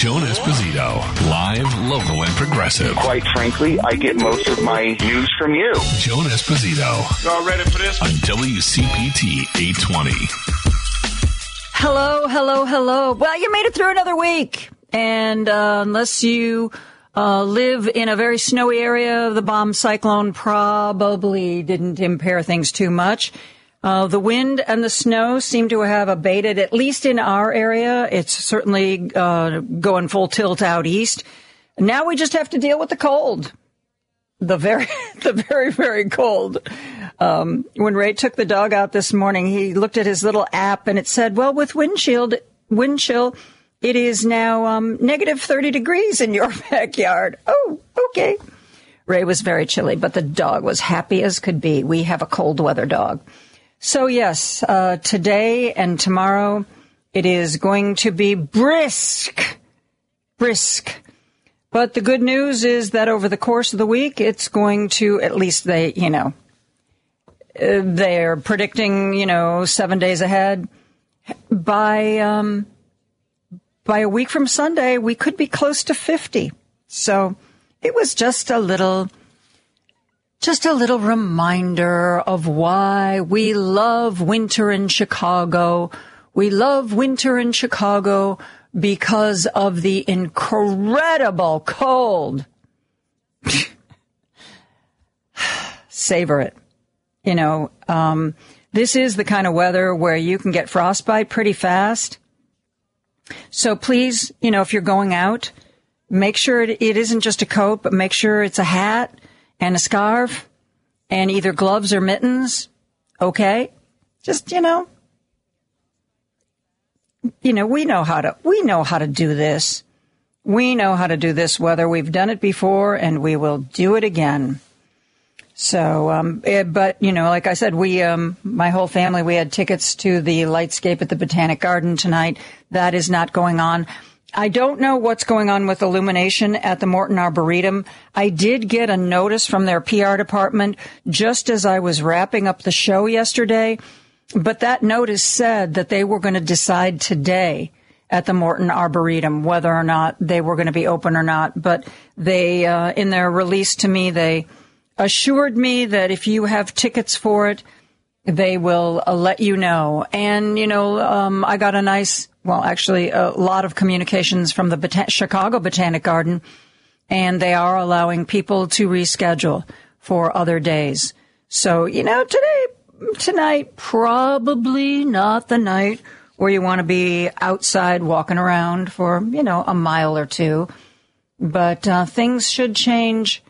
Joan Esposito, live, local, and progressive. Quite frankly, I get most of my news from you. Joan Esposito. Y'all ready for this? On WCPT 820. Hello, hello, hello. Well, you made it through another week. And uh, unless you uh, live in a very snowy area, the bomb cyclone probably didn't impair things too much. Uh, the wind and the snow seem to have abated, at least in our area. It's certainly uh, going full tilt out east. Now we just have to deal with the cold. The very, the very, very cold. Um, when Ray took the dog out this morning, he looked at his little app and it said, well, with windshield, wind chill, it is now um, negative 30 degrees in your backyard. Oh, okay. Ray was very chilly, but the dog was happy as could be. We have a cold weather dog. So yes, uh, today and tomorrow it is going to be brisk, brisk. But the good news is that over the course of the week, it's going to, at least they, you know, uh, they're predicting, you know, seven days ahead. By, um, by a week from Sunday, we could be close to 50. So it was just a little, just a little reminder of why we love winter in Chicago. We love winter in Chicago because of the incredible cold. Savor it. You know, um, this is the kind of weather where you can get frostbite pretty fast. So please, you know, if you're going out, make sure it, it isn't just a coat, but make sure it's a hat and a scarf and either gloves or mittens. Okay. Just, you know, you know, we know how to, we know how to do this. We know how to do this, whether we've done it before and we will do it again. So, um, it, but you know, like I said, we, um, my whole family, we had tickets to the Lightscape at the Botanic Garden tonight. That is not going on. I don't know what's going on with illumination at the Morton Arboretum. I did get a notice from their PR department just as I was wrapping up the show yesterday, but that notice said that they were going to decide today at the Morton Arboretum whether or not they were going to be open or not. But they, uh, in their release to me, they assured me that if you have tickets for it, they will uh, let you know. And, you know, um, I got a nice well, actually, a lot of communications from the Chicago Botanic Garden, and they are allowing people to reschedule for other days. So, you know, today, tonight, probably not the night where you want to be outside walking around for, you know, a mile or two. But uh, things should change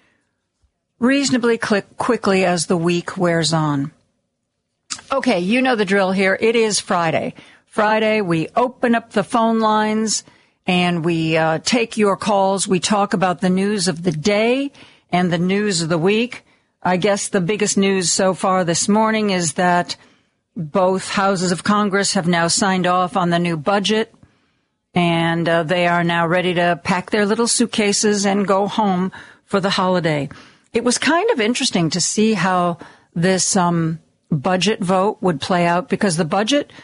reasonably quickly as the week wears on. Okay, you know the drill here. It is Friday. Friday, we open up the phone lines and we uh, take your calls. We talk about the news of the day and the news of the week. I guess the biggest news so far this morning is that both houses of Congress have now signed off on the new budget and uh, they are now ready to pack their little suitcases and go home for the holiday. It was kind of interesting to see how this um, budget vote would play out because the budget –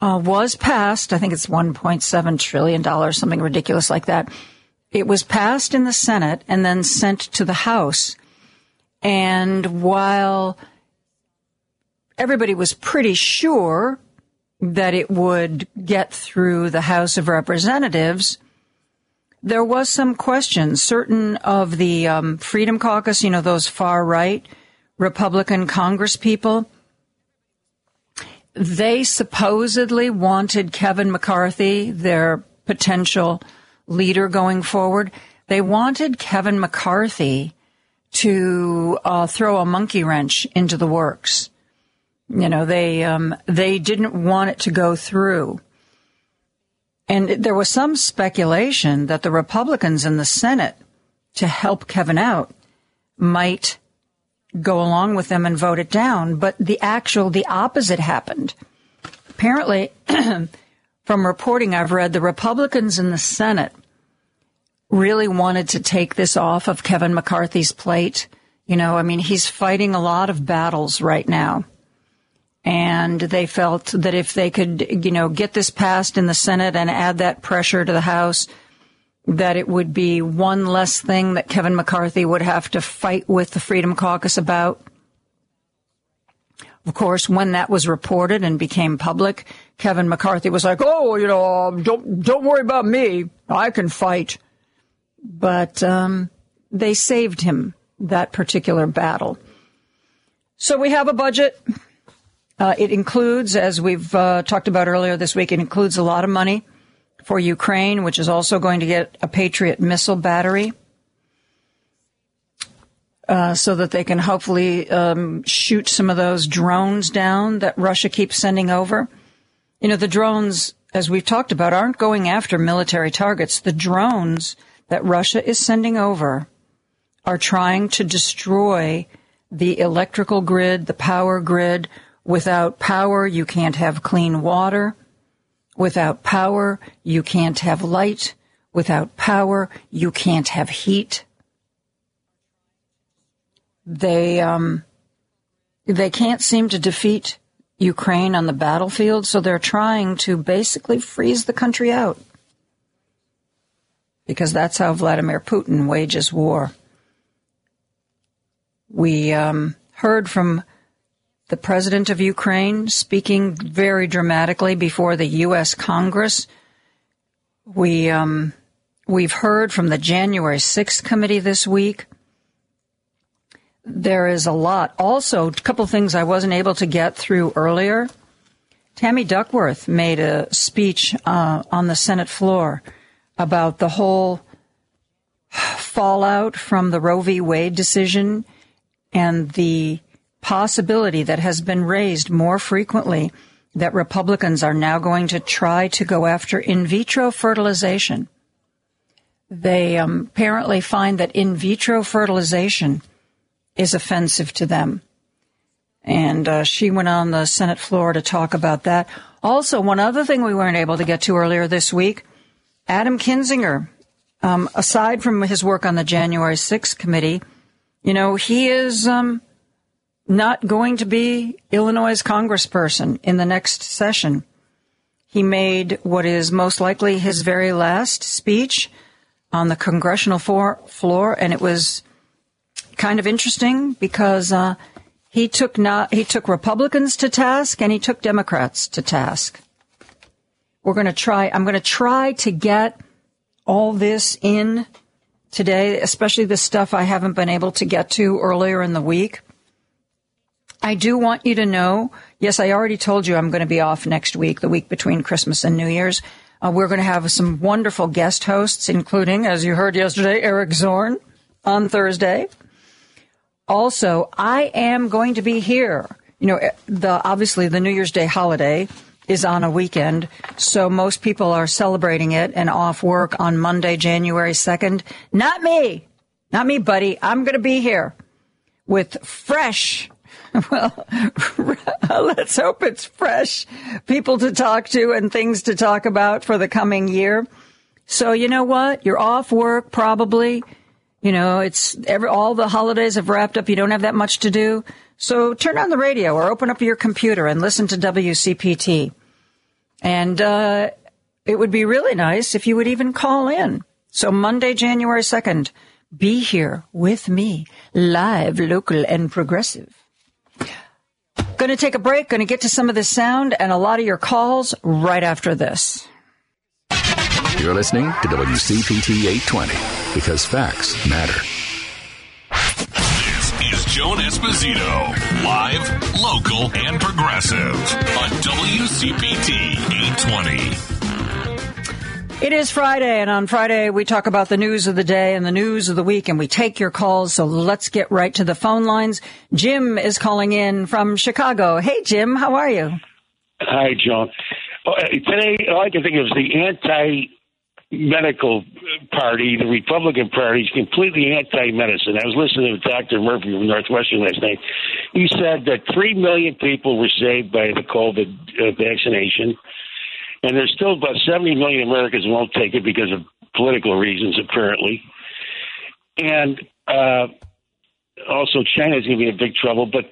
uh, was passed. I think it's 1.7 trillion dollars, something ridiculous like that. It was passed in the Senate and then sent to the House. And while everybody was pretty sure that it would get through the House of Representatives, there was some question. Certain of the um, Freedom Caucus, you know, those far right Republican Congress people, they supposedly wanted Kevin McCarthy, their potential leader going forward. They wanted Kevin McCarthy to uh, throw a monkey wrench into the works. You know, they um, they didn't want it to go through. And there was some speculation that the Republicans in the Senate, to help Kevin out, might go along with them and vote it down. But the actual, the opposite happened. Apparently, from reporting I've read, the Republicans in the Senate really wanted to take this off of Kevin McCarthy's plate. You know, I mean, he's fighting a lot of battles right now. And they felt that if they could, you know, get this passed in the Senate and add that pressure to the House, that it would be one less thing that Kevin McCarthy would have to fight with the Freedom Caucus about. Of course, when that was reported and became public, Kevin McCarthy was like, "Oh, you know, don't don't worry about me. I can fight." But um, they saved him that particular battle. So we have a budget. Uh, it includes, as we've uh, talked about earlier this week, it includes a lot of money for Ukraine, which is also going to get a Patriot missile battery. Uh, so that they can hopefully um, shoot some of those drones down that Russia keeps sending over. You know, the drones, as we've talked about, aren't going after military targets. The drones that Russia is sending over are trying to destroy the electrical grid, the power grid. Without power, you can't have clean water. Without power, you can't have light. Without power, you can't have heat. They, um, they can't seem to defeat Ukraine on the battlefield, so they're trying to basically freeze the country out. Because that's how Vladimir Putin wages war. We um, heard from the president of Ukraine speaking very dramatically before the U.S. Congress. We um, we've heard from the January 6th committee this week. There is a lot. Also, a couple things I wasn't able to get through earlier. Tammy Duckworth made a speech uh, on the Senate floor about the whole fallout from the Roe v. Wade decision and the possibility that has been raised more frequently that Republicans are now going to try to go after in vitro fertilization. They um, apparently find that in vitro fertilization is offensive to them. And uh, she went on the Senate floor to talk about that. Also, one other thing we weren't able to get to earlier this week Adam Kinzinger, um, aside from his work on the January 6th committee, you know, he is um, not going to be Illinois' congressperson in the next session. He made what is most likely his very last speech on the congressional floor, and it was kind of interesting because uh, he took not he took Republicans to task and he took Democrats to task. We're going to try. I'm going to try to get all this in today, especially the stuff I haven't been able to get to earlier in the week. I do want you to know, yes, I already told you I'm going to be off next week, the week between Christmas and New Year's. Uh, we're going to have some wonderful guest hosts, including, as you heard yesterday, Eric Zorn on Thursday. Also, I am going to be here. You know, the, obviously the New Year's Day holiday is on a weekend, so most people are celebrating it and off work on Monday, January 2nd. Not me. Not me, buddy. I'm going to be here with fresh well, let's hope it's fresh people to talk to and things to talk about for the coming year. So you know what? You're off work probably. You know, it's every, all the holidays have wrapped up. You don't have that much to do. So turn on the radio or open up your computer and listen to WCPT. And, uh, it would be really nice if you would even call in. So Monday, January 2nd, be here with me, live, local, and progressive. Going to take a break, going to get to some of the sound and a lot of your calls right after this. You're listening to WCPT 820 because facts matter. This is Joan Esposito, live, local, and progressive on WCPT 820. It is Friday, and on Friday we talk about the news of the day and the news of the week, and we take your calls. So let's get right to the phone lines. Jim is calling in from Chicago. Hey, Jim, how are you? Hi, John. Oh, uh, today, all I can think of is the anti medical party, the Republican Party, is completely anti medicine. I was listening to Dr. Murphy from Northwestern last night. He said that 3 million people were saved by the COVID uh, vaccination and there's still about 70 million Americans won't take it because of political reasons, apparently. And uh, also, China is going to be in big trouble. But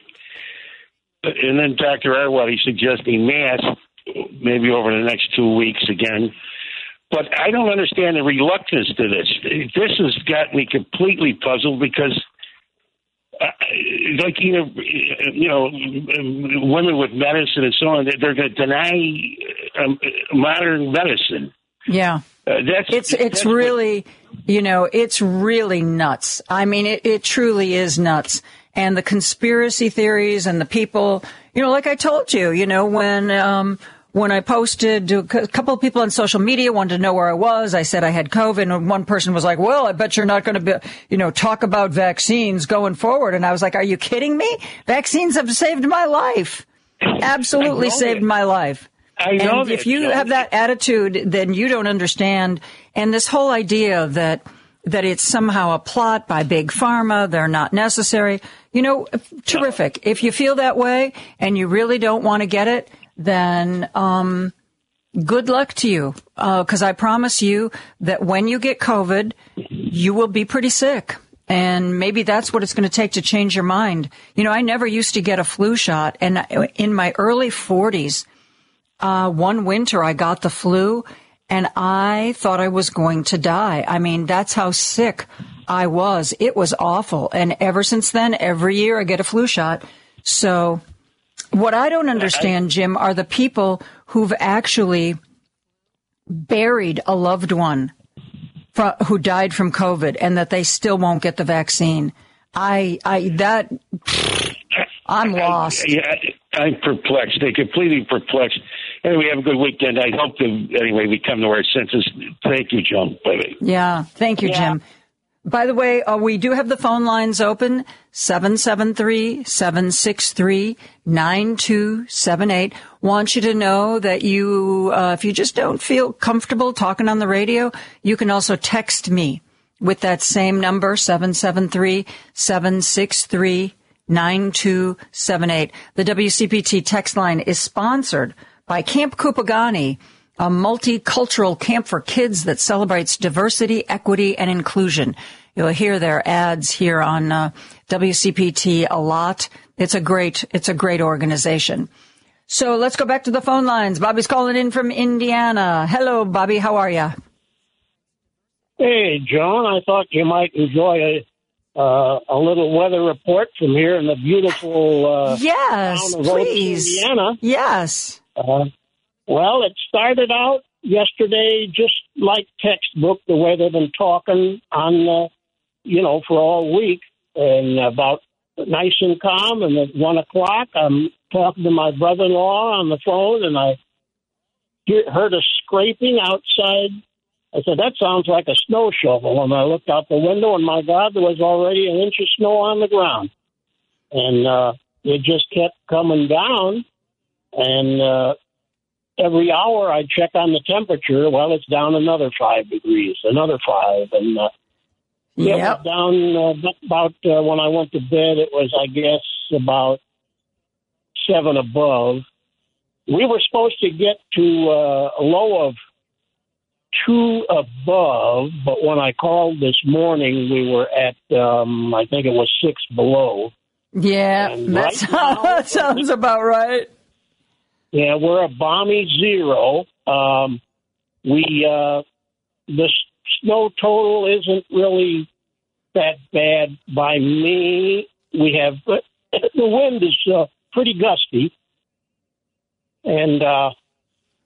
and then Dr. Arwad, he's suggesting masks maybe over the next two weeks again. but I don't understand the reluctance to this. This has got me completely puzzled because, uh, like you know, you know, women with medicine and so on, they're going to deny um, modern medicine. Yeah. Uh, that's It's it's that's what- really, you know, it's really nuts. I mean, it, it truly is nuts. And the conspiracy theories and the people, you know, like I told you, you know, when um, when I posted, a couple of people on social media wanted to know where I was. I said I had COVID, and one person was like, "Well, I bet you're not going to be, you know, talk about vaccines going forward." And I was like, "Are you kidding me? Vaccines have saved my life. Absolutely saved that. my life." I know and if that, you have that attitude, then you don't understand. And this whole idea that that it's somehow a plot by big pharma, they're not necessary. You know, terrific. If you feel that way and you really don't want to get it, then um, good luck to you. Because I promise you that when you get COVID, you will be pretty sick. And maybe that's what it's going to take to change your mind. You know, I never used to get a flu shot. And in my early 40s, uh, one winter I got the flu and I thought I was going to die. I mean, that's how sick I was. It was awful. And ever since then, every year I get a flu shot. So what I don't understand, Jim, are the people who've actually buried a loved one fro- who died from COVID and that they still won't get the vaccine. I, I, that, I'm lost. Yeah, I'm perplexed. They're completely perplexed. Anyway, have a good weekend. I hope that anyway we come to our senses. Thank you, Joan. Bye bye. Yeah. Thank you, Yeah. Jim. By the way, uh, we do have the phone lines open 773-763-9278. Want you to know that you, uh, if you just don't feel comfortable talking on the radio, you can also text me with that same number, 773-763-9278. The WCPT text line is sponsored by Camp Kupugani, a multicultural camp for kids that celebrates diversity, equity, and inclusion. You'll hear their ads here on uh, WCPT a lot. It's a great, it's a great organization. So let's go back to the phone lines. Bobby's calling in from Indiana. Hello, Bobby. How are you? Hey, John, I thought you might enjoy a uh, a little weather report from here in the beautiful. Uh, Yes, town of please. Indiana. Yes. Uh, well, it started out yesterday just like textbook, the way they've been talking on, uh, you know, for all week, and about nice and calm. And at one o'clock, I'm talking to my brother-in-law on the phone, and I hear, heard a scraping outside. I said, "That sounds like a snow shovel." And I looked out the window, and my God, there was already an inch of snow on the ground, and uh, it just kept coming down. And uh, every hour I check on the temperature. Well, it's down another five degrees, another five, and uh, Yep. went down uh, about uh, when I went to bed. It was, I guess, about seven above. We were supposed to get to uh, a low of two above, but when I called this morning, we were at um, I think it was six below. Yeah, that, right now- that sounds about right. Yeah, we're a balmy zero. Um, we uh, the snow total isn't really that bad by me. We have but the wind is uh, pretty gusty, and uh,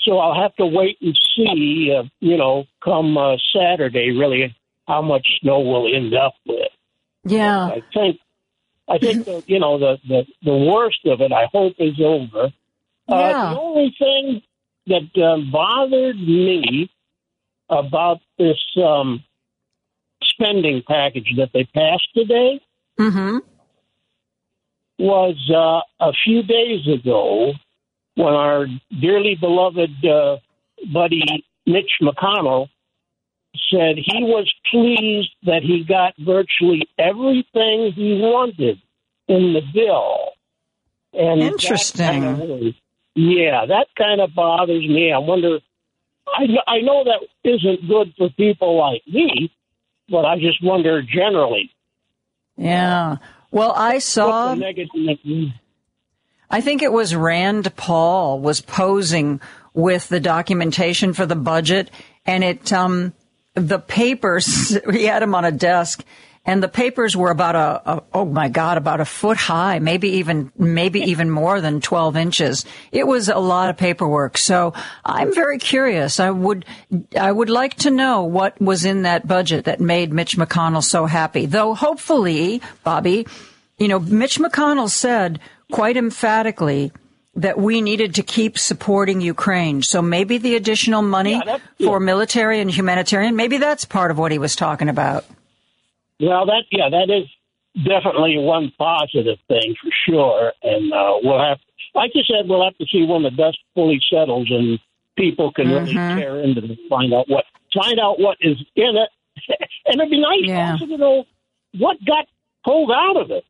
so I'll have to wait and see. Uh, you know, come uh, Saturday, really how much snow we'll end up with. Yeah. I think I think the, you know the, the the worst of it. I hope is over. Yeah. Uh, the only thing that um, bothered me about this um, spending package that they passed today Mm-hmm. was uh, a few days ago when our dearly beloved uh, buddy Mitch McConnell said he was pleased that he got virtually everything he wanted in the bill. And that Interesting. kind of really- yeah, that kind of bothers me. I wonder. I I know that isn't good for people like me, but I just wonder generally. Yeah. Well, I saw. what the negative- I think it was Rand Paul was posing with the documentation for the budget, and it um, the papers. he had them on a desk, and the papers were about a, a, oh my god about a foot high maybe even maybe even more than 12 inches. It was a lot of paperwork. So i'm very curious. I would i would like to know what was in that budget that made mitch mcconnell so happy. Though hopefully bobby you know mitch mcconnell said quite emphatically that we needed to keep supporting Ukraine. So maybe the additional money yeah, for military and humanitarian, maybe that's part of what he was talking about. Well, that yeah, that is definitely one positive thing for sure, and uh, we'll have, like you said, we'll have to see when the dust fully settles and people can mm-hmm. really tear into it, find out what find out what is in it, and it'd be nice yeah. also to know what got pulled out of it.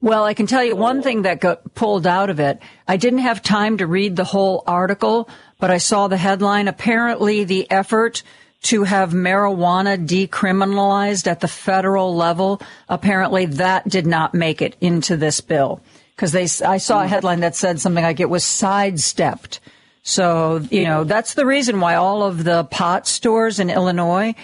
Well, I can tell you one thing that got pulled out of it. I didn't have time to read the whole article, but I saw the headline. Apparently, the effort to have marijuana decriminalized at the federal level. Apparently that did not make it into this bill because they, I saw a headline that said something like it was sidestepped. So, you know, that's the reason why all of the pot stores in Illinois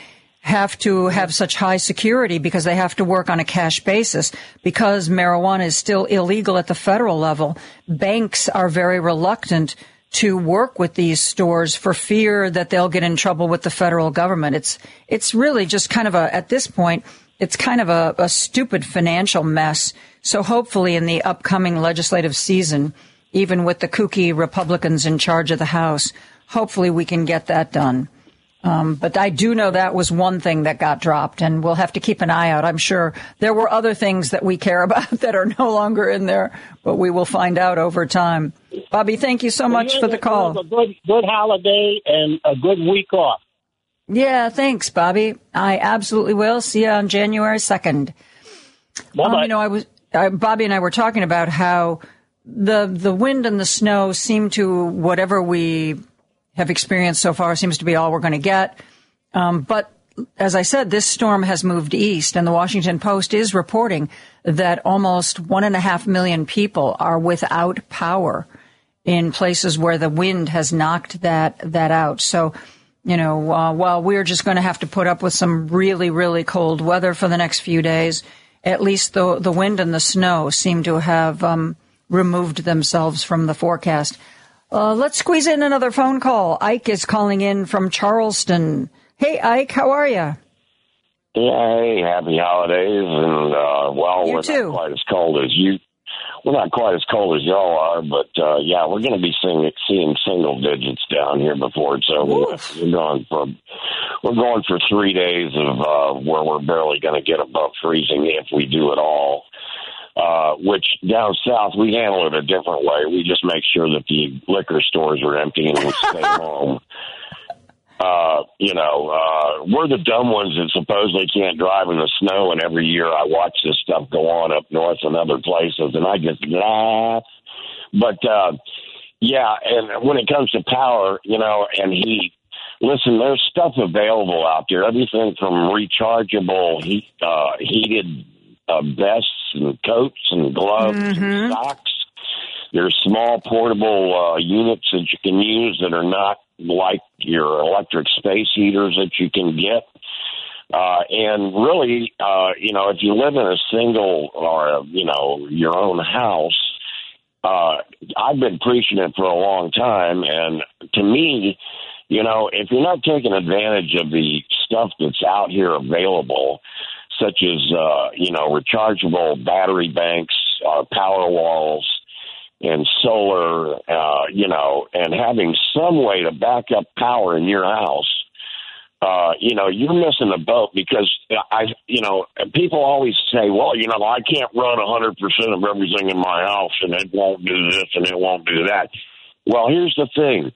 have to have such high security because they have to work on a cash basis because marijuana is still illegal at the federal level. Banks are very reluctant to work with these stores for fear that they'll get in trouble with the federal government. It's it's really just kind of a at this point it's kind of a, a stupid financial mess. So hopefully in the upcoming legislative season, even with the kooky Republicans in charge of the House, hopefully we can get that done. Um, but I do know that was one thing that got dropped, and we'll have to keep an eye out. I'm sure there were other things that we care about that are no longer in there, but we will find out over time. Bobby, thank you so much for the call. a good, good holiday and a good week off. Yeah, thanks, Bobby. I absolutely will. See you on January 2nd. Um, you know, I was, uh, Bobby and I were talking about how the, the wind and the snow seem to, whatever we have experienced so far seems to be all we're going to get. Um, but as I said, this storm has moved east, and the Washington Post is reporting that almost one and a half million people are without power in places where the wind has knocked that that out. So, you know, uh, while we're just going to have to put up with some really, really cold weather for the next few days, at least the the wind and the snow seem to have um, removed themselves from the forecast. Uh, let's squeeze in another phone call. Ike is calling in from Charleston. Hey, Ike, how are you? Hey, happy holidays, and uh, well, you we're too. not quite as cold as you. We're not quite as cold as y'all are, but uh, yeah, we're going to be seeing seeing single digits down here before it's over. Oof. We're going for we're going for three days of uh, where we're barely going to get above freezing if we do at all. Uh, which down south we handle it a different way. We just make sure that the liquor stores are empty and we stay home. Uh, you know, uh, we're the dumb ones that supposedly can't drive in the snow, and every year I watch this stuff go on up north and other places, and I just laugh. But uh, yeah, and when it comes to power, you know, and heat, listen, there's stuff available out there. Everything from rechargeable heat, uh, heated uh, vests and coats and gloves mm-hmm. and socks. There's small portable uh, units that you can use that are not like your electric space heaters that you can get. Uh, and really, uh, you know, if you live in a single or, you know, your own house, uh, I've been preaching it for a long time. And to me, you know, if you're not taking advantage of the stuff that's out here available, such as uh, you know rechargeable battery banks, uh, power walls, and solar. Uh, you know, and having some way to back up power in your house. Uh, you know, you're missing the boat because I, you know, people always say, well, you know, I can't run 100% of everything in my house and it won't do this and it won't do that. Well, here's the thing.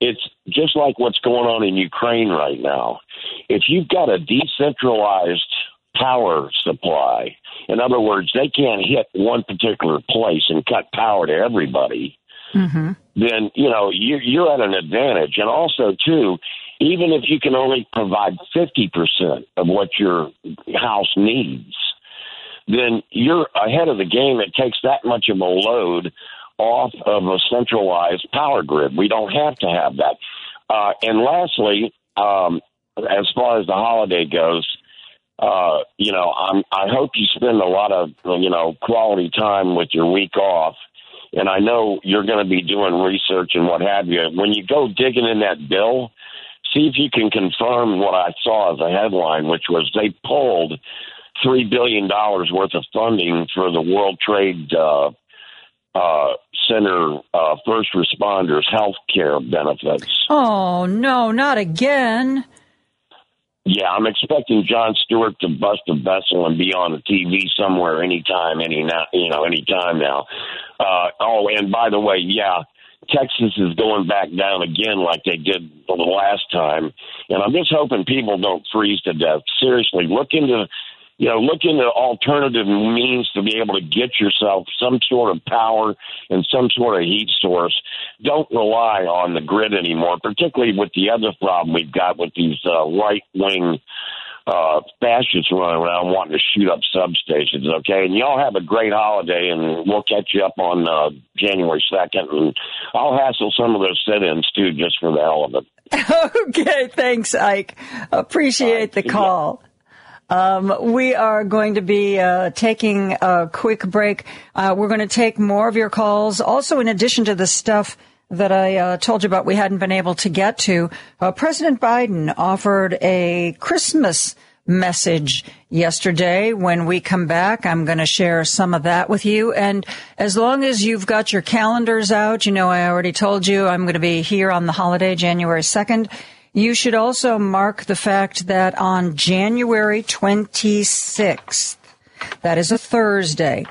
It's just like what's going on in Ukraine right now. If you've got a decentralized power supply. In other words, they can't hit one particular place and cut power to everybody. Mm-hmm. Then you know you're, you're at an advantage, and also too, even if you can only provide fifty percent of what your house needs, then you're ahead of the game. It takes that much of a load off of a centralized power grid. We don't have to have that. Uh, and lastly, um, as far as the holiday goes, uh, you know, I'm, I hope you spend a lot of, you know, quality time with your week off. And I know you're going to be doing research and what have you. When you go digging in that bill, see if you can confirm what I saw as a headline, which was they pulled three billion dollars worth of funding for the World Trade uh, uh, Center uh, first responders health care benefits. Oh no, not again! Yeah, I'm expecting Jon Stewart to bust a vessel and be on the TV somewhere anytime, any now, you know, anytime now. Uh, oh, and by the way, yeah, Texas is going back down again like they did the last time. And I'm just hoping people don't freeze to death. Seriously, look into you know, look into alternative means to be able to get yourself some sort of power and some sort of heat source. Don't rely on the grid anymore, particularly with the other problem we've got with these uh, right wing uh, fascists running around wanting to shoot up substations, okay? And y'all have a great holiday, and we'll catch you up on uh, January 2nd. And I'll hassle some of those sit ins, too, just for the hell of it. okay, thanks, Ike. Appreciate the call. Um, we are going to be uh, taking a quick break. Uh, we're going to take more of your calls. Also, in addition to the stuff that I uh, told you about, we hadn't been able to get to. Uh, President Biden offered a Christmas message yesterday. When we come back, I'm going to share some of that with you. And as long as you've got your calendars out, you know, I already told you I'm going to be here on the holiday, January 2nd. You should also mark the fact that on January 26th, that is a Thursday,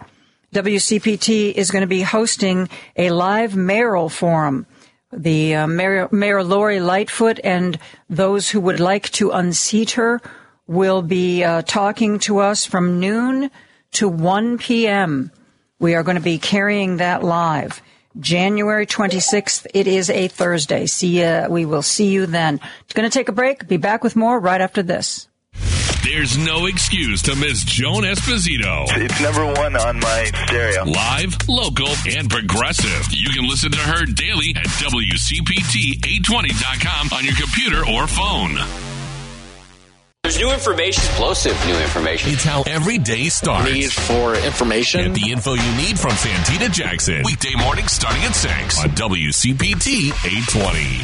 WCPT is going to be hosting a live mayoral forum. The uh, Mayor, Mayor Lori Lightfoot and those who would like to unseat her will be uh, talking to us from noon to 1 p.m. We are going to be carrying that live. January 26th. It is a Thursday. See ya. We will see you then. Going to take a break. Be back with more right after this. There's no excuse to miss Joan Esposito. It's number one on my stereo. Live, local, and progressive. You can listen to her daily at WCPT820.com on your computer or phone. There's new information. Explosive new information. It's how every day starts. Need for information. Get the info you need from Santita Jackson. Weekday morning starting at 6 on WCPT 820.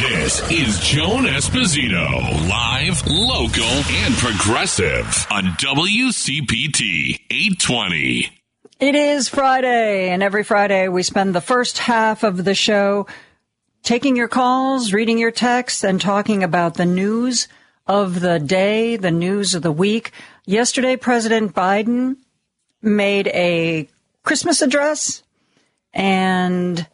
This is Joan Esposito, live, local, and progressive on WCPT 820. It is Friday, and every Friday we spend the first half of the show taking your calls, reading your texts, and talking about the news of the day, the news of the week. Yesterday, President Biden made a Christmas address, and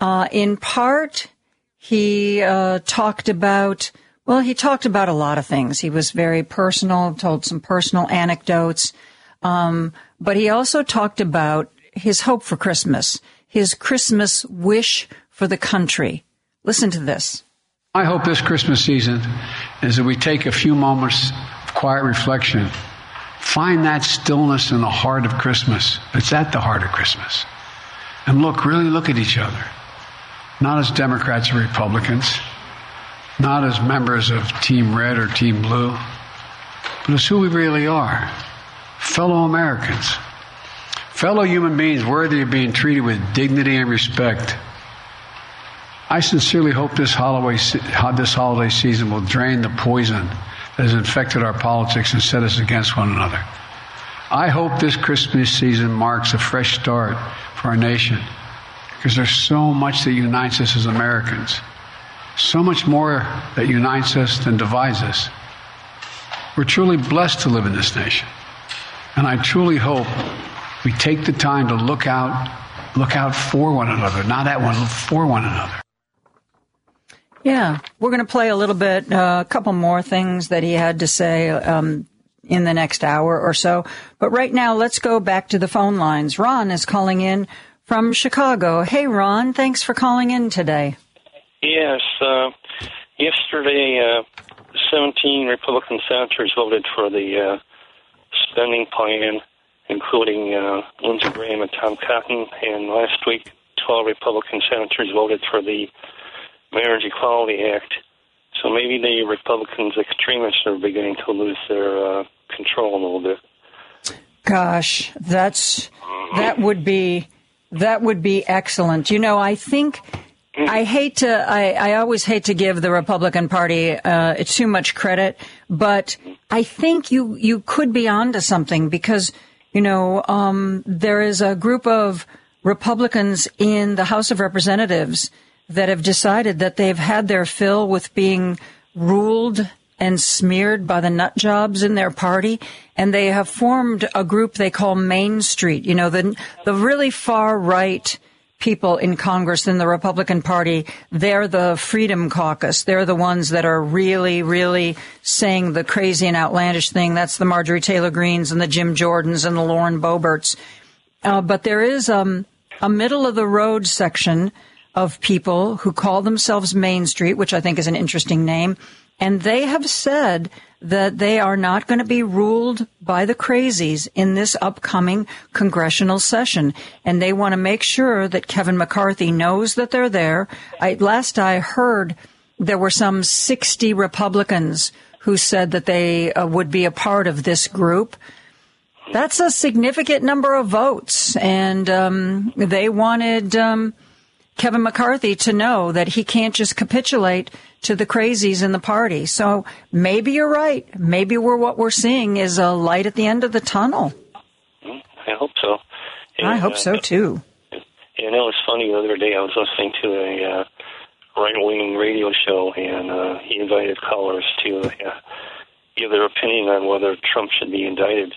uh, in part, he uh, talked about. Well, he talked about a lot of things. He was very personal, told some personal anecdotes, um, but he also talked about his hope for Christmas, his Christmas wish for the country. Listen to this. I hope this Christmas season is that we take a few moments of quiet reflection, find that stillness in the heart of Christmas. It's at the heart of Christmas. And look, really look at each other. Not as Democrats or Republicans, not as members of Team Red or Team Blue, but as who we really are fellow Americans, fellow human beings worthy of being treated with dignity and respect I sincerely hope this holiday, this holiday season will drain the poison that has infected our politics and set us against one another. I hope this Christmas season marks a fresh start for our nation because there's so much that unites us as Americans, so much more that unites us than divides us. We're truly blessed to live in this nation. And I truly hope we take the time to look out, look out for one another, not at one, for one another. Yeah, we're going to play a little bit, uh, a couple more things that he had to say um, in the next hour or so. But right now, let's go back to the phone lines. Ron is calling in from Chicago. Hey, Ron, thanks for calling in today. Yes, uh, yesterday, uh, 17 Republican senators voted for the uh, spending plan, including uh, Lindsey Graham and Tom Cotton. And last week, 12 Republican senators voted for the Marriage Equality Act. So maybe the Republicans extremists are beginning to lose their uh, control a little bit. Gosh, that's that would be that would be excellent. You know, I think I hate to I, I always hate to give the Republican Party uh, too much credit, but I think you you could be onto something because you know um, there is a group of Republicans in the House of Representatives that have decided that they've had their fill with being ruled and smeared by the nut jobs in their party, and they have formed a group they call Main Street. You know, the the really far right people in Congress in the Republican Party, they're the Freedom Caucus. They're the ones that are really, really saying the crazy and outlandish thing. That's the Marjorie Taylor Greens and the Jim Jordans and the Lauren Boeberts. Uh, but there is um, a middle of the road section of people who call themselves Main Street, which I think is an interesting name. And they have said that they are not going to be ruled by the crazies in this upcoming congressional session. And they want to make sure that Kevin McCarthy knows that they're there. I, last I heard, there were some 60 Republicans who said that they uh, would be a part of this group. That's a significant number of votes. And um, they wanted um, Kevin McCarthy to know that he can't just capitulate to the crazies in the party. So maybe you're right. Maybe we're what we're seeing is a light at the end of the tunnel. I hope so. And, I hope uh, so too. And it was funny the other day. I was listening to a uh, right-wing radio show, and uh, he invited callers to uh, give their opinion on whether Trump should be indicted.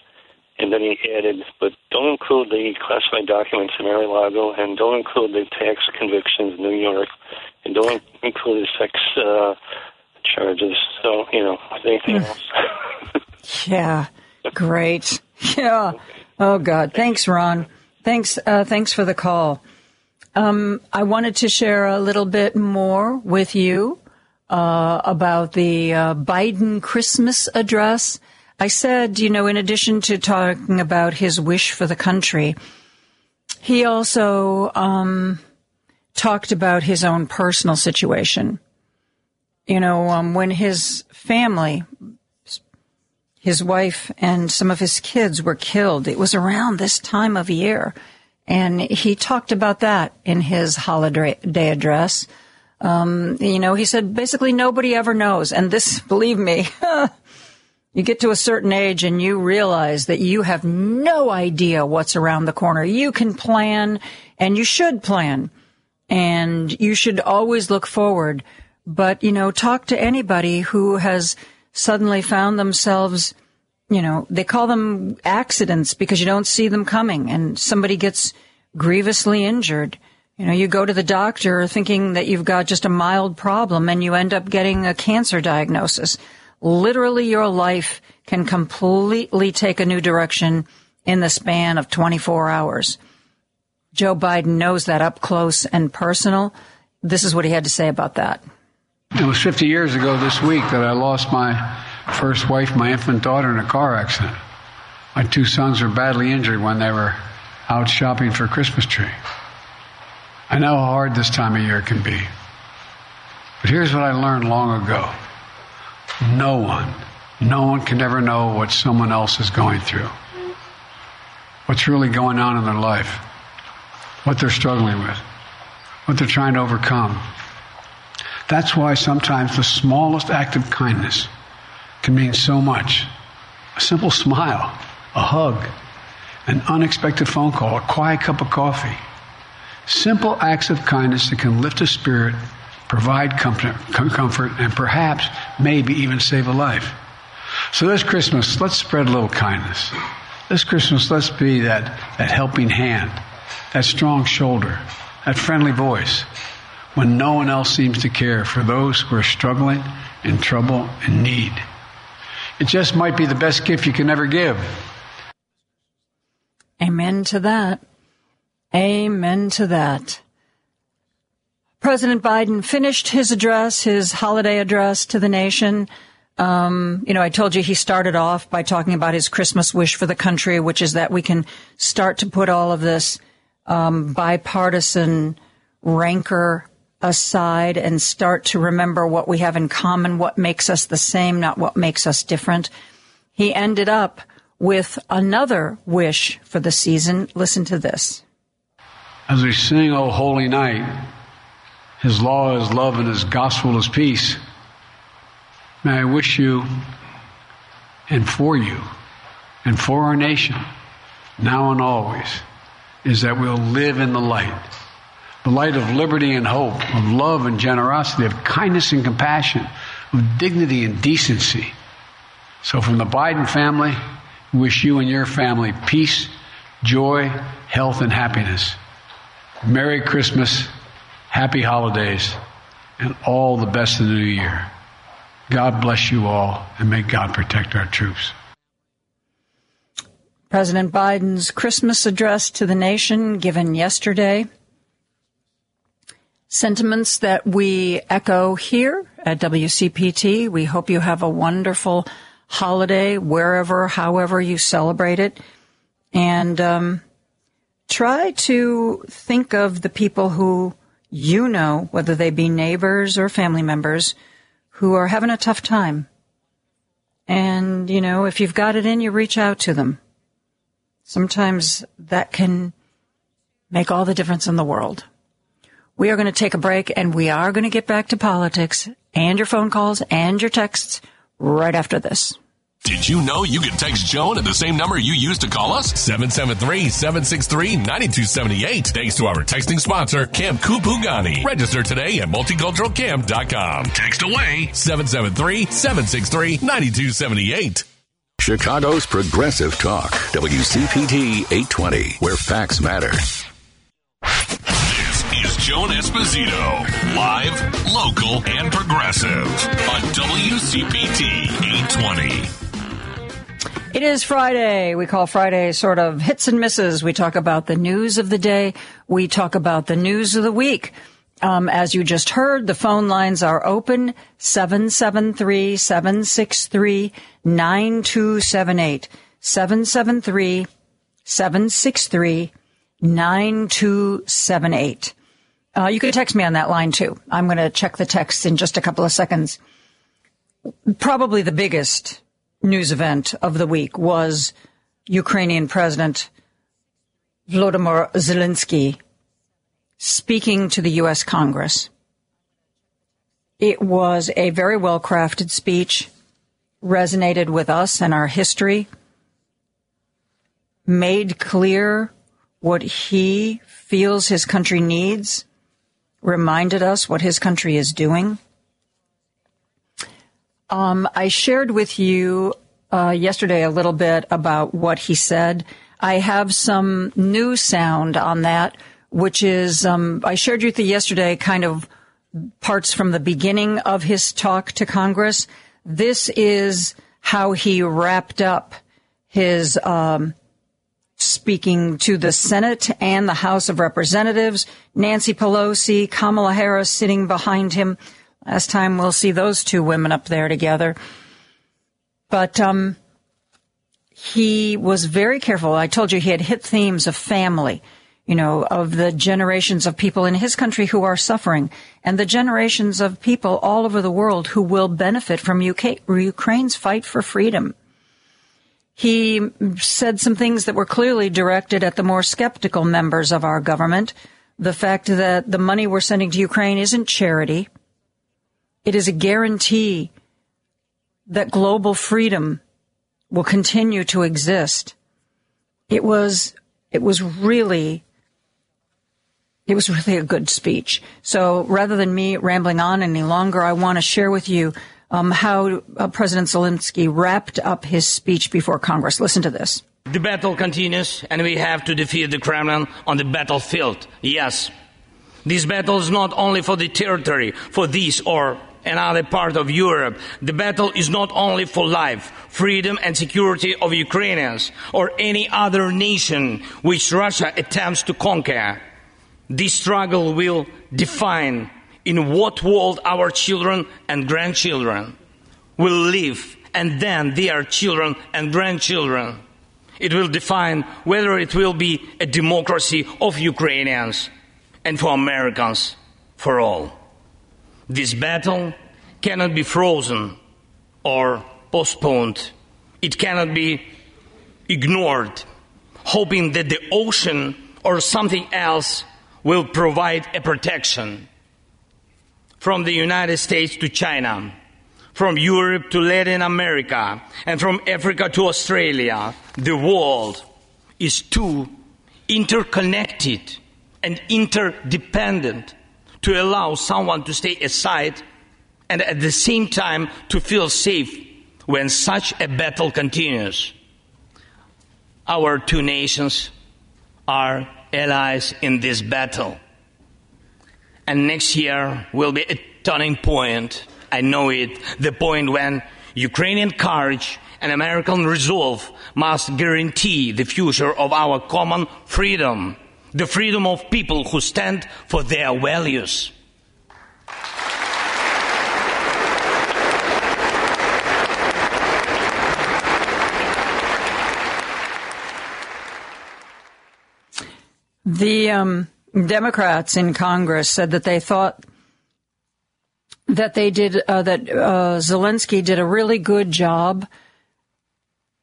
And then he added, but don't include the classified documents in Mar-a-Lago, and don't include the tax convictions in New York, and don't include the sex uh, charges. So, you know, anything else. Yeah, great. Yeah. Oh God. Thanks, Ron. Thanks. Uh, thanks for the call. Um, I wanted to share a little bit more with you uh, about the uh, Biden Christmas address. I said, you know, in addition to talking about his wish for the country, he also um, talked about his own personal situation. You know, um, when his family, his wife and some of his kids were killed, it was around this time of year. And he talked about that in his holiday address. Um, you know, he said basically nobody ever knows. And this, believe me, you get to a certain age and you realize that you have no idea what's around the corner. You can plan and you should plan and you should always look forward. But, you know, talk to anybody who has suddenly found themselves, you know, they call them accidents because you don't see them coming and somebody gets grievously injured. You know, you go to the doctor thinking that you've got just a mild problem and you end up getting a cancer diagnosis. Literally your life can completely take a new direction in the span of 24 hours. Joe Biden knows that up close and personal. This is what he had to say about that. It was 50 years ago this week that I lost my first wife, my infant daughter, in a car accident. My two sons were badly injured when they were out shopping for a Christmas tree. I know how hard this time of year can be. But here's what I learned long ago no one, no one can ever know what someone else is going through, what's really going on in their life what they're struggling with, what they're trying to overcome. That's why sometimes the smallest act of kindness can mean so much. A simple smile, a hug, an unexpected phone call, a quiet cup of coffee. Simple acts of kindness that can lift a spirit, provide comfort, comfort, and perhaps, maybe even save a life. So this Christmas, let's spread a little kindness. This Christmas, let's be that, that helping hand, that strong shoulder, that friendly voice, when no one else seems to care for those who are struggling, in trouble, and need. It just might be the best gift you can ever give. Amen to that. Amen to that. President Biden finished his address, his holiday address to the nation. Um, you know, I told you he started off by talking about his Christmas wish for the country, which is that we can start to put all of this um, bipartisan rancor aside and start to remember what we have in common, what makes us the same, not what makes us different. He ended up with another wish for the season. Listen to this. As we sing, O Holy Night, His law is love and His gospel is peace. May I wish you and for you and for our nation, now and always, is that we'll live in the light. The light of liberty and hope, of love and generosity, of kindness and compassion, of dignity and decency. So from the Biden family, wish you and your family peace, joy, health, and happiness. Merry Christmas, happy holidays, and all the best in the new year. God bless you all, and may God protect our troops. President Biden's Christmas address to the nation given yesterday. Sentiments that we echo here at WCPT. We hope you have a wonderful holiday wherever, however you celebrate it. And um, try to think of the people who you know, whether they be neighbors or family members, who are having a tough time. And, you know, if you've got it in you, reach out to them. Sometimes that can make all the difference in the world. We are going to take a break and we are going to get back to politics and your phone calls and your texts right after this. Did you know you can text Joan at the same number you used to call us? 773-763-9278. Thanks to our texting sponsor, Camp Kupugani. Register today at multiculturalcamp.com. Text away 773-763-9278. Chicago's Progressive Talk, WCPT 820, where facts matter. This is Joan Esposito, live, local, and progressive on WCPT 820. It is Friday. We call Friday sort of hits and misses. We talk about the news of the day. We talk about the news of the week. Um, as you just heard, the phone lines are open 773 763 9278. 773 763 9278. Uh, you can text me on that line too. I'm going to check the text in just a couple of seconds. Probably the biggest news event of the week was Ukrainian President Volodymyr Zelensky speaking to the U.S. Congress. It was a very well crafted speech, resonated with us and our history, made clear what he feels his country needs, reminded us what his country is doing. Um, I shared with you uh, yesterday a little bit about what he said. I have some new sound on that, which is um, I shared with you yesterday kind of parts from the beginning of his talk to Congress. This is how he wrapped up his um, speaking to the Senate and the House of Representatives. Nancy Pelosi, Kamala Harris sitting behind him. Last time we'll see those two women up there together. But um, he was very careful. I told you he had hit themes of family, you know, of the generations of people in his country who are suffering and the generations of people all over the world who will benefit from UK, Ukraine's fight for freedom. He said some things that were clearly directed at the more skeptical members of our government. The fact that the money we're sending to Ukraine isn't charity. It is a guarantee that global freedom will continue to exist. It was, it was really, it was really a good speech. So rather than me rambling on any longer, I want to share with you um, how uh, President Zelensky wrapped up his speech before Congress. Listen to this. The battle continues, and we have to defeat the Kremlin on the battlefield. Yes. This battle is not only for the territory, for this or another part of Europe. The battle is not only for life, freedom and security of Ukrainians or any other nation which Russia attempts to conquer. This struggle will define in what world our children and grandchildren will live and then their children and grandchildren. It will define whether it will be a democracy of Ukrainians and for Americans for all. This battle cannot be frozen or postponed. It cannot be ignored, hoping that the ocean or something else will provide a protection. From the United States to China, from Europe to Latin America, and from Africa to Australia, the world is too interconnected and interdependent to allow someone to stay aside and at the same time to feel safe when such a battle continues. Our two nations are allies in this battle. And next year will be a turning point. I know it. The point when Ukrainian courage and American resolve must guarantee the future of our common freedom, the freedom of people who stand for their values. The um, Democrats in Congress said that they thought that they did uh, that uh, Zelensky did a really good job.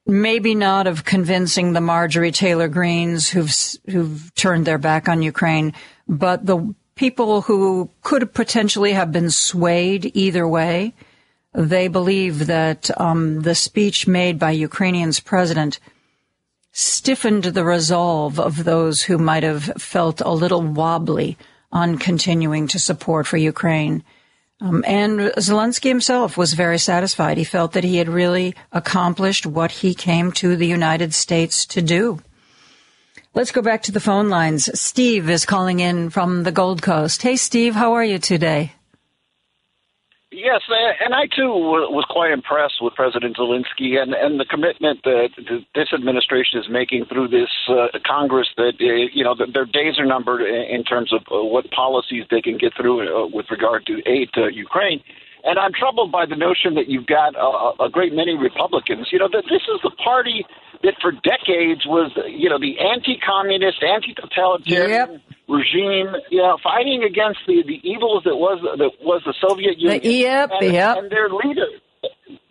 Maybe not of convincing the Marjorie Taylor Greenes who've who've turned their back on Ukraine, but the people who could potentially have been swayed either way. They believe that um, the speech made by Ukrainian's president stiffened the resolve of those who might have felt a little wobbly on continuing to support for Ukraine. Um, and Zelensky himself was very satisfied. He felt that he had really accomplished what he came to the United States to do. Let's go back to the phone lines. Steve is calling in from the Gold Coast. Hey, Steve, how are you today? Yes, and I too was quite impressed with President Zelensky and, and the commitment that this administration is making through this uh, Congress. That uh, you know their days are numbered in terms of uh, what policies they can get through uh, with regard to aid to Ukraine. And I'm troubled by the notion that you've got a, a great many Republicans. You know that this is the party that for decades was, you know, the anti-communist, anti-totalitarian yep. regime, you know, fighting against the, the evils that was that was the Soviet Union. Yep, and, yep. and their leader,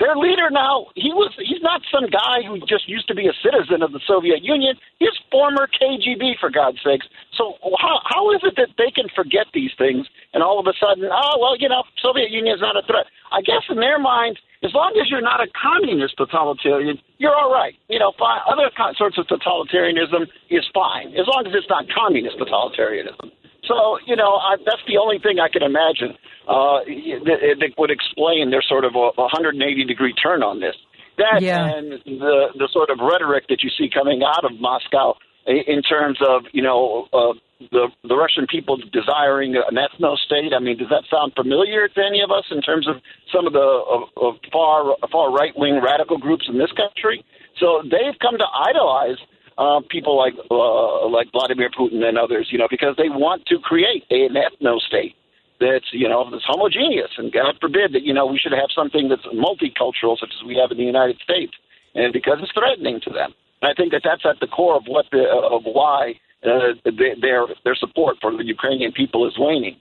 their leader now, he was he's not some guy who just used to be a citizen of the Soviet Union. He's former KGB for God's sakes. So how how is it that they can forget these things and all of a sudden, oh well, you know, Soviet Union is not a threat. I guess in their minds as long as you're not a communist totalitarian, you're all right. You know, fine. other sorts of totalitarianism is fine, as long as it's not communist totalitarianism. So, you know, I, that's the only thing I can imagine uh, that, that would explain their sort of a 180 degree turn on this. That yeah. and the the sort of rhetoric that you see coming out of Moscow in terms of you know uh, the the Russian people desiring an ethno state. I mean, does that sound familiar to any of us in terms of some of the of, of far far right wing radical groups in this country? So they've come to idolize uh, people like uh, like Vladimir Putin and others, you know, because they want to create an ethno state that's you know that's homogeneous, and God forbid that you know we should have something that's multicultural, such as we have in the United States, and because it's threatening to them. And I think that that's at the core of what the of why uh, their their support for the Ukrainian people is waning.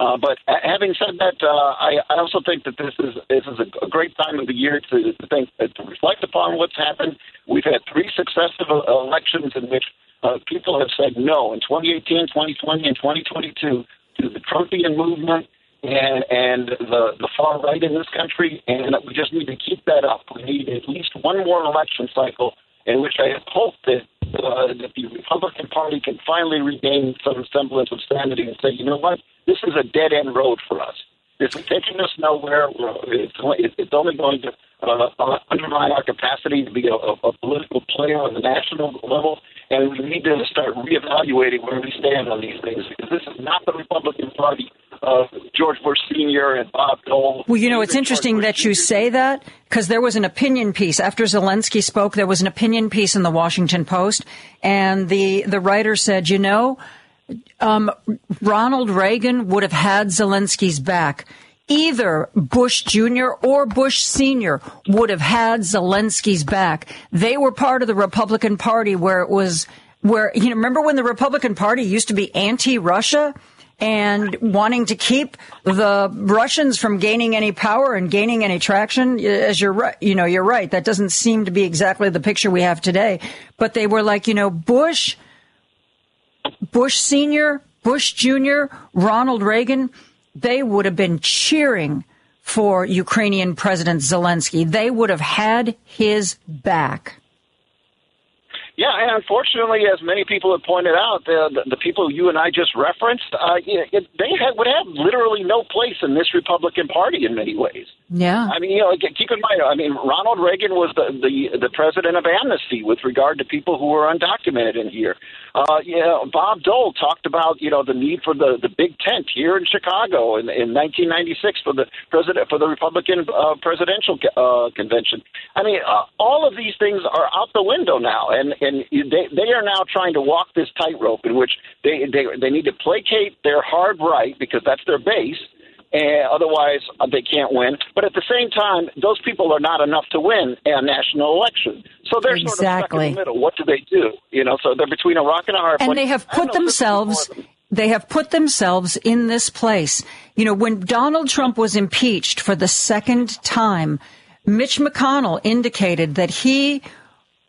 Uh, but having said that, uh, I, I also think that this is this is a, great time of the year to, to think uh, to reflect upon what's happened. We've had three successive uh, elections in which uh, people have said no in 2018, 2020, and 2022 to the Trumpian movement and and the the far right in this country, and we just need to keep that up. We need at least one more election cycle in which I hope that uh, that the Republican Party can finally regain some semblance of sanity and say, you know what, this is a dead end road for us. It's taking us nowhere. It's, it's only going to uh, uh, undermine our capacity to be a, a political player on the national level, and we need to start reevaluating where we stand on these things because this is not the Republican Party of George Bush Sr. and Bob Dole. Well, you know, it's interesting that you say that because there was an opinion piece after Zelensky spoke. There was an opinion piece in the Washington Post, and the the writer said, you know um, Ronald Reagan would have had Zelensky's back. Either Bush Jr. or Bush Sr. would have had Zelensky's back. They were part of the Republican Party where it was, where, you know, remember when the Republican Party used to be anti-Russia? and wanting to keep the Russians from gaining any power and gaining any traction. As you're right, you know, you're right. That doesn't seem to be exactly the picture we have today. But they were like, you know, Bush, Bush Senior, Bush Junior, Ronald Reagan. They would have been cheering for Ukrainian President Zelensky. They would have had his back. Yeah, and unfortunately, as many people have pointed out, the the, the people you and I just referenced, uh, it, they have, would have literally no place in this Republican Party in many ways. Yeah, I mean, you know, keep in mind, I mean, Ronald Reagan was the the, the president of amnesty with regard to people who were undocumented in here. Uh, you know, Bob Dole talked about you know the need for the the big tent here in Chicago in, in 1996 for the president for the Republican uh, presidential uh, convention. I mean, uh, all of these things are out the window now, and and they they are now trying to walk this tightrope in which they they they need to placate their hard right because that's their base. And otherwise, uh, they can't win. But at the same time, those people are not enough to win a national election. So they're exactly. sort of stuck in the middle. What do they do? You know, so they're between a rock and a hard place. And they have put themselves they have put themselves in this place. You know, when Donald Trump was impeached for the second time, Mitch McConnell indicated that he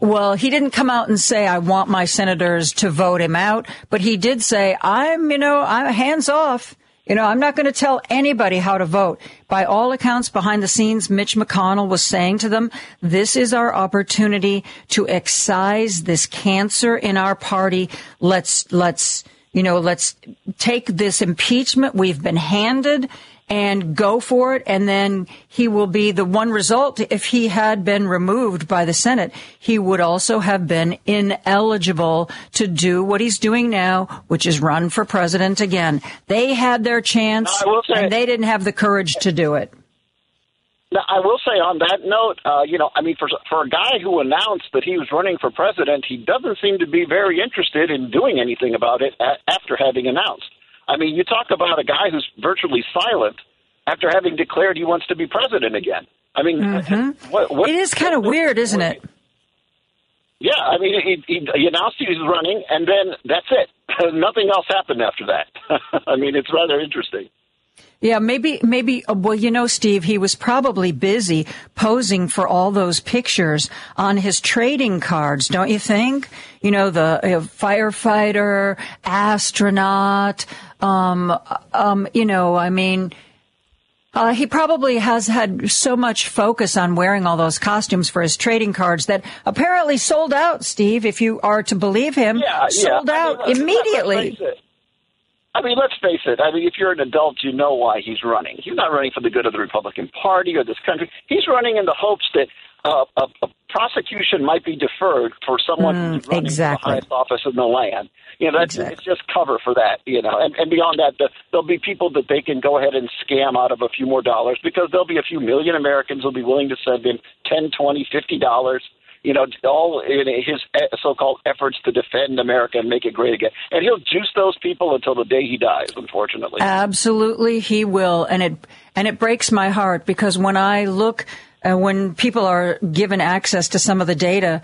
well, he didn't come out and say, I want my senators to vote him out, but he did say, I'm, you know, I'm hands off. You know, I'm not going to tell anybody how to vote. By all accounts, behind the scenes, Mitch McConnell was saying to them, this is our opportunity to excise this cancer in our party. Let's, let's, you know, let's take this impeachment we've been handed and go for it. And then he will be the one result. If he had been removed by the Senate, he would also have been ineligible to do what he's doing now, which is run for president again. They had their chance no, and they didn't have the courage to do it. Now, I will say on that note, uh, you know, I mean, for for a guy who announced that he was running for president, he doesn't seem to be very interested in doing anything about it a- after having announced. I mean, you talk about a guy who's virtually silent after having declared he wants to be president again. I mean, mm-hmm. what, what, it is kind of weird, isn't it? Yeah, I mean, he, he, he announced he was running, and then that's it. Nothing else happened after that. I mean, it's rather interesting. Yeah, maybe, maybe, uh, well, you know, Steve, he was probably busy posing for all those pictures on his trading cards, don't you think? You know, the uh, firefighter, astronaut, um, um, you know, I mean, uh, he probably has had so much focus on wearing all those costumes for his trading cards that apparently sold out, Steve, if you are to believe him. Yeah, sold yeah. out I mean, immediately. I mean, let's face it. I mean, if you're an adult, you know why he's running. He's not running for the good of the Republican Party or this country. He's running in the hopes that uh, a, a prosecution might be deferred for someone Mm, running exactly. for the highest office in the land. You know, that's Exactly. it's just cover for that. You know, and, and beyond that, the, there'll be people that they can go ahead and scam out of a few more dollars because there'll be a few million Americans who'll be willing to send him ten, twenty, fifty dollars. You know, all in his so-called efforts to defend America and make it great again. And he'll juice those people until the day he dies. Unfortunately. Absolutely, he will, and it and it breaks my heart because when I look, uh, when people are given access to some of the data,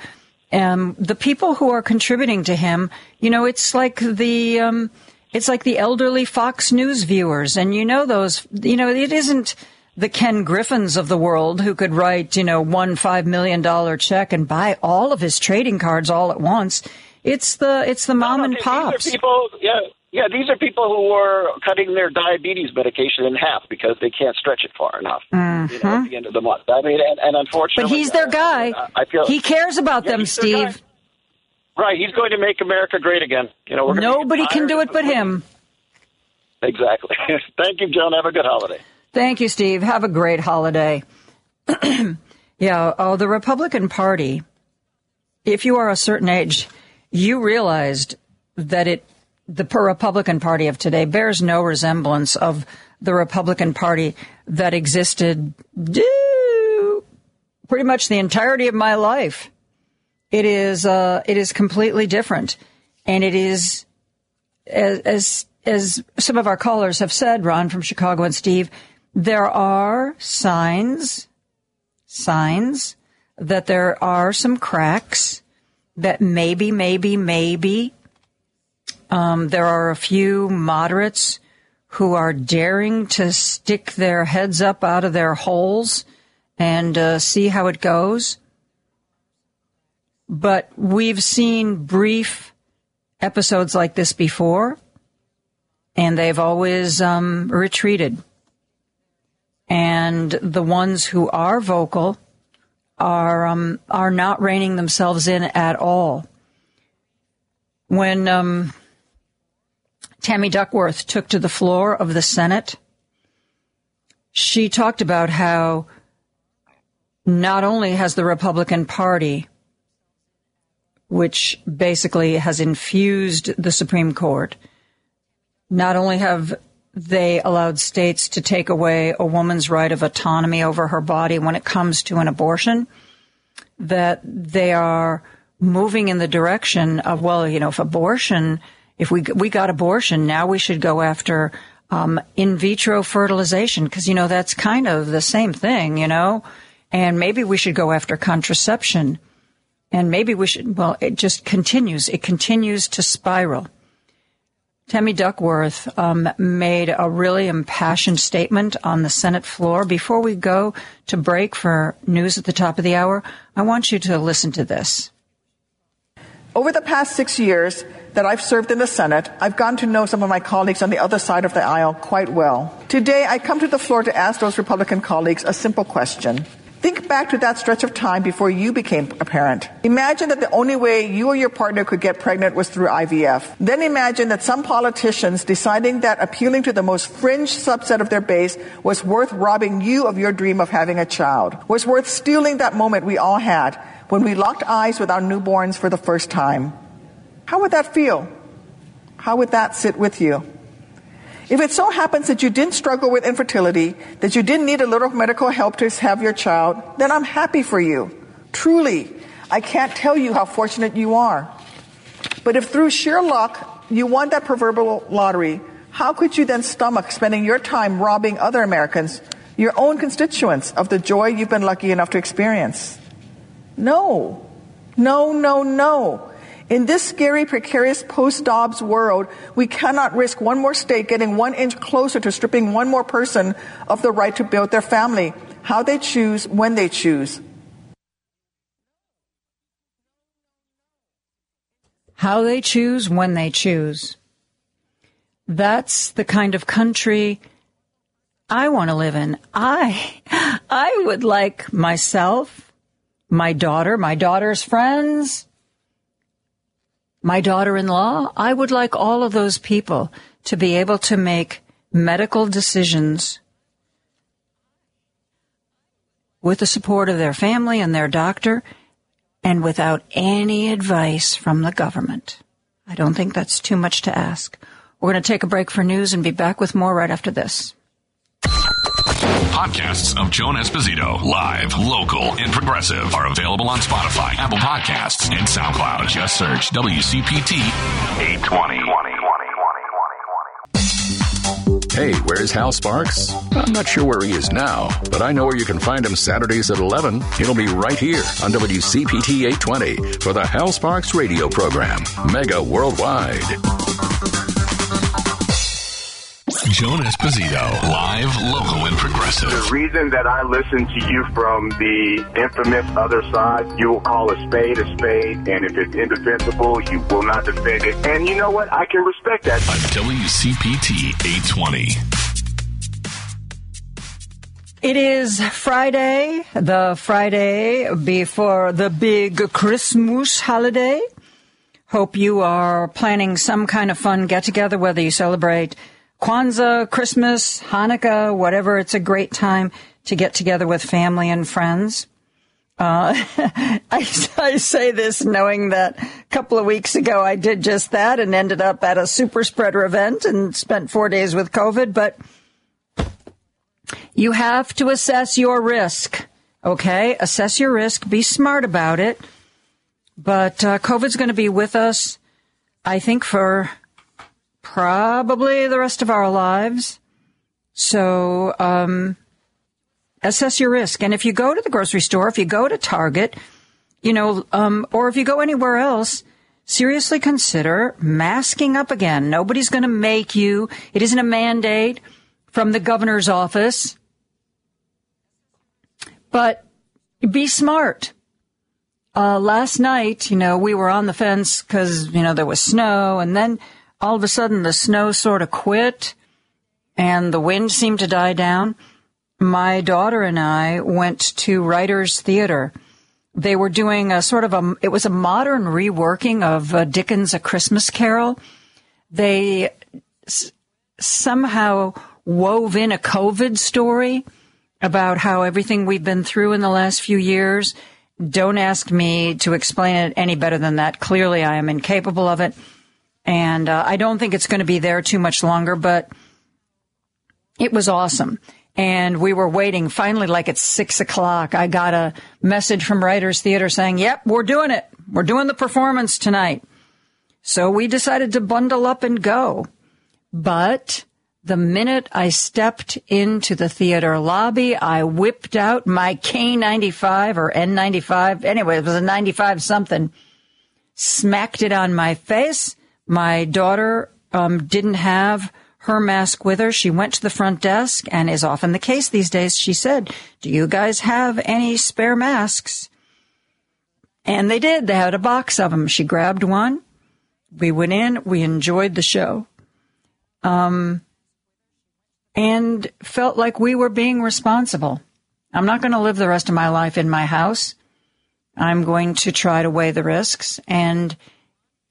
um, the people who are contributing to him, you know, it's like the um, it's like the elderly Fox News viewers, and you know those, you know, it isn't the Ken Griffins of the world who could write, you know, one five million dollar check and buy all of his trading cards all at once. It's the it's the mom and These pops. are people, yeah, yeah. These are people who are cutting their diabetes medication in half because they can't stretch it far enough. You know, at the end of the month. I mean, and, and unfortunately, Mm-hmm. But he's their guy. I, I feel he cares about Yeah, them, he's their guy. Steve. Right, he's going to make America great again. You know, we're Nobody can do it but him. Exactly. Thank you, Joan. Have a good holiday. Thank you, Steve. Have a great holiday. yeah, oh, the Republican Party, if you are a certain age, you realized that it, the Republican Party of today bears no resemblance of the Republican Party that existed pretty much the entirety of my life. It is, uh, it is completely different. And it is, as, as, as some of our callers have said, Ron from Chicago and Steve, there are signs, signs that there are some cracks that maybe, maybe, maybe, um, there are a few moderates who are daring to stick their heads up out of their holes and uh, see how it goes. But we've seen brief episodes like this before, and they've always um, retreated. And the ones who are vocal are um, are not reining themselves in at all. When um, Tammy Duckworth took to the floor of the Senate, she talked about how not only has the Republican Party, which basically has infused the Supreme Court, not only have they allowed states to take away a woman's right of autonomy over her body when it comes to an abortion, that they are moving in the direction of, well, you know, if abortion, if we, we got abortion, now we should go after um, in vitro fertilization, because, you know, that's kind of the same thing, you know? And maybe we should go after contraception. And maybe we should, well, it just continues. It continues to spiral. Tammy Duckworth um, made a really impassioned statement on the Senate floor. Before we go to break for news at the top of the hour, I want you to listen to this. Over the past six years that I've served in the Senate, I've gotten to know some of my colleagues on the other side of the aisle quite well. Today, I come to the floor to ask those Republican colleagues a simple question. Think back to that stretch of time before you became a parent. Imagine that the only way you or your partner could get pregnant was through IVF. Then imagine that some politicians deciding that appealing to the most fringe subset of their base was worth robbing you of your dream of having a child, was worth stealing that moment we all had when we locked eyes with our newborns for the first time. How would that feel? How would that sit with you? If it so happens that you didn't struggle with infertility, that you didn't need a little medical help to have your child, then I'm happy for you. Truly, I can't tell you how fortunate you are. But if through sheer luck you won that proverbial lottery, how could you then stomach spending your time robbing other Americans, your own constituents, of the joy you've been lucky enough to experience? No. No, no, no. In this scary, precarious post-Dobbs world, we cannot risk one more state getting one inch closer to stripping one more person of the right to build their family, how they choose, when they choose. How they choose, when they choose. That's the kind of country I want to live in. I, I would like myself, my daughter, my daughter's friends, my daughter in law, I would like all of those people to be able to make medical decisions with the support of their family and their doctor and without any advice from the government. I don't think that's too much to ask. We're going to take a break for news and be back with more right after this. Podcasts of Joan Esposito, live, local, and progressive, are available on Spotify, Apple Podcasts, and SoundCloud. Just search WCPT 820. Hey, where's Hal Sparks? I'm not sure where he is now, but I know where you can find him Saturdays at 11. He'll be right here on WCPT 820 for the Hal Sparks radio program, Mega Worldwide. Joan Esposito, live, local, and progressive. The reason that I listen to you from the infamous other side, you will call a spade a spade, and if it's indefensible, you will not defend it. And you know what? I can respect that. On WCPT 820. It is Friday, the Friday before the big Christmas holiday. Hope you are planning some kind of fun get together, whether you celebrate Kwanzaa, Christmas, Hanukkah, whatever. It's a great time to get together with family and friends. Uh, I, I, say this knowing that a couple of weeks ago I did just that and ended up at a super spreader event and spent four days with COVID, but you have to assess your risk. Okay. Assess your risk. Be smart about it. But uh, COVID's going to be with us, I think, for probably the rest of our lives. So, um, assess your risk. And if you go to the grocery store, if you go to Target, you know, um, or if you go anywhere else, seriously consider masking up again. Nobody's going to make you. It isn't a mandate from the governor's office. But be smart. Uh, last night, you know, we were on the fence because, you know, there was snow and then all of a sudden the snow sort of quit and the wind seemed to die down. My daughter and I went to Writers Theater. They were doing a sort of a, it was a modern reworking of uh, Dickens' A Christmas Carol. They s- somehow wove in a COVID story about how everything we've been through in the last few years. Don't ask me to explain it any better than that. Clearly, I am incapable of it. And uh, I don't think it's going to be there too much longer, but it was awesome. And we were waiting. Finally, like at six o'clock, I got a message from Writers Theater saying, yep, we're doing it. We're doing the performance tonight. So we decided to bundle up and go. But the minute I stepped into the theater lobby, I whipped out my K95 or N95. Anyway, it was a 95 something. Smacked it on my face. My daughter um, didn't have her mask with her. She went to the front desk, and is often the case these days. She said, "Do you guys have any spare masks?" And they did. They had a box of them. She grabbed one. We went in. We enjoyed the show. Um, and felt like we were being responsible. I'm not going to live the rest of my life in my house. I'm going to try to weigh the risks. And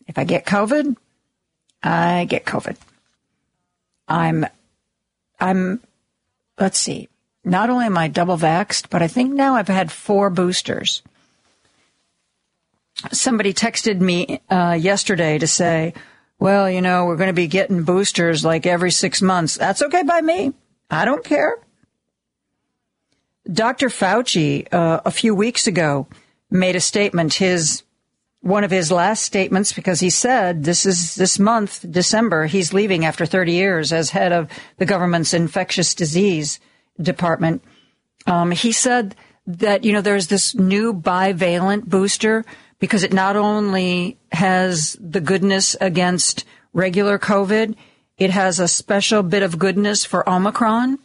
if I get COVID, I get COVID. I'm, I'm, let's see, not only am I double vaxxed, but I think now I've had four boosters. Somebody texted me uh, yesterday to say, well, you know, we're going to be getting boosters like every six months. That's okay by me. I don't care. Dr. Fauci, uh, a few weeks ago, made a statement, his, one of his last statements, because he said this is this month, December, he's leaving after 30 years as head of the government's infectious disease department. Um, he said that, you know, there's this new bivalent booster because it not only has the goodness against regular COVID, it has a special bit of goodness for Omicron.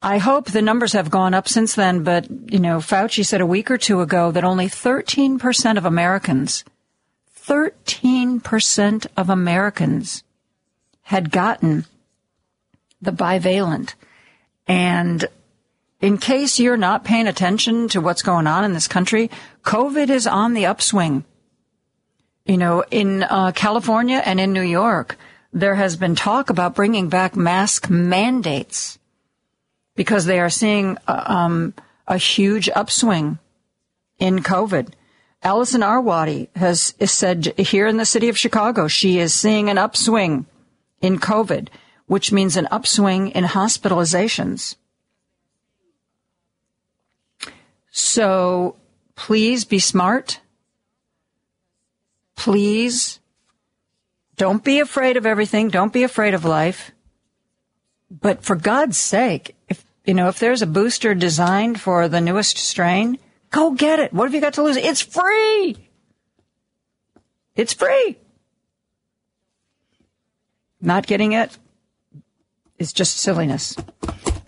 I hope the numbers have gone up since then, but, you know, Fauci said a week or two ago that only 13% of Americans, 13% of Americans had gotten the bivalent. And in case you're not paying attention to what's going on in this country, COVID is on the upswing. You know, in uh, California and in New York, there has been talk about bringing back mask mandates because they are seeing uh, um, a huge upswing in COVID. Allison Arwady has said here in the city of Chicago, she is seeing an upswing in COVID, which means an upswing in hospitalizations. So please be smart. Please don't be afraid of everything. Don't be afraid of life. But for God's sake, you know, if there's a booster designed for the newest strain, go get it. What have you got to lose? It's free. It's free. Not getting it is just silliness.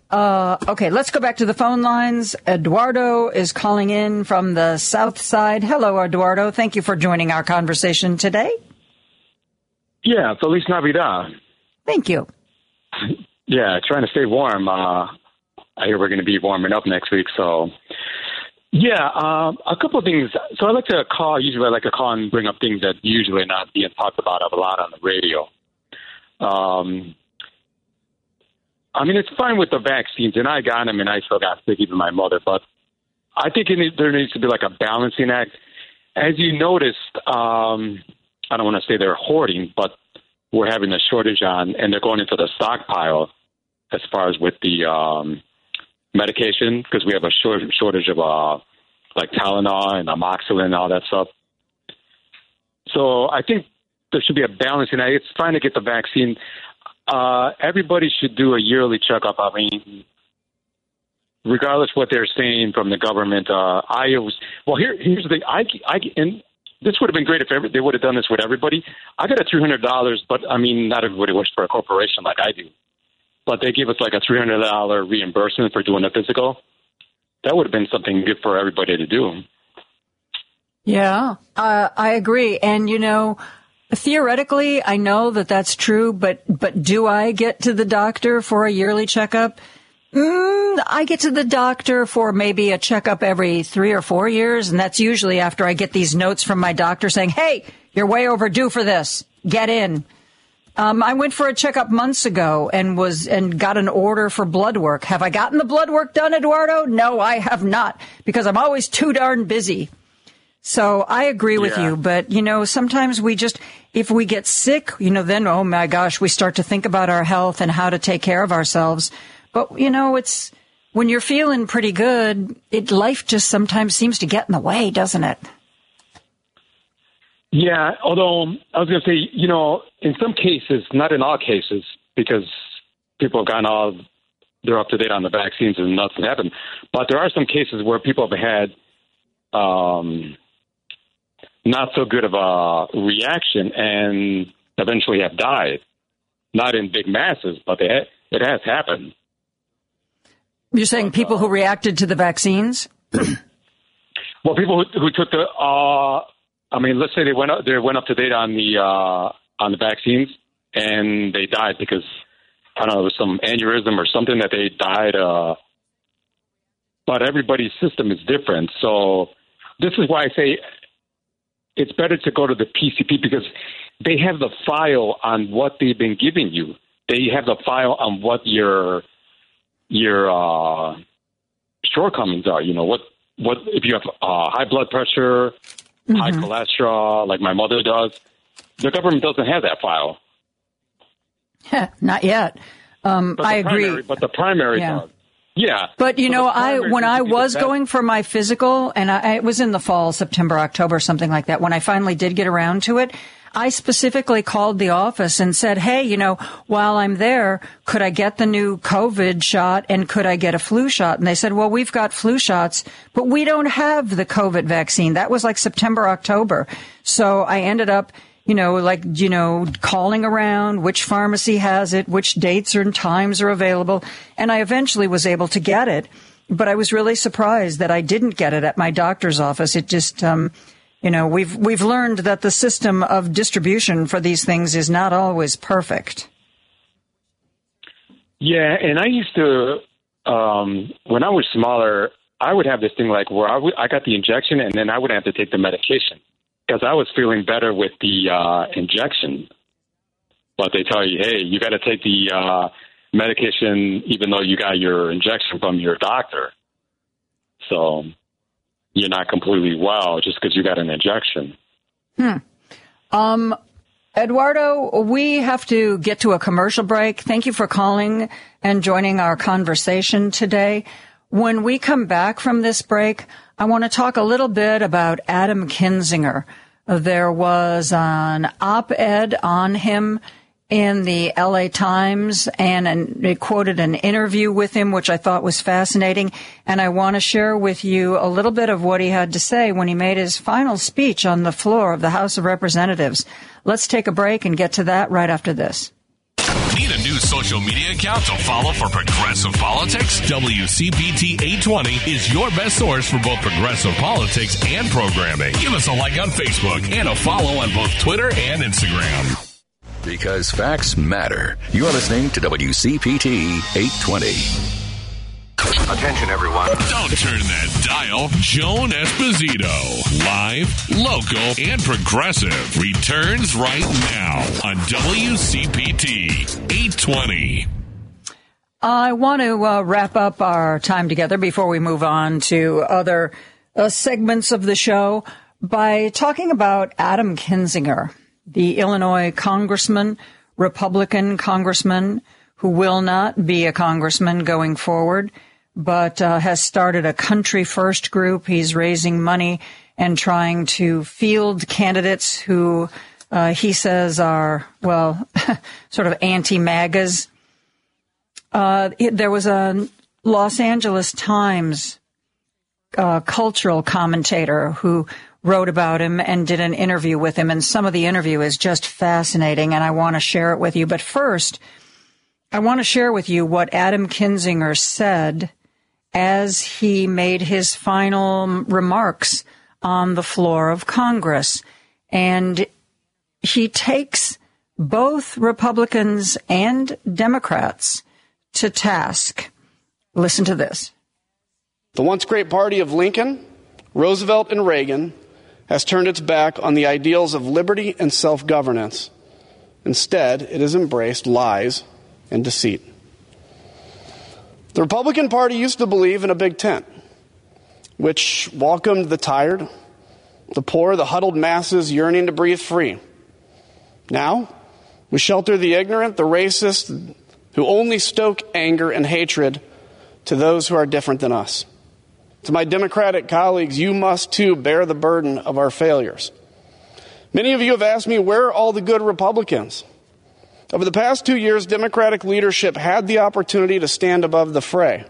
Uh, okay, let's go back to the phone lines. Eduardo is calling in from the south side. Hello, Eduardo. Thank you for joining our conversation today. Yeah, Feliz Navidad. Thank you. Yeah, trying to stay warm. Uh, I hear we're going to be warming up next week, so yeah, um, a couple of things. So I like to call. Usually, I like to call and bring up things that usually not being talked about a lot on the radio. Um, I mean, it's fine with the vaccines, and I got them, and I still got sick, even my mother. But I think it, there needs to be like a balancing act. As you noticed, um, I don't want to say they're hoarding, but we're having a shortage on, and they're going into the stockpile as far as with the um, medication because we have a short, shortage of uh, like Tylenol and amoxicillin and all that stuff. So I think there should be a balancing act. It's fine to get the vaccine. Uh, everybody should do a yearly checkup. I mean, regardless what they're saying from the government. Uh, I was well. Here, here's the I, I in this would have been great if every, they would have done this with everybody. I got a three hundred dollars, but I mean, not everybody works for a corporation like I do. But they gave us like a three hundred dollar reimbursement for doing a physical. That would have been something good for everybody to do. Yeah, uh, I agree. And you know, theoretically, I know that that's true, but but do I get to the doctor for a yearly checkup? Mm, I get to the doctor for maybe a checkup every three or four years, and that's usually after I get these notes from my doctor saying, "Hey, you're way overdue for this. Get in." Um, I went for a checkup months ago and was and got an order for blood work. Have I gotten the blood work done, Eduardo? No, I have not because I'm always too darn busy. So I agree with yeah. you, but you know, sometimes we just, if we get sick, you know, then, oh my gosh, we start to think about our health and how to take care of ourselves. But, you know, it's, when you're feeling pretty good, it, life just sometimes seems to get in the way, doesn't it? Yeah, although I was going to say, you know, in some cases, not in all cases, because people have gotten all, they're up to date on the vaccines and nothing happened. But there are some cases where people have had, um, not so good of a reaction and eventually have died. Not in big masses, but they, it has happened. You're saying people who reacted to the vaccines? well, people who, who took the, uh, I mean, let's say they went up, they went up to date on the uh, on the vaccines and they died because I don't know, it was some aneurysm or something that they died. Uh, but everybody's system is different, so this is why I say it's better to go to the PCP because they have the file on what they've been giving you. They have the file on what your your uh, shortcomings are. You know what what if you have uh, high blood pressure, mm-hmm. high cholesterol, like my mother does. The government doesn't have that file. Not yet. Um, I agree. But the primary yeah. does. Yeah. But you know, I when I was going for my physical, and I, it was in the fall, September, October, something like that. When I finally did get around to it, I specifically called the office and said, "Hey, you know, while I'm there, could I get the new COVID shot and could I get a flu shot?" And they said, "Well, we've got flu shots, but we don't have the COVID vaccine." That was like September, October. So I ended up you know, like, you know, calling around, which pharmacy has it, which dates and times are available. And I eventually was able to get it. But I was really surprised that I didn't get it at my doctor's office. It just, um, you know, we've, we've learned that the system of distribution for these things is not always perfect. Yeah. And I used to, um, when I was smaller, I would have this thing like where I, got the injection and then I would have to take the medication because I was feeling better with the uh, injection. But they tell you, hey, you got to take the uh, medication even though you got your injection from your doctor. So you're not completely well just because you got an injection. Hmm. Um, Eduardo, we have to get to a commercial break. Thank you for calling and joining our conversation today. When we come back from this break, I want to talk a little bit about Adam Kinzinger. There was an op-ed on him in the LA Times and an, it quoted an interview with him, which I thought was fascinating. And I want to share with you a little bit of what he had to say when he made his final speech on the floor of the House of Representatives. Let's take a break and get to that right after this. Need a new social media account to follow for progressive politics? WCPT 820 is your best source for both progressive politics and programming. Give us a like on Facebook and a follow on both Twitter and Instagram. Because facts matter. You are listening to WCPT 820. Attention, everyone. Don't turn that dial. Joan Esposito, live, local, and progressive, returns right now on WCPT 820. I want to uh, wrap up our time together before we move on to other uh, segments of the show by talking about Adam Kinzinger, the Illinois congressman, Republican congressman who will not be a congressman going forward but uh, has started a country first group. He's raising money and trying to field candidates who uh, he says are, well, sort of anti MAGAs. Uh, there was a Los Angeles Times uh, cultural commentator who wrote about him and did an interview with him. And some of the interview is just fascinating, and I want to share it with you. But first, I want to share with you what Adam Kinzinger said as he made his final remarks on the floor of Congress. And he takes both Republicans and Democrats to task. Listen to this. The once great party of Lincoln, Roosevelt, and Reagan has turned its back on the ideals of liberty and self governance. Instead, it has embraced lies and deceit. The Republican Party used to believe in a big tent, which welcomed the tired, the poor, the huddled masses yearning to breathe free. Now, we shelter the ignorant, the racist, who only stoke anger and hatred to those who are different than us. To my Democratic colleagues, you must too bear the burden of our failures. Many of you have asked me, where are all the good Republicans? Over the past two years, Democratic leadership had the opportunity to stand above the fray.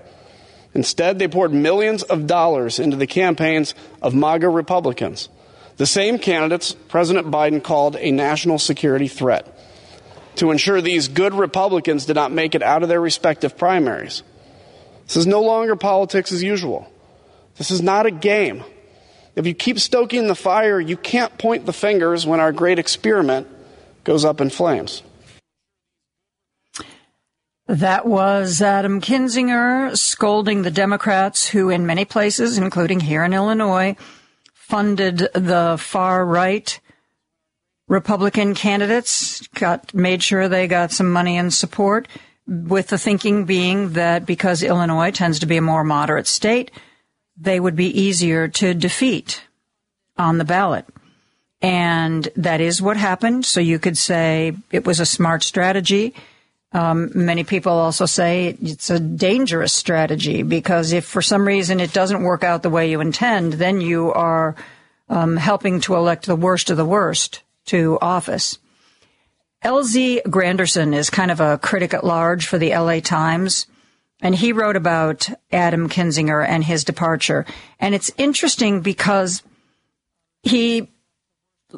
Instead, they poured millions of dollars into the campaigns of MAGA Republicans, the same candidates President Biden called a national security threat, to ensure these good Republicans did not make it out of their respective primaries. This is no longer politics as usual. This is not a game. If you keep stoking the fire, you can't point the fingers when our great experiment goes up in flames. That was Adam Kinzinger scolding the Democrats who, in many places, including here in Illinois, funded the far right Republican candidates, got, made sure they got some money and support, with the thinking being that because Illinois tends to be a more moderate state, they would be easier to defeat on the ballot. And that is what happened. So you could say it was a smart strategy. Um, many people also say it's a dangerous strategy because if for some reason it doesn't work out the way you intend, then you are um, helping to elect the worst of the worst to office. LZ Granderson is kind of a critic at large for the LA Times, and he wrote about Adam Kinzinger and his departure. And it's interesting because he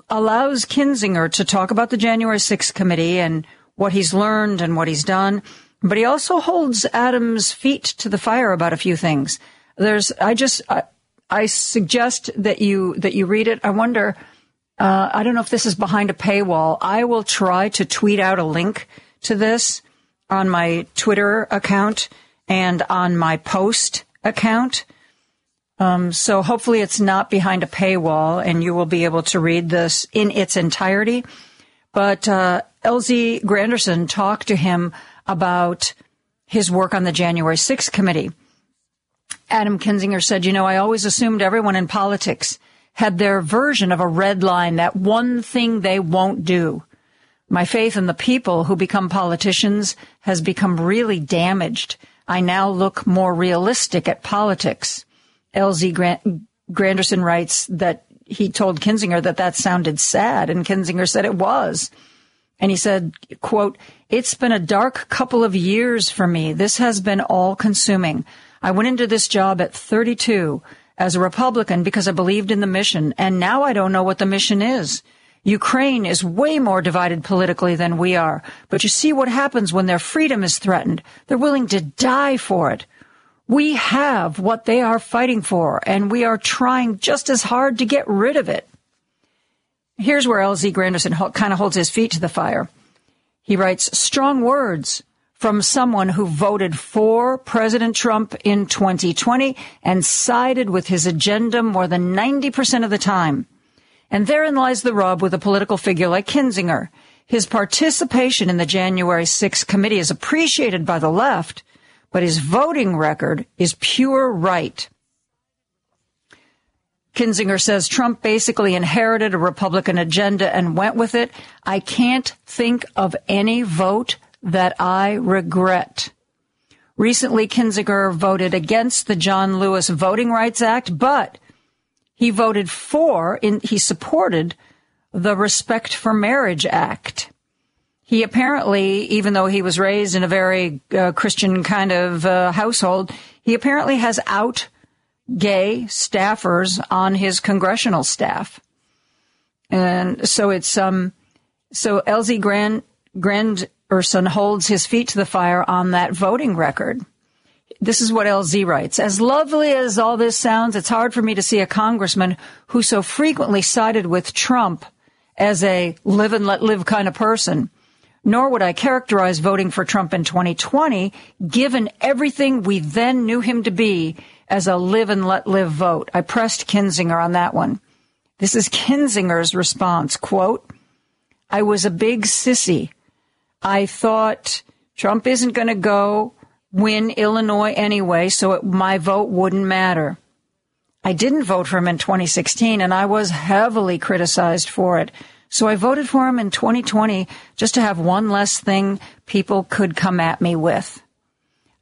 allows Kinzinger to talk about the January 6th committee and what he's learned and what he's done. But he also holds Adam's feet to the fire about a few things. There's, I just, I, I suggest that you, that you read it. I wonder, uh, I don't know if this is behind a paywall. I will try to tweet out a link to this on my Twitter account and on my post account. Um, so hopefully it's not behind a paywall and you will be able to read this in its entirety. But uh, LZ Granderson talked to him about his work on the January 6th committee. Adam Kinzinger said, You know, I always assumed everyone in politics had their version of a red line, that one thing they won't do. My faith in the people who become politicians has become really damaged. I now look more realistic at politics. LZ Granderson writes that he told Kinzinger that that sounded sad, and Kinzinger said it was. And he said, quote, it's been a dark couple of years for me. This has been all consuming. I went into this job at 32 as a Republican because I believed in the mission, and now I don't know what the mission is. Ukraine is way more divided politically than we are, but you see what happens when their freedom is threatened. They're willing to die for it. We have what they are fighting for, and we are trying just as hard to get rid of it. Here's where LZ Granderson kind of holds his feet to the fire. He writes strong words from someone who voted for President Trump in 2020 and sided with his agenda more than 90% of the time. And therein lies the rub with a political figure like Kinzinger. His participation in the January 6th committee is appreciated by the left, but his voting record is pure right. Kinzinger says Trump basically inherited a Republican agenda and went with it. I can't think of any vote that I regret. Recently, Kinzinger voted against the John Lewis Voting Rights Act, but he voted for, in, he supported the Respect for Marriage Act. He apparently, even though he was raised in a very uh, Christian kind of uh, household, he apparently has out gay staffers on his congressional staff. And so it's, um, so LZ Grand, Granderson holds his feet to the fire on that voting record. This is what LZ writes. As lovely as all this sounds, it's hard for me to see a congressman who so frequently sided with Trump as a live and let live kind of person. Nor would I characterize voting for Trump in 2020, given everything we then knew him to be, as a live and let live vote. I pressed Kinzinger on that one. This is Kinzinger's response. Quote, I was a big sissy. I thought Trump isn't going to go win Illinois anyway, so it, my vote wouldn't matter. I didn't vote for him in 2016 and I was heavily criticized for it. So I voted for him in 2020 just to have one less thing people could come at me with.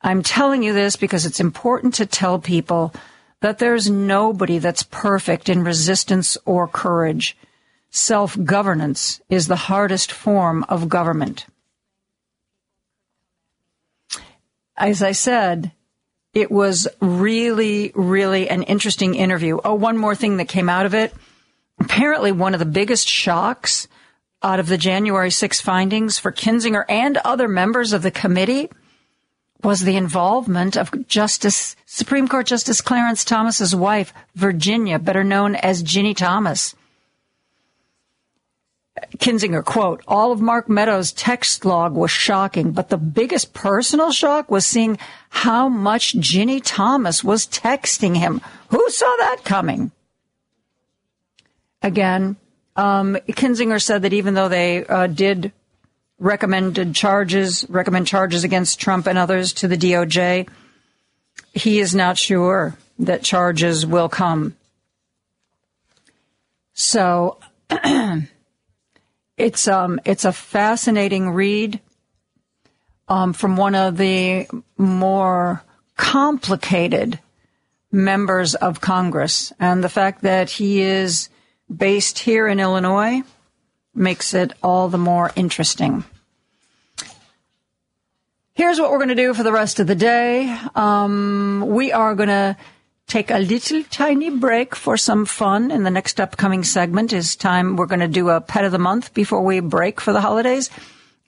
I'm telling you this because it's important to tell people that there's nobody that's perfect in resistance or courage. Self governance is the hardest form of government. As I said, it was really, really an interesting interview. Oh, one more thing that came out of it. Apparently, one of the biggest shocks out of the January 6 findings for Kinzinger and other members of the committee was the involvement of Justice Supreme Court Justice Clarence Thomas's wife, Virginia, better known as Ginni Thomas. Kinzinger, quote, all of Mark Meadows' text log was shocking, but the biggest personal shock was seeing how much Ginni Thomas was texting him. Who saw that coming? Again, um, Kinzinger said that even though they uh, did recommended charges, recommend charges against Trump and others to the DOJ. He is not sure that charges will come. So it's um it's a fascinating read um, from one of the more complicated members of Congress, and the fact that he is based here in Illinois makes it all the more interesting. Here's what we're going to do for the rest of the day. Um, we are going to take a little tiny break for some fun. In the next upcoming segment is time we're going to do a pet of the month before we break for the holidays.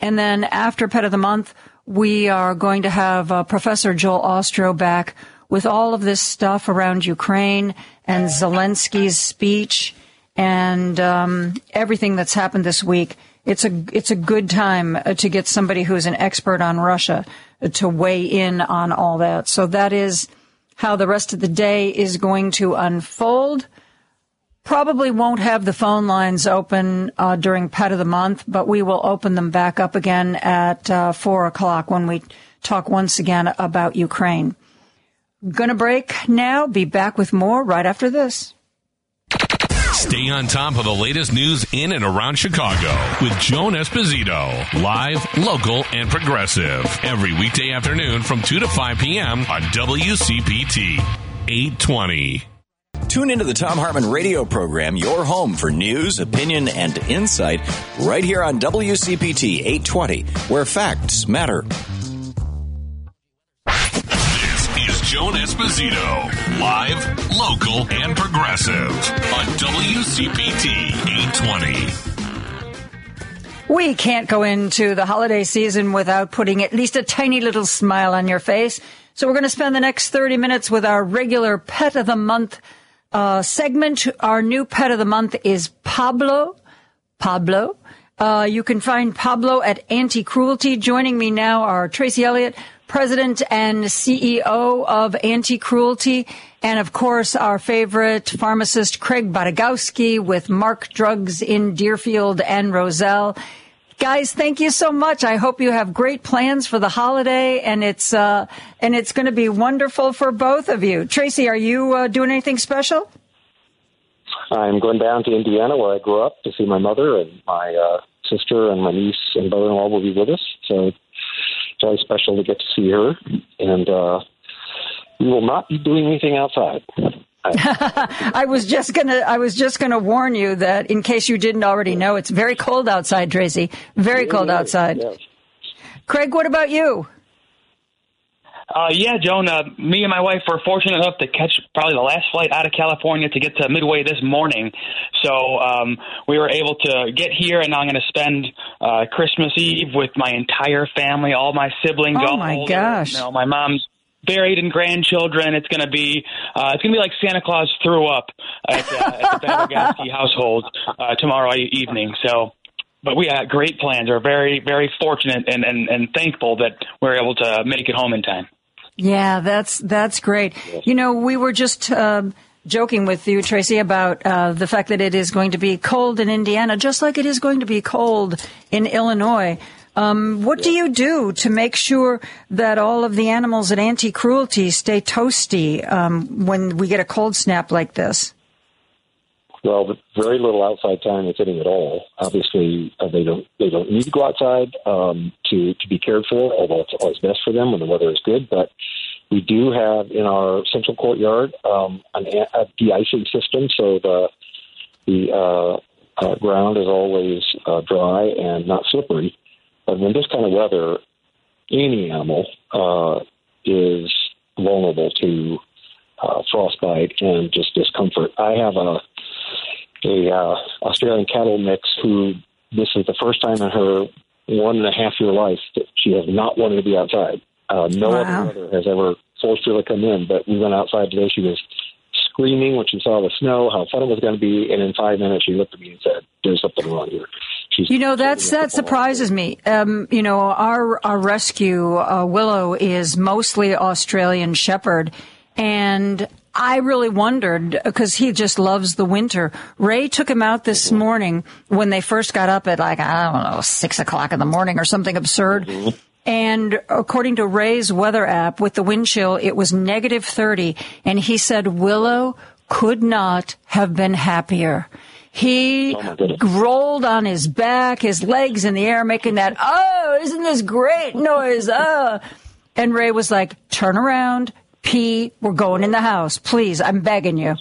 And then after pet of the month, we are going to have uh, Professor Joel Ostrow back with all of this stuff around Ukraine and Zelensky's speech and um, everything that's happened this week. It's a it's a good time uh, to get somebody who is an expert on Russia to weigh in on all that. So that is how the rest of the day is going to unfold. Probably won't have the phone lines open uh, during Pet of the Month, but we will open them back up again at uh, four o'clock when we talk once again about Ukraine. Gonna break now. Be back with more right after this. Stay on top of the latest news in and around Chicago with Joan Esposito. Live, local, and progressive. Every weekday afternoon from 2 to 5 p.m. on WCPT 820. Tune into the Thom Hartmann radio program, your home for news, opinion, and insight, right here on WCPT 820, where facts matter. Joan Esposito. Live, local, and progressive on WCPT 820. We can't go into the holiday season without putting at least a tiny little smile on your face. So we're going to spend the next 30 minutes with our regular pet of the month uh, segment. Our new pet of the month is Pablo. Pablo. Uh, you can find Pablo at Anti Cruelty. Joining me now are Tracy Elliott, president and CEO of Anti Cruelty, and of course, our favorite pharmacist, Craig Badagowski, with Mark Drugs in Deerfield and Roselle. Guys, thank you so much. I hope you have great plans for the holiday, and it's uh, and it's going to be wonderful for both of you. Tracy, are you uh, doing anything special? I'm going down to Indiana, where I grew up, to see my mother and my uh, sister and my niece and brother-in-law will be with us. So always special to get to see her, and uh, we will not be doing anything outside. I was just gonna. I was just gonna warn you that in case you didn't already know, it's very cold outside, Tracy. Very cold outside. Craig, what about you? Uh, yeah, Joan. Uh, me and my wife were fortunate enough to catch probably the last flight out of California to get to Midway this morning. So um, we were able to get here, and I'm going to spend uh, Christmas Eve with my entire family, all my siblings. Oh all my older. gosh. You know, my mom's buried and grandchildren. It's going to be uh, it's going to be like Santa Claus threw up at, uh, at the Badogowski household uh, tomorrow evening. So. But we had great plans. We're very, very fortunate and, and, and thankful that we're able to make it home in time. Yeah, that's that's great. You know, we were just um joking with you, Tracy, about uh, the fact that it is going to be cold in Indiana, just like it is going to be cold in Illinois. Um, what do you do to make sure that all of the animals at Anti Cruelty stay toasty um, when we get a cold snap like this? Well, very little outside time, if any at all. Obviously, uh, they don't they don't need to go outside um, to to be cared for. Although it's always best for them when the weather is good. But we do have in our central courtyard um, an, a de-icing system, so the the uh, uh, ground is always uh, dry and not slippery. But in this kind of weather, any animal uh, is vulnerable to uh, frostbite and just discomfort. I have a a uh, Australian cattle mix who this is the first time in her one and a half year life that she has not wanted to be outside. Uh, no Wow. other weather has ever forced her to come in, but we went outside today. She was screaming when she saw the snow, how fun it was going to be, and in five minutes she looked at me and said, "There's something wrong here." She's You know, that's that surprises me. Um, you know, our our rescue uh, Willow is mostly Australian Shepherd, and I really wondered because he just loves the winter. Ray took him out this morning when they first got up at like I don't know six o'clock in the morning or something absurd. And according to Ray's weather app, with the wind chill, it was negative 30. And he said Willow could not have been happier. He oh, rolled on his back, his legs in the air, making that, oh, isn't this great noise? Oh. And Ray was like, turn around, pee, we're going in the house. Please, I'm begging you.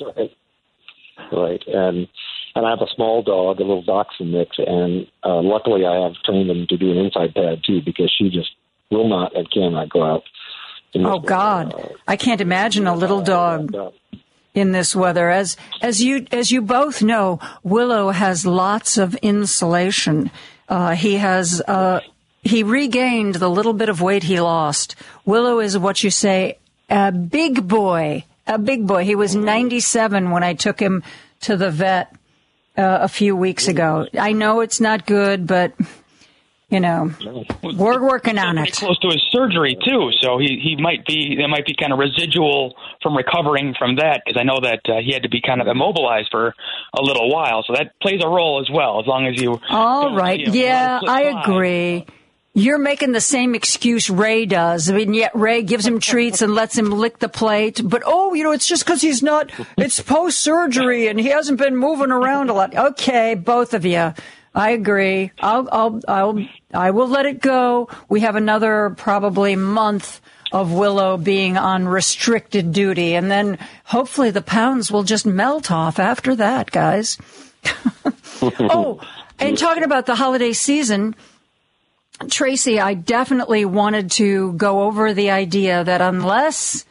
right? And and I have a small dog, a little dachshund mix, and uh, luckily I have trained him to do an inside pad too because she just will not and cannot go out. Oh God, I can't imagine a little dog in this weather. As as you as you both know, Willow has lots of insulation. Uh, he has uh, he regained the little bit of weight he lost. Willow is what you say a big boy, a big boy. He was 97 when I took him to the vet uh, a few weeks ago. I know it's not good, but you know, we're working on it. close to his surgery too, so he he might be there might be kind of residual from recovering from that because I know that uh, he had to be kind of immobilized for a little while, so that plays a role as well. As long as you All right. Yeah, I by. You're making the same excuse Ray does. I mean, yet Ray gives him treats and lets him lick the plate. But oh, you know, it's just because he's not. It's post surgery and he hasn't been moving around a lot. Okay, both of you. I agree. I'll, I'll, I'll, I will let it go. We have another probably month of Willow being on restricted duty, and then hopefully the pounds will just melt off after that, guys. oh, and talking about the holiday season, Tracy, I definitely wanted to go over the idea that unless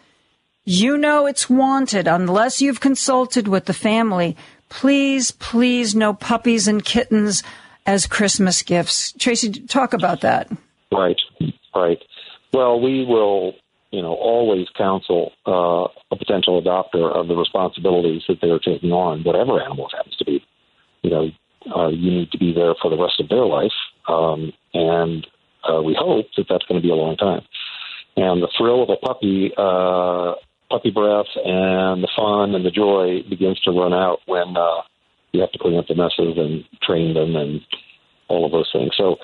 you know it's wanted, unless you've consulted with the family, please, please, no puppies and kittens as Christmas gifts. Tracy, talk about that. Right, right. Well, we will, you know, always counsel uh, a potential adopter of the responsibilities that they're taking on, whatever animal it happens to be. You know, uh, you need to be there for the rest of their life, um, and uh, we hope that that's going to be a long time. And the thrill of a puppy, uh, puppy breath, and the fun and the joy begins to run out when uh, you have to clean up the messes and train them and all of those things. So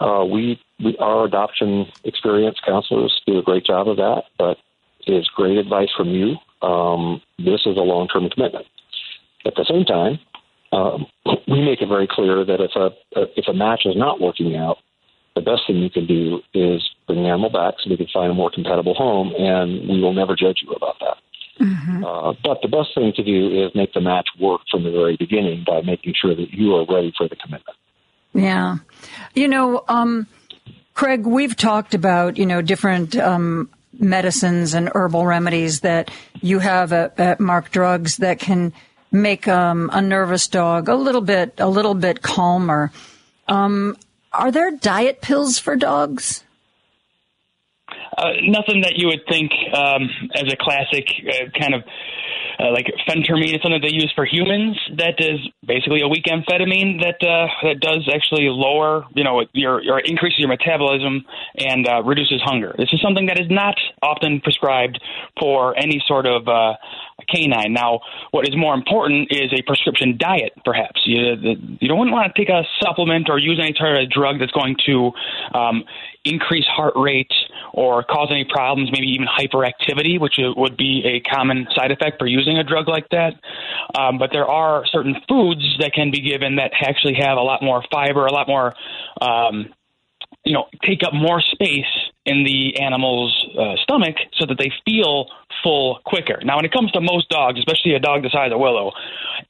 uh, we, we our adoption experience counselors do a great job of that, but it is great advice from you. Um, this is a long term commitment. At the same time, um, we make it very clear that if a if a match is not working out, the best thing you can do is bring the animal back so we can find a more compatible home, and we will never judge you about that. Uh, but the best thing to do is make the match work from the very beginning by making sure that you are ready for the commitment. Yeah. You know, um, Craig, we've talked about, you know, different, um, medicines and herbal remedies that you have at, at Mark Drugs that can make um, a nervous dog a little bit a little bit calmer. Um, are there diet pills for dogs? Uh, nothing that you would think um, as a classic uh, kind of uh, like phentermine is something they use for humans. That is basically a weak amphetamine that uh, that does actually lower, you know, your, your increases your metabolism and uh, reduces hunger. This is something that is not often prescribed for any sort of uh, canine. Now, what is more important is a prescription diet. Perhaps you you don't want to take a supplement or use any sort of drug that's going to um, increase heart rate or cause any problems, maybe even hyperactivity, which would be a common side effect for using a drug like that. Um, but there are certain foods that can be given that actually have a lot more fiber, a lot more, um, you know, take up more space in the animal's uh, stomach so that they feel full quicker. Now, when it comes to most dogs, especially a dog the size of Willow,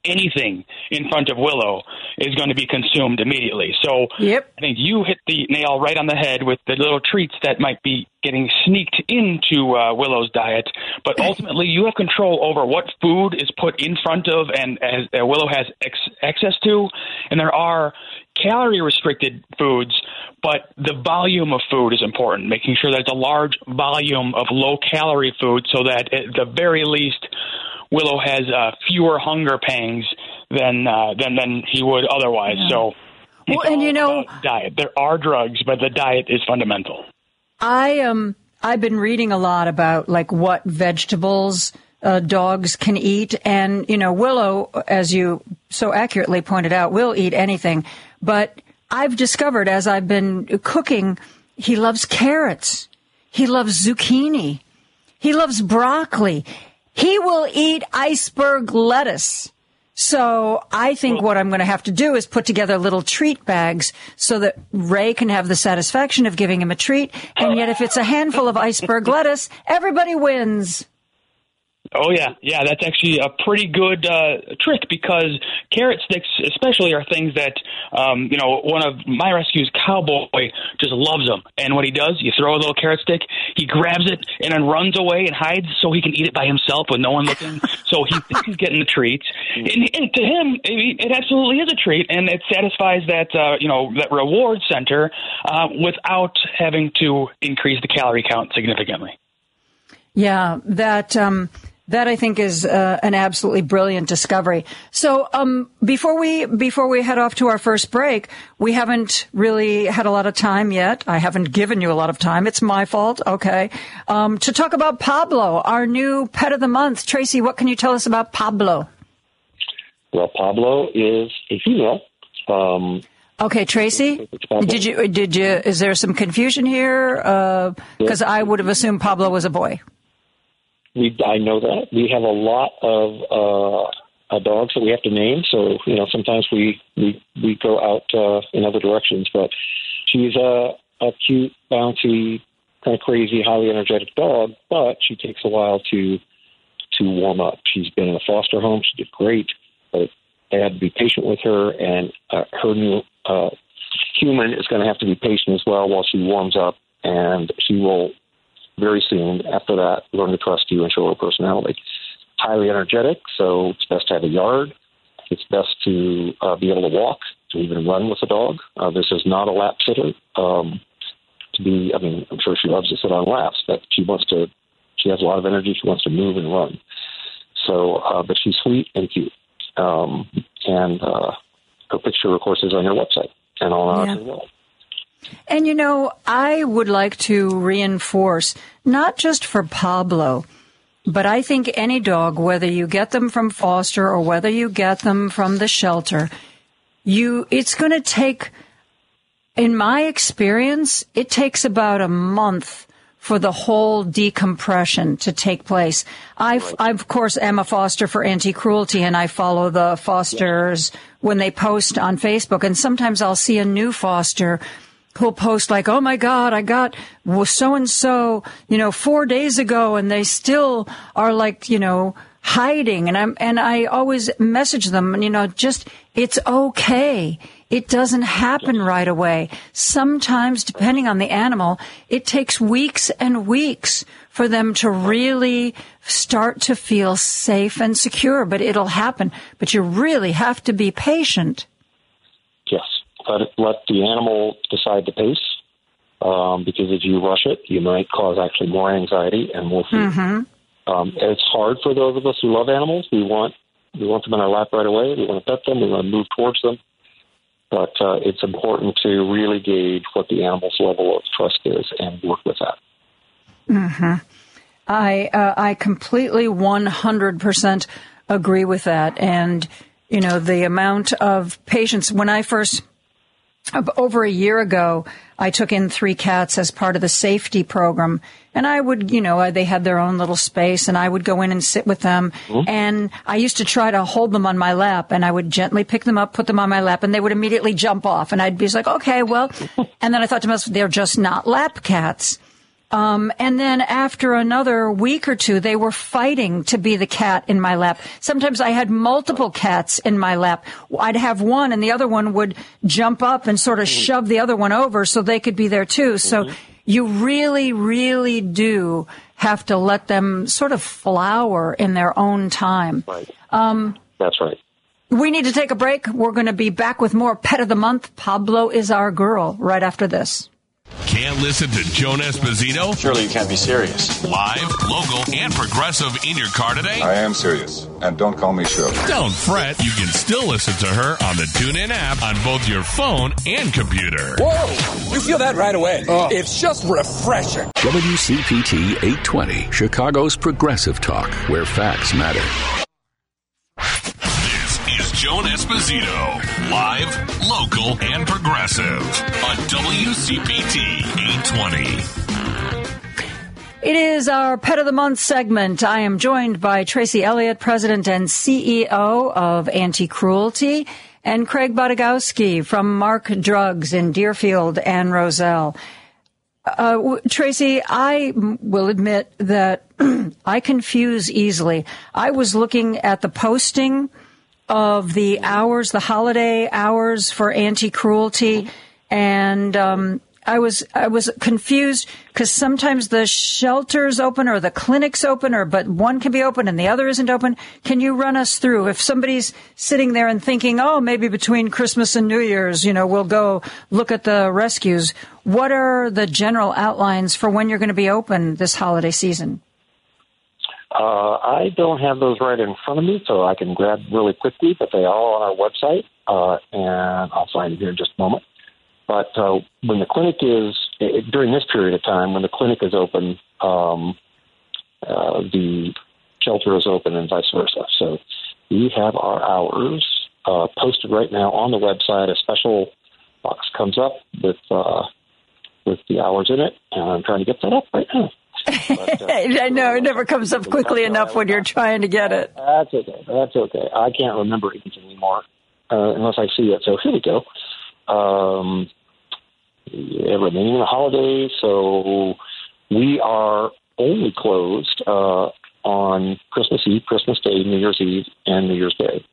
anything in front of Willow is going to be consumed immediately. So yep. I think you hit the nail right on the head with the little treats that might be getting sneaked into uh, Willow's diet. But ultimately, you have control over what food is put in front of and as uh, Willow has ex- access to. And there are calorie restricted foods, but the volume of food is important, making sure that it's a large volume of low calorie food so that at the very least Willow has uh, fewer hunger pangs than, uh, than, than he would otherwise. Yeah. So, well, and you know, diet. There are drugs, but the diet is fundamental. I um I've been reading a lot about like what vegetables uh, dogs can eat, and you know Willow, as you so accurately pointed out, will eat anything. But I've discovered as I've been cooking, he loves carrots. He loves zucchini. He loves broccoli. He will eat iceberg lettuce. So I think what I'm going to have to do is put together little treat bags so that Ray can have the satisfaction of giving him a treat. And yet if it's a handful of iceberg lettuce, everybody wins. Oh yeah, yeah, that's actually a pretty good uh, trick because carrot sticks, especially, are things that um, you know. One of my rescues, Cowboy, just loves them, and what he does, you throw a little carrot stick, he grabs it and then runs away and hides so he can eat it by himself with no one looking. so he thinks he's getting the treats, and, and to him, it, it, absolutely is a treat, and it satisfies that uh, you know that reward center uh, without having to increase the calorie count significantly. Yeah, that. Um that I think is uh, an absolutely brilliant discovery. So, um, before we before we head off to our first break, we haven't really had a lot of time yet. I haven't given you a lot of time. It's my fault. Okay, um, to talk about Pablo, our new pet of the month. Tracy, what can you tell us about Pablo? Well, Pablo is a female. Um, Okay, Tracy, did you did you? Is there some confusion here? Because uh, I would have assumed Pablo was a boy. We I know that we have a lot of uh, uh, dogs that we have to name. So you know sometimes we we we go out uh, in other directions. But she's a a cute, bouncy, kind of crazy, highly energetic dog. But she takes a while to to warm up. She's been in a foster home. She did great, but they had to be patient with her, and uh, her new uh, human is going to have to be patient as well while she warms up, and she will very soon after that learn to trust you and show her personality. Highly energetic, so it's best to have a yard. It's best to uh, be able to walk, to even run with a dog. Uh, this is not a lap sitter. Um, to be, I mean, I'm sure she loves to sit on laps, but she wants to. She has a lot of energy. She wants to move and run. So, uh, but she's sweet and cute. Um, and uh, her picture, of course, is on your website and on our yeah. And you know, I would like to reinforce not just for Pablo, but I think any dog, whether you get them from foster or whether you get them from the shelter, you, it's going to take, in my experience, it takes about a month for the whole decompression to take place. I. I of course, am a foster for anti-cruelty and I follow the fosters when they post on Facebook. And sometimes I'll see a new foster who'll post like, "Oh my God, I got so and so, you know, four days ago," and they still are like, you know, hiding and I'm and I always message them, and you know, just it's okay. It doesn't happen right away. Sometimes depending on the animal, it takes weeks and weeks for them to really start to feel safe and secure, but it'll happen. But you really have to be patient. Let, it, let the animal decide the pace. Um, because if you rush it, you might cause actually more anxiety and more fear. Mm-hmm. Um, and it's hard for those of us who love animals. We want we want them in our lap right away. We want to pet them. We want to move towards them. But uh, it's important to really gauge what the animal's level of trust is and work with that. hmm I uh, I completely 100% agree with that. And, you know, the amount of patience, when I first, over a year ago, I took in three cats as part of the safety program. And I would, you know, they had their own little space and I would go in and sit with them. Mm-hmm. And I used to try to hold them on my lap and I would gently pick them up, put them on my lap and they would immediately jump off. And I'd be like, okay, well, and then I thought to myself, they're just not lap cats. Um, and then after another week or two, they were fighting to be the cat in my lap. Sometimes I had multiple cats in my lap. I'd have one and the other one would jump up and sort of shove the other one over so they could be there too. So you really, really do have to let them sort of flower in their own time. Right. Um, That's right. we need to take a break. We're going to be back with more Pet of the Month. Pablo is our girl right after this. Can't listen to Joan Esposito? Surely you can't be serious. Live, local, and progressive in your car today? I am serious. And don't call me Shirley. Don't fret. You can still listen to her on the TuneIn app on both your phone and computer. Whoa! You feel that right away. Oh. It's just refreshing. WCPT 820, Chicago's progressive talk, where facts matter. Is Joan Esposito. Live, local, and progressive on WCPT 820. It is our Pet of the Month segment. I am joined by Tracy Elliott, President and CEO of Anti Cruelty, and Craig Bodagowski from Mark Drugs in Deerfield and Roselle. Uh, Tracy, I will admit that I confuse easily. I was looking at the posting of the hours, the holiday hours for anti-cruelty, and um, I was I was confused because sometimes the shelter's open or the clinic's open, or but one can be open and the other isn't open. Can you run us through if somebody's sitting there and thinking, oh, maybe between Christmas and New Year's, you know, we'll go look at the rescues. What are the general outlines for when you're going to be open this holiday season? Uh, I don't have those right in front of me, so I can grab really quickly, but they are on our website, uh, and I'll find it here in just a moment. But uh, when the clinic is, eh, during this period of time, when the clinic is open, um, uh, the shelter is open and vice versa. So we have our hours uh, posted right now on the website. A special box comes up with uh, with the hours in it, and I'm trying to get that up right now. I know it never comes up quickly enough when you're trying to get it. That's okay. That's okay. I can't remember anything anymore uh, unless I see it. So here we go. Um, yeah, remaining the holidays. So we are only closed uh, on Christmas Eve, Christmas Day, New Year's Eve, and New Year's Day.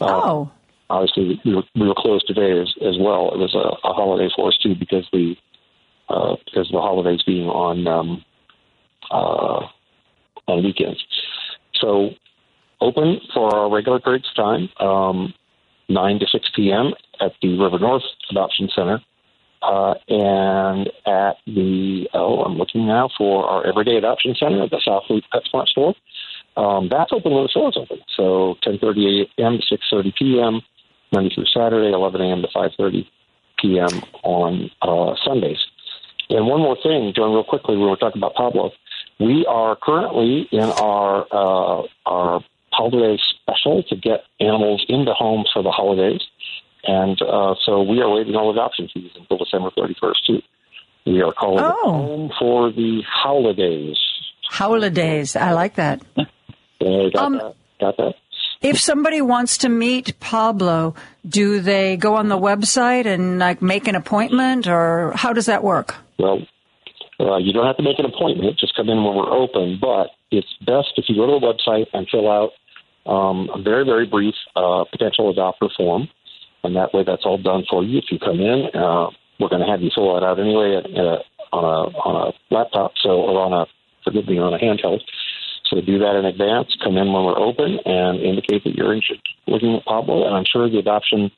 Uh, oh. Obviously, we were, we were closed today as, as well. It was a, a holiday for us too because the uh, because of the holidays being on um, uh, on weekends. So open for our regular of time, um, 9 to 6 p.m. at the River North Adoption Center. Uh, and at the, oh, I'm looking now for our Everyday Adoption Center at the South Loop Pet PetSmart store. Um, that's open when the store is open. So 10.30 a.m. to 6.30 p.m., Monday through Saturday, 11 a.m. to 5.30 p.m. on uh, Sundays. And one more thing, John, real quickly, we were talking about Pablo, we are currently in our uh, our holiday special to get animals into homes for the holidays, and uh, so we are waiving all adoption fees until December thirty first too. We are calling it Oh. home for the holidays. Holidays. I like that. Uh, got Um, that? Got that? If somebody wants to meet Pablo, do they go on the website and like make an appointment or how does that work? Well, uh, you don't have to make an appointment. Just come in when we're open. But it's best if you go to the website and fill out um, a very, very brief uh, potential adopter form. And that way, that's all done for you. If you come in, uh, we're going to have you fill that out anyway at, at a, on a on a laptop, so or on a forgive me on a handheld. So do that in advance. Come in when we're open and indicate that you're interested in looking at Pablo. And I'm sure the adoption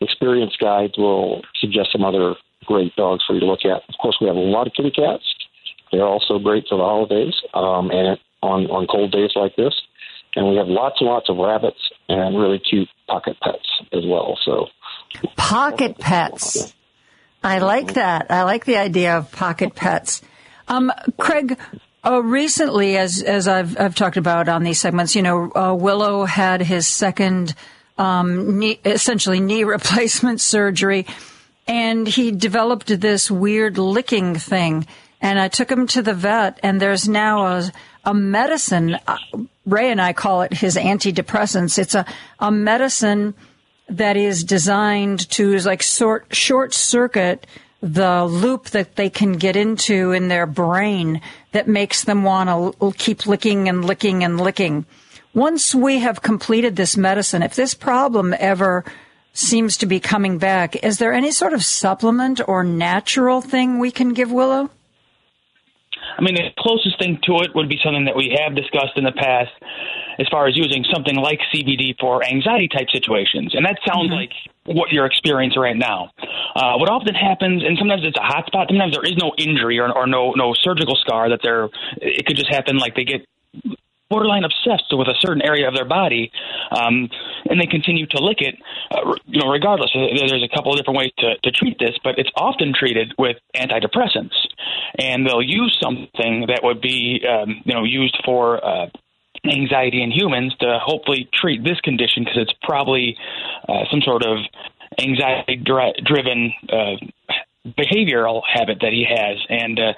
experience guides will suggest some other great dogs for you to look at. Of course, we have a lot of kitty cats. They're also great for the holidays um, and on on cold days like this. And we have lots and lots of rabbits and really cute pocket pets as well. So pocket pets. I like that. I like the idea of pocket pets. Um, Craig, uh, recently, as as I've I've talked about on these segments, you know, uh, Willow had his second um, knee, essentially knee replacement surgery, and he developed this weird licking thing. And I took him to the vet, and there's now a a medicine. Uh, Ray and I call it his antidepressants. It's a a medicine that is designed to is like sort short circuit the loop that they can get into in their brain that makes them want to keep licking and licking and licking. Once we have completed this medicine, if this problem ever seems to be coming back, is there any sort of supplement or natural thing we can give Willow? I mean, the closest thing to it would be something that we have discussed in the past as far as using something like CBD for anxiety type situations. And that sounds mm-hmm. like what you're experiencing right now. Uh, what often happens, and sometimes it's a hot spot, sometimes there is no injury or, or no, no surgical scar that they're, it could just happen like they get borderline obsessed with a certain area of their body, um, and they continue to lick it. Uh, you know, regardless, there's a couple of different ways to, to treat this, but it's often treated with antidepressants, and they'll use something that would be, um, you know, used for. Uh, anxiety in humans to hopefully treat this condition because it's probably uh, some sort of anxiety driven uh, behavioral habit that he has and uh,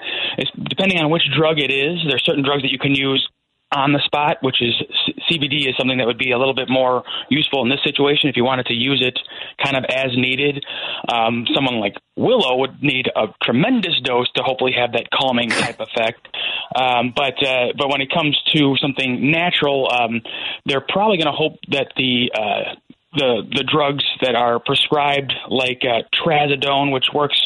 depending on which drug it is there's certain drugs that you can use on the spot, which is CBD is something that would be a little bit more useful in this situation if you wanted to use it kind of as needed. Um, someone like Willow would need a tremendous dose to hopefully have that calming type effect. Um, but uh, but when it comes to something natural, um, they're probably going to hope that the uh, the the drugs that are prescribed, like uh, trazodone, which works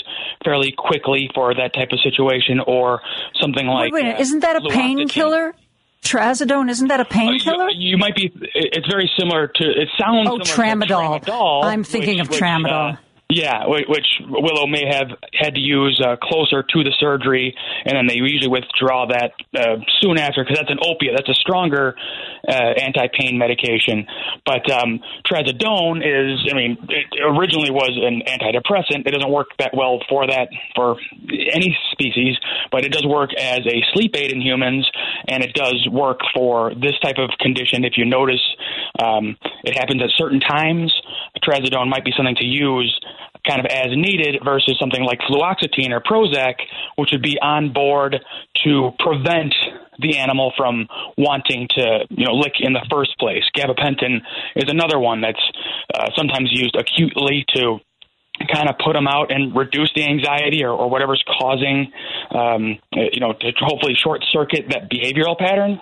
fairly quickly for that type of situation, or something like wait, wait, uh, isn't that a painkiller? Trazodone, isn't that a painkiller? Uh, you, you, might be. It's very similar to. It sounds. Oh, tramadol. tramadol. I'm thinking which, of tramadol. Which, uh, yeah, which Willow may have had to use uh, closer to the surgery, and then they usually withdraw that uh, soon after because that's an opiate. That's a stronger uh, anti-pain medication. But um, trazodone is, I mean, it originally was an antidepressant. It doesn't work that well for that for any species, but it does work as a sleep aid in humans, and it does work for this type of condition. If you notice, um, it happens at certain times. Trazodone might be something to use kind of as needed versus something like fluoxetine or Prozac, which would be on board to prevent the animal from wanting to, you know, lick in the first place. Gabapentin is another one that's uh, sometimes used acutely to kind of put them out and reduce the anxiety or, or whatever's causing, um, you know, to hopefully short circuit that behavioral pattern.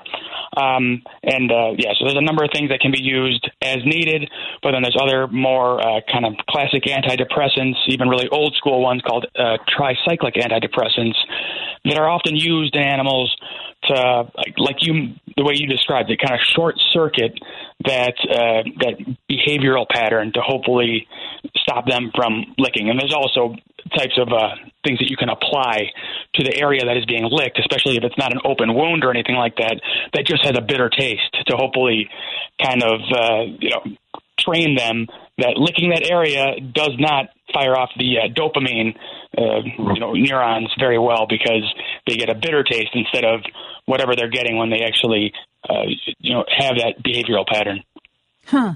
Um, and uh, yeah, so there's a number of things that can be used as needed, but then there's other more uh, kind of classic antidepressants, even really old school ones called uh, tricyclic antidepressants that are often used in animals to, like you, the way you described it, kind of short circuit that uh, that behavioral pattern to hopefully stop them from licking. And there's also types of uh, things that you can apply to the area that is being licked, especially if it's not an open wound or anything like that, that just has a bitter taste to hopefully kind of, uh, you know, train them that licking that area does not fire off the uh, dopamine, uh, you know, neurons very well because they get a bitter taste instead of whatever they're getting when they actually, uh, you know, have that behavioral pattern. Huh.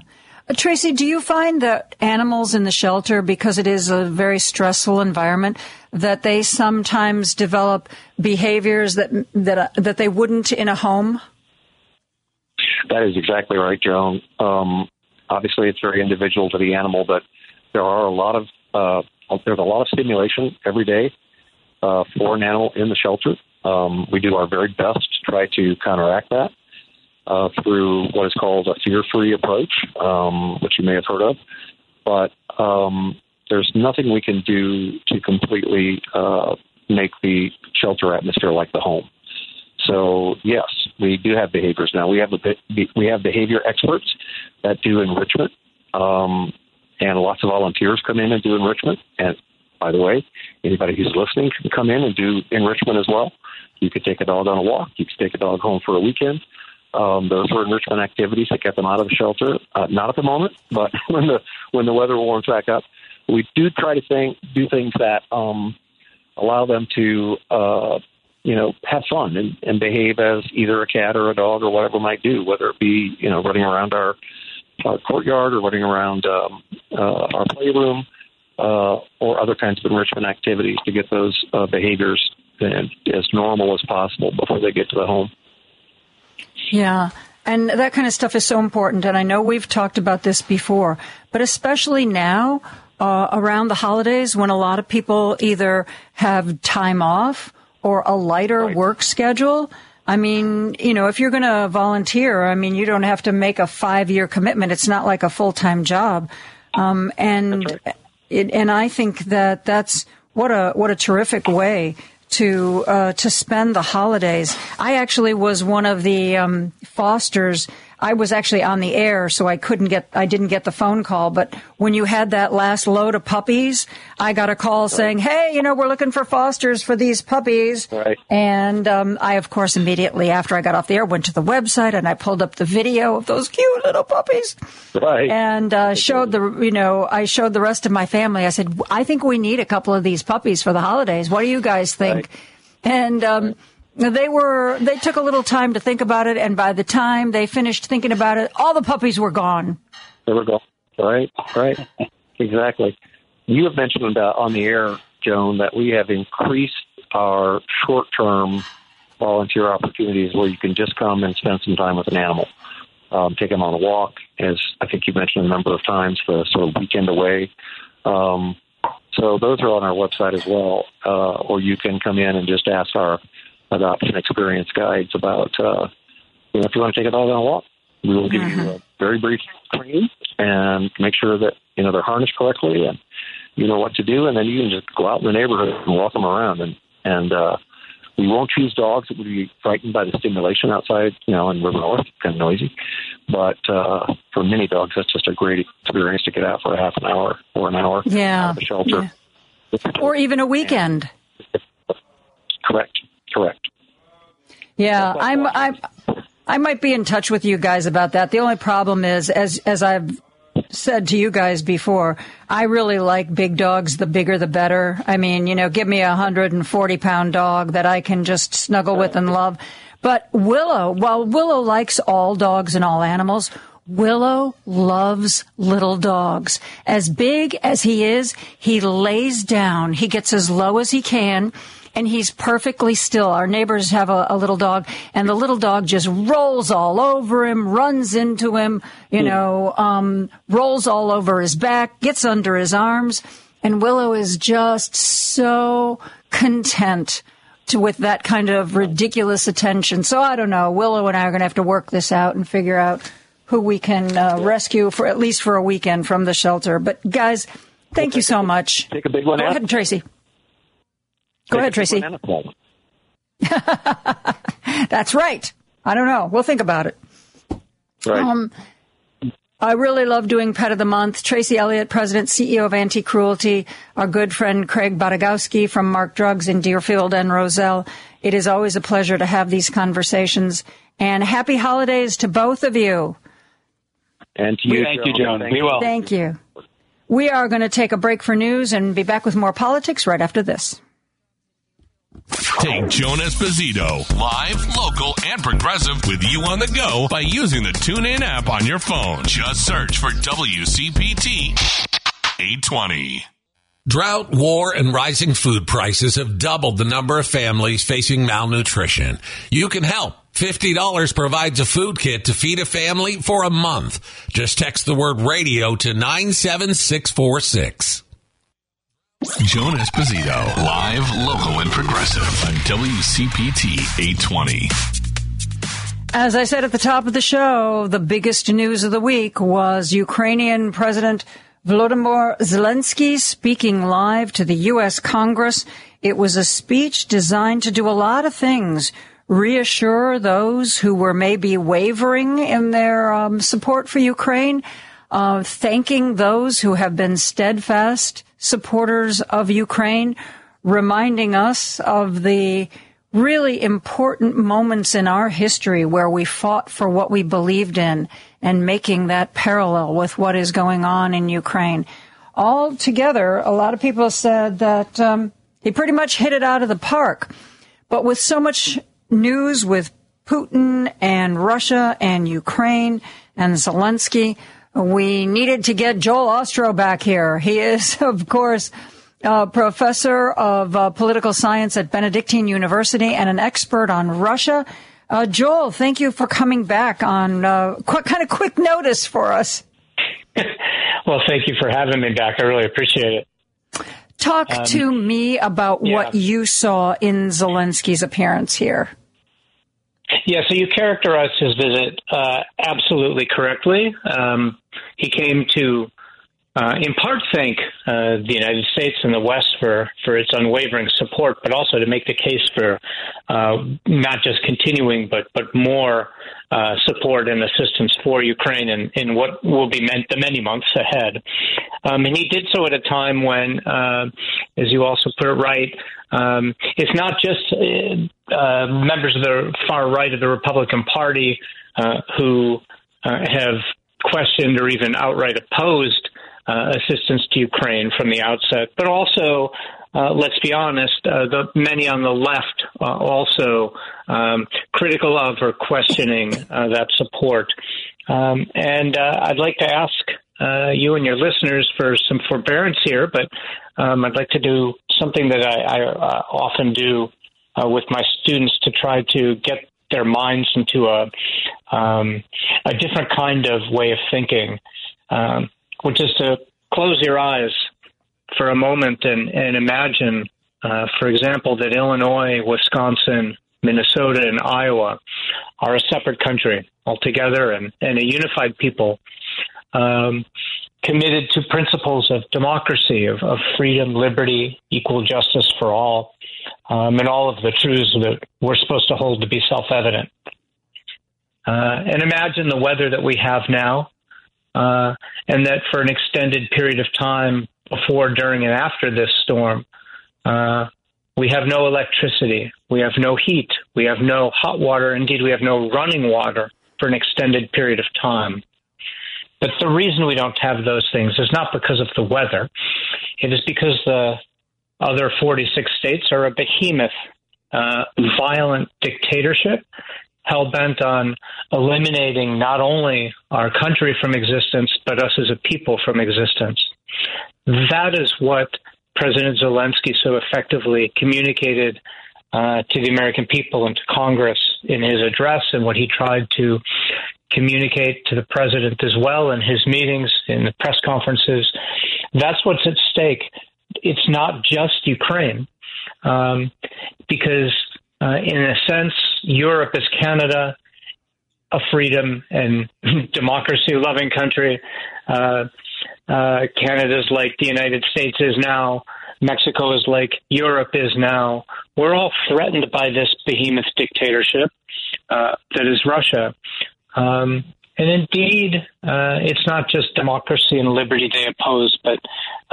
Uh, Tracy, do you find that animals in the shelter, because it is a very stressful environment, that they sometimes develop behaviors that that uh, that they wouldn't in a home? That is exactly right, Joan. Um, obviously, it's very individual to the animal, but there are a lot of uh, there's a lot of stimulation every day uh, for an animal in the shelter, Um, we do our very best to try to counteract that uh, through what is called a fear-free approach, um, which you may have heard of. But um, there's nothing we can do to completely uh, make the shelter atmosphere like the home. So yes, we do have behaviors now. We have a, we have behavior experts that do enrichment, um, and lots of volunteers come in and do enrichment. And by the way, anybody who's listening can come in and do enrichment as well. You could take a dog on a walk. You could take a dog home for a weekend. Um, those were enrichment activities that get them out of the shelter. Uh, not at the moment, but when the when the weather warms back up, we do try to think, do things that um, allow them to uh, you know have fun and, and behave as either a cat or a dog or whatever might do, whether it be you know running around our, our courtyard or running around um, uh, our playroom. Uh, or other kinds of enrichment activities to get those uh, behaviors as normal as possible before they get to the home. Yeah. And that kind of stuff is so important. And I know we've talked about this before, but especially now, uh, around the holidays when a lot of people either have time off or a lighter right. work schedule. I mean, you know, if you're going to volunteer, I mean, you don't have to make a five year commitment. It's not like a full time job. Um, and, right. it, and I think that that's what a, what a terrific way to uh, to spend the holidays. I actually was one of the um, fosters I was actually on the air, so I couldn't get, I didn't get the phone call. But when you had that last load of puppies, I got a call right. saying, "Hey, you know, we're looking for fosters for these puppies." Right. And um, I, of course, immediately after I got off the air, went to the website and I pulled up the video of those cute little puppies. Right. And uh, showed the, you know, I showed the rest of my family. I said, "I think we need a couple of these puppies for the holidays. What do you guys think?" Right. And um, they were, they took a little time to think about it, and by the time they finished thinking about it, all the puppies were gone. They were gone. Right, right. exactly. You have mentioned about on the air, Joan, that we have increased our short term volunteer opportunities where you can just come and spend some time with an animal. Um, take them on a walk, as I think you mentioned a number of times, the sort of weekend away. Um, so those are on our website as well. Uh, or you can come in and just ask our adoption experience guides about, uh, you know, if you want to take a dog on a walk, we will give mm-hmm. you a very brief training and make sure that, you know, they're harnessed correctly and you know what to do. And then you can just go out in the neighborhood and walk them around. And, and, uh, we won't choose dogs that would be frightened by the stimulation outside, you know, in River North, kind of noisy. But uh, for many dogs, that's just a great experience to get out for a half an hour or an hour yeah. out of the shelter. Yeah. Or even a weekend. Correct. Correct. Yeah, I'm. I I might be in touch with you guys about that. The only problem is, as as I've said to you guys before, I really like big dogs. The bigger, the better. I mean, you know, give me a hundred and forty pound dog that I can just snuggle with and love. But Willow, while Willow likes all dogs and all animals, Willow loves little dogs. As big as he is, he lays down. He gets as low as he can and he's perfectly still. Our neighbors have a, a, little dog, and the little dog just rolls all over him, runs into him, you hmm. know, um, rolls all over his back, gets under his arms, and Willow is just so content. To, with that kind of ridiculous attention. So I don't know. Willow and I are going to have to work this out and figure out who we can uh, rescue for at least for a weekend from the shelter. But guys, thank you so much. Take a big one. Go out. ahead, Tracy. Go ahead, Tracy. That's right. I don't know. We'll think about it. Right. Um, I really love doing Pet of the Month. Tracy Elliott, President, CEO of Anti Cruelty, our good friend Craig Badagowski from Mark Drugs in Deerfield and Roselle. It is always a pleasure to have these conversations. And happy holidays to both of you. And to you, thank you, Joan. Be well. Thank you. We are going to take a break for news and be back with more politics right after this. Take Joan Esposito, live, local, and progressive with you on the go by using the TuneIn app on your phone. Just search for WCPT 820. Drought, war, and rising food prices have doubled the number of families facing malnutrition. You can help. $50 provides a food kit to feed a family for a month. Just text the word radio to 97646. Joan Esposito, live, local, and progressive on WCPT 820. As I said at the top of the show, the biggest news of the week was Ukrainian President Volodymyr Zelensky speaking live to the U.S. Congress. It was a speech designed to do a lot of things. Reassure those who were maybe wavering in their um, support for Ukraine, uh, thanking those who have been steadfast supporters of Ukraine, reminding us of the really important moments in our history where we fought for what we believed in and making that parallel with what is going on in Ukraine. All together, a lot of people said that um, he pretty much hit it out of the park. But with so much news with Putin and Russia and Ukraine and Zelensky, we needed to get Joel Ostrow back here. He is, of course, uh, professor of uh, political science at Benedictine University and an expert on Russia. Uh, Joel, thank you for coming back on uh, kind of quick notice for us. well, thank you for having me back. I really appreciate it. Talk um, to me about yeah. what you saw in Zelensky's appearance here. Yeah, so you characterized his visit uh, absolutely correctly. Um, he came to uh, in part thank uh, the United States and the West for, for its unwavering support, but also to make the case for uh, not just continuing, but but more uh, support and assistance for Ukraine in, in what will be meant the many months ahead. Um, and he did so at a time when, uh, as you also put it right, um, it's not just uh, members of the far right of the Republican Party who have questioned or even outright opposed uh, assistance to Ukraine from the outset, but also, uh, let's be honest, uh, the many on the left uh, also um, critical of or questioning uh, that support. Um, and uh, I'd like to ask you and your listeners for some forbearance here, but um, I'd like to do something that I, I often do with my students to try to get their minds into a um, a different kind of way of thinking. Um, which is to close your eyes for a moment and, and imagine, uh, for example, that Illinois, Wisconsin, Minnesota, and Iowa are a separate country altogether and, and a unified people um, committed to principles of democracy, of, of, freedom, liberty, equal justice for all, um, and all of the truths that we're supposed to hold to be self evident. Uh, and imagine the weather that we have now uh, and that for an extended period of time before, during, and after this storm, uh, we have no electricity, we have no heat, we have no hot water, indeed, we have no running water for an extended period of time. But the reason we don't have those things is not because of the weather. It is because the other 46 states are a behemoth, uh, violent dictatorship hell bent on eliminating not only our country from existence, but us as a people from existence. That is what President Zelensky so effectively communicated uh, to the American people and to Congress in his address, and what he tried to communicate to the president as well in his meetings, in the press conferences. That's what's at stake. It's not just Ukraine, um, because uh, in a sense, Europe is Canada, a freedom and democracy loving country. Uh, uh, like the United States is now. Mexico is like Europe is now. We're all threatened by this behemoth dictatorship uh, that is Russia. Um, and indeed, uh, it's not just democracy and liberty they oppose, but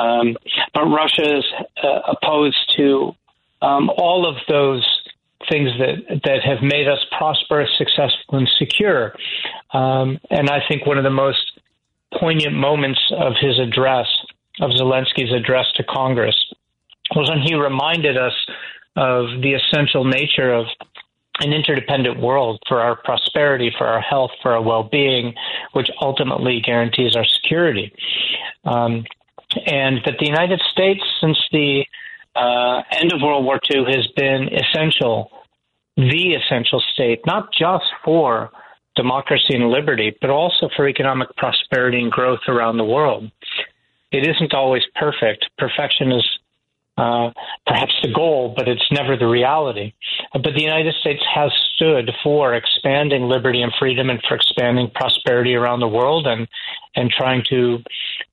um, but Russia is uh, opposed to um, all of those things that that have made us prosperous, successful, and secure. Um, and I think one of the most poignant moments of his address, of Zelensky's address to Congress, was when he reminded us of the essential nature of an interdependent world for our prosperity, for our health, for our well-being, which ultimately guarantees our security. Um, and that the United States, since the uh, end of World War II has been essential, the essential state, not just for democracy and liberty, but also for economic prosperity and growth around the world. It isn't always perfect. Perfection is uh, perhaps the goal, but it's never the reality. But the United States has stood for expanding liberty and freedom and for expanding prosperity around the world and, and trying to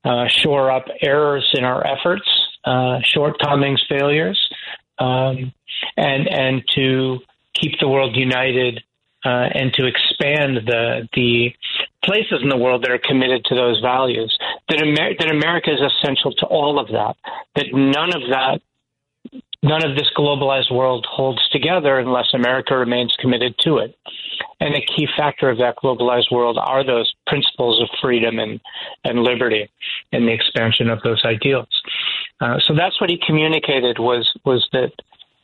uh, shore up errors in our efforts, uh, shortcomings, failures, um, and, and to keep the world united uh, and to expand the the places in the world that are committed to those values. That, Amer- that America is essential to all of that. That none of that, none of this globalized world holds together unless America remains committed to it. And a key factor of that globalized world are those principles of freedom and, and liberty and the expansion of those ideals. Uh, so that's what he communicated was was that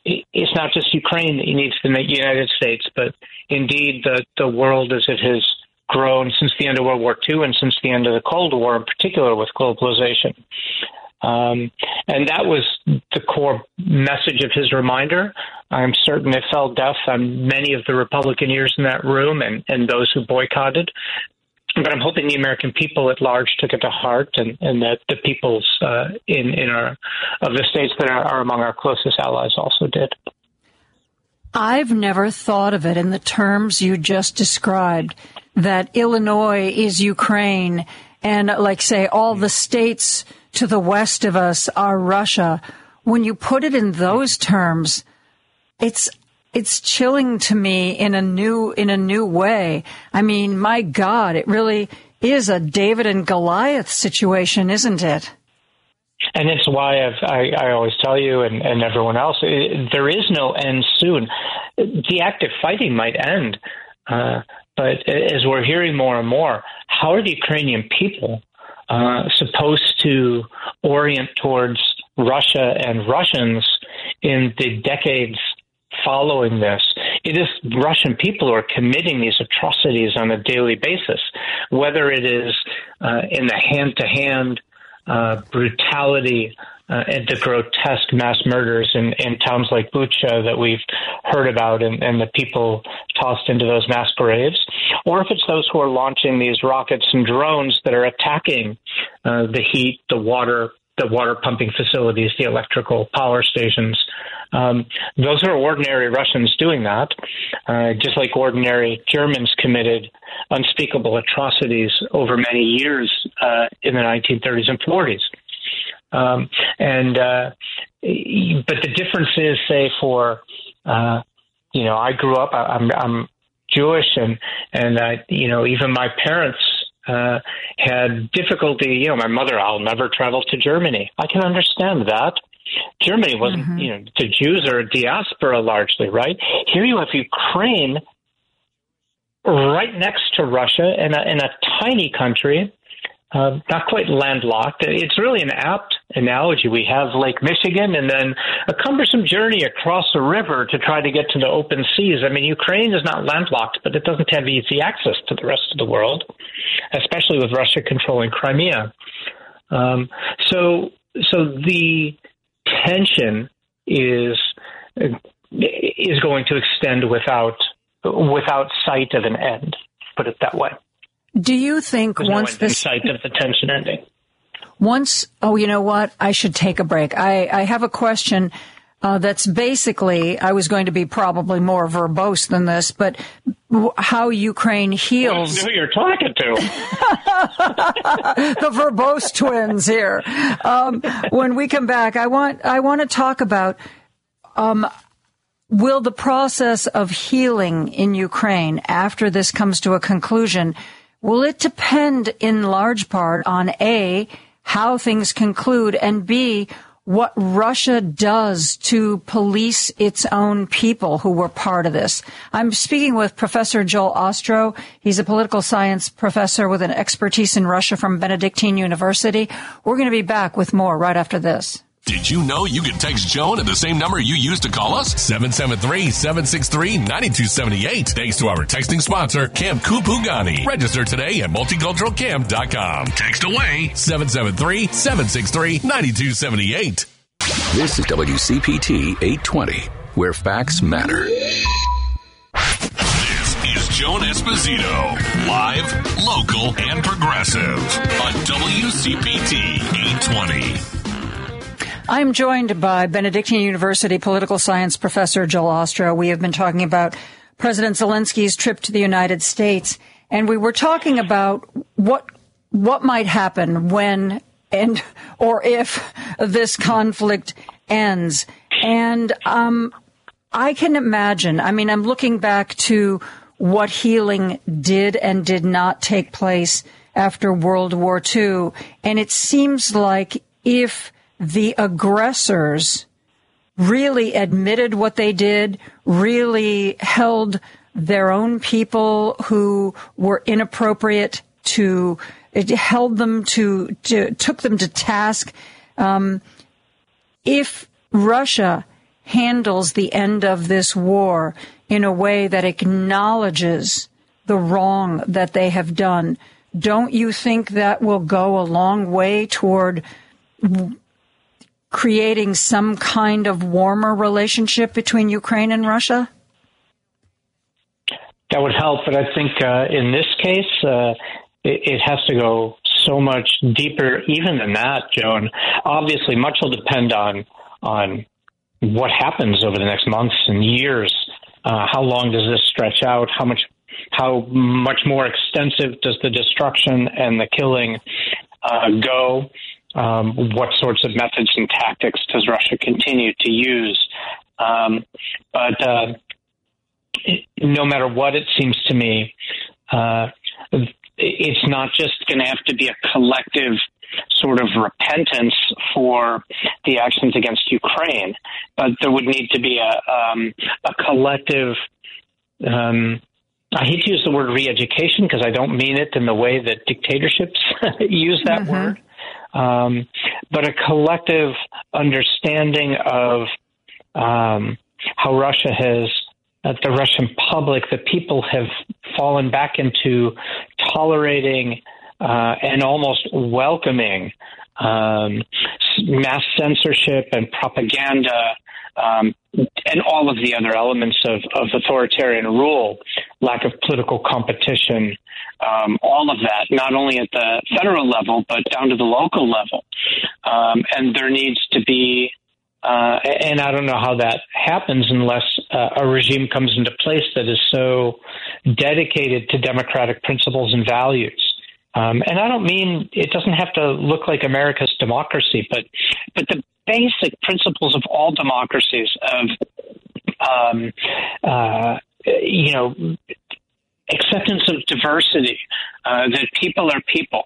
it's not just Ukraine that he needs the United States, but indeed the, the world as it has grown since the end of World War II and since the end of the Cold War, in particular with globalization. Um, and that was the core message of his reminder. I'm certain it fell deaf on many of the Republican ears in that room and, and those who boycotted. But I'm hoping the American people at large took it to heart, and, and that the peoples uh, in in our of the states that are, are among our closest allies also did. I've never thought of it in the terms you just described that Illinois is Ukraine and like say all the states to the west of us are Russia. When you put it in those terms, it's it's chilling to me in a new in a new way. I mean, my God, it really is a David and Goliath situation, isn't it? And it's why I've, i I, always tell you and, and everyone else it, there is no end soon. The active fighting might end, uh, but as we're hearing more and more, how are the Ukrainian people uh, supposed to orient towards Russia and Russians in the decades following this? It is Russian people who are committing these atrocities on a daily basis, whether it is uh, in the hand to hand brutality uh, and the grotesque mass murders in, in towns like Bucha that we've heard about and, and the people tossed into those mass graves, or if it's those who are launching these rockets and drones that are attacking uh, the heat, the water, the water pumping facilities, the electrical power stations. Um, those are ordinary Russians doing that, uh, just like ordinary Germans committed unspeakable atrocities over many years uh, in the 1930s and 40s. Um, and uh, but the difference is, say, for uh, you know, I grew up. I, I'm, I'm Jewish, and and uh, you know, even my parents uh, had difficulty. You know, my mother, I'll never travel to Germany. I can understand that. Germany wasn't, mm-hmm. you know, the Jews are a diaspora largely, right? Here you have Ukraine right next to Russia in a, in a tiny country, uh, not quite landlocked. It's really an apt analogy. We have Lake Michigan and then a cumbersome journey across a river to try to get to the open seas. I mean, Ukraine is not landlocked, but it doesn't have easy access to the rest of the world, especially with Russia controlling Crimea. Um, so, so the tension is is going to extend without without sight of an end. Put it that way. Do you think There's once no this sight of the tension ending? Once, oh, you know what? I should take a break. I, I have a question uh, that's basically, I was going to be probably more verbose than this, but how Ukraine heals. Who you're talking to? the verbose twins here. Um, when we come back, I want I want to talk about. Um, will the process of healing in Ukraine after this comes to a conclusion will it depend in large part on a how things conclude and b what Russia does to police its own people who were part of this. I'm speaking with Professor Joel Ostrow. He's a political science professor with an expertise in Russia from Benedictine University. We're going to be back with more right after this. Did you know you can text Joan at the same number you used to call us? 773-763-9278. Thanks to our texting sponsor, Camp Kupugani. Register today at multiculturalcamp.com. Text away 773-763-9278. This is WCPT 820, where facts matter. This is Joan Esposito, live, local, and progressive on WCPT 820. I'm joined by Benedictine University political science professor Joel Ostrow. We have been talking about President Zelensky's trip to the United States, and we were talking about what what might happen when and or if this conflict ends. And um, I can imagine. I mean, I'm looking back to what healing did and did not take place after World War II, and it seems like if the aggressors really admitted what they did, really held their own people who were inappropriate to, it held them to, to took them to task. Um, if Russia handles the end of this war in a way that acknowledges the wrong that they have done, don't you think that will go a long way toward creating some kind of warmer relationship between Ukraine and Russia? That would help, but I think uh, in this case, uh, it, it, has to go so much deeper, even than that, Joan. Obviously, much will depend on on what happens over the next months and years. Uh, how long does this stretch out? How much how much more extensive does the destruction and the killing uh, go? Um, what sorts of methods and tactics does Russia continue to use? Um, but uh, no matter what, it seems to me, uh, it's not just going to have to be a collective sort of repentance for the actions against Ukraine, but there would need to be a, um, a collective. Um, I hate to use the word re-education because I don't mean it in the way that dictatorships use that mm-hmm. word um, but a collective understanding of um, how Russia has, uh, the Russian public, the people have fallen back into tolerating uh, and almost welcoming um, mass censorship and propaganda um, and all of the other elements of, of authoritarian rule, lack of political competition, um, all of that, not only at the federal level, but down to the local level. Um, and there needs to be, uh, and I don't know how that happens unless uh, a regime comes into place that is so dedicated to democratic principles and values. Um, and I don't mean it doesn't have to look like America's democracy, but but the basic principles of all democracies of um, uh, you know acceptance of diversity, uh, that people are people.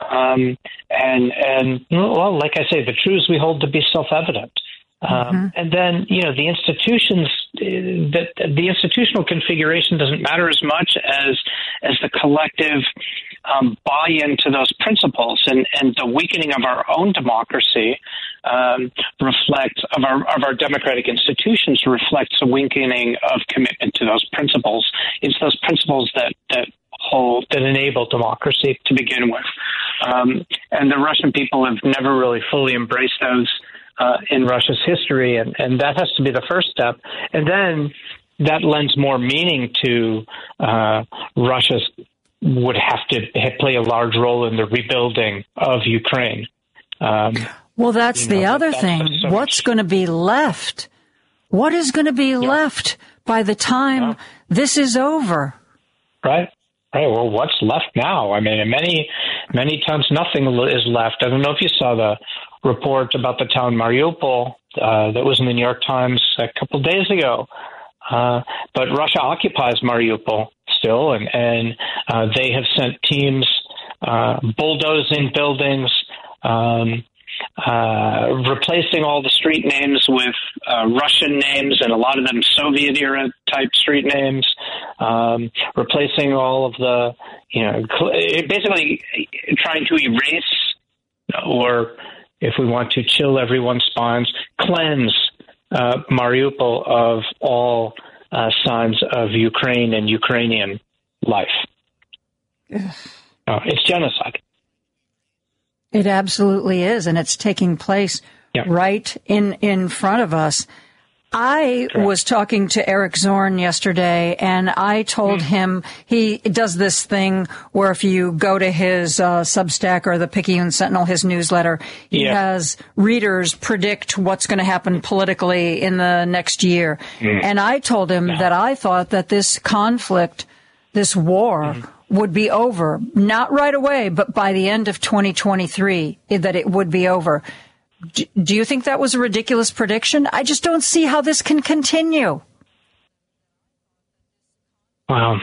Um, and and well, like I say, the truths we hold to be self-evident. Um, mm-hmm. And then you know the institutions that the institutional configuration doesn't matter as much as as the collective um, buy into those principles. And and the weakening of our own democracy um, reflects of our of our democratic institutions reflects a weakening of commitment to those principles. It's those principles that that hold that enable democracy to begin with, um, and the Russian people have never really fully embraced those uh, in Russia's history, and and that has to be the first step, and then that lends more meaning to uh, Russia's would have to play a large role in the rebuilding of Ukraine. Um, well, that's you know, the other that's thing. So What's going to be left? What is going to be yeah. left by the time yeah. this is over? Right. Right. Well, what's left now? I mean, many, many times nothing is left. I don't know if you saw the report about the town Mariupol uh, that was in the New York Times a couple of days ago. Uh, but Russia occupies Mariupol still, and, and uh, they have sent teams uh, bulldozing buildings, um, uh, replacing all the street names with uh, Russian names and a lot of them Soviet era type street names, um, replacing all of the, you know, basically trying to erase or, if we want to chill everyone's spines, cleanse uh, Mariupol of all uh, signs of Ukraine and Ukrainian life. Uh, it's genocide. It absolutely is, and it's taking place right in in front of us. I was talking to Eric Zorn yesterday, and I told Hmm. him he does this thing where if you go to his uh, Substack or the Picayune Sentinel, his newsletter, he Yeah. has readers predict what's going to happen politically in the next year. Mm. And I told him that I thought that this conflict, this war, Mm-hmm. would be over, not right away, but by the end of 2023, that it would be over. Do you think that was a ridiculous prediction? I just don't see how this can continue. Wow.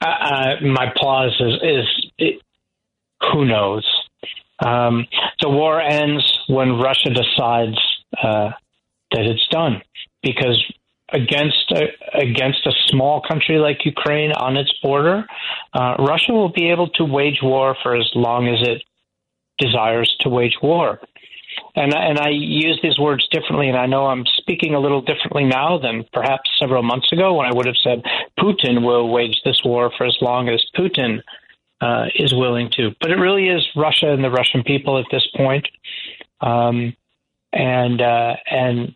Uh, uh, my pause is, is it, who knows? Um, the war ends when Russia decides uh, that it's done, because against a, against a small country like Ukraine on its border, uh, Russia will be able to wage war for as long as it desires to wage war. And, I- and I use these words differently, and I know I'm speaking a little differently now than perhaps several months ago when I would have said Putin will wage this war for as long as Putin uh, is willing to. But it really is Russia and the Russian people at this point. Um, and uh, and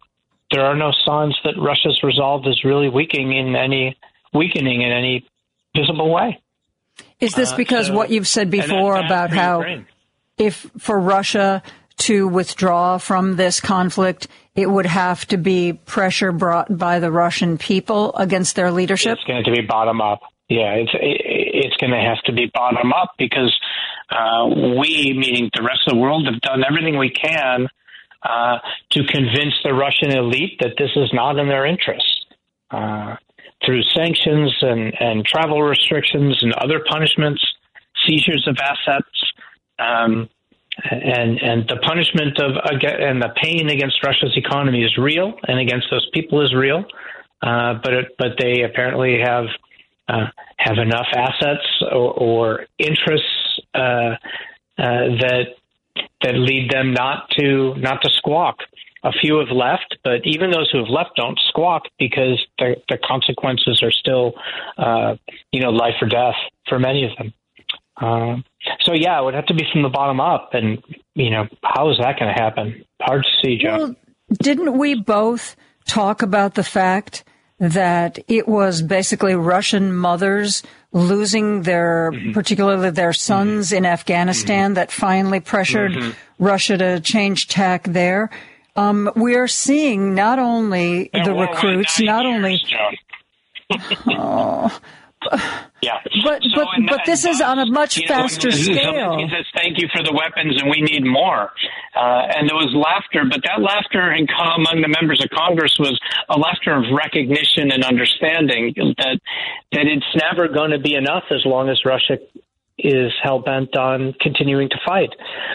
there are no signs that Russia's resolve is really weakening in any weakening in any visible way. Is this Uh, because so- what you've said before bad about how Ukraine. If for Russia to withdraw from this conflict, it would have to be pressure brought by the Russian people against their leadership? It's going to be bottom up. Yeah, it's it's going to have to be bottom up because uh, we, meaning the rest of the world, have done everything we can uh, to convince the Russian elite that this is not in their interest. Uh, through sanctions and, and travel restrictions and other punishments, seizures of assets, um, and and the punishment of and the pain against Russia's economy is real, and against those people is real. Uh, but it, but they apparently have uh, have enough assets or, or interests uh, uh, that that lead them not to not to squawk. A few have left, but even those who have left don't squawk because the, the consequences are still, uh, you know, life or death for many of them. So yeah, it would have to be from the bottom up, and you know, how is that going to happen? Hard to see, Joe. Well, didn't we both talk about the fact that it was basically Russian mothers losing their, Mm-hmm. particularly their sons in Afghanistan, that finally pressured Mhm. Russia to change tack there? Um, we are seeing not only the recruits, not only. oh, Yeah, but So, but but this is on a much you know, faster scale. Zelensky says, "Thank you for the weapons, and we need more." Uh, and there was laughter, but that laughter in, among the members of Congress was a laughter of recognition and understanding that that it's never going to be enough as long as Russia is hell bent on continuing to fight.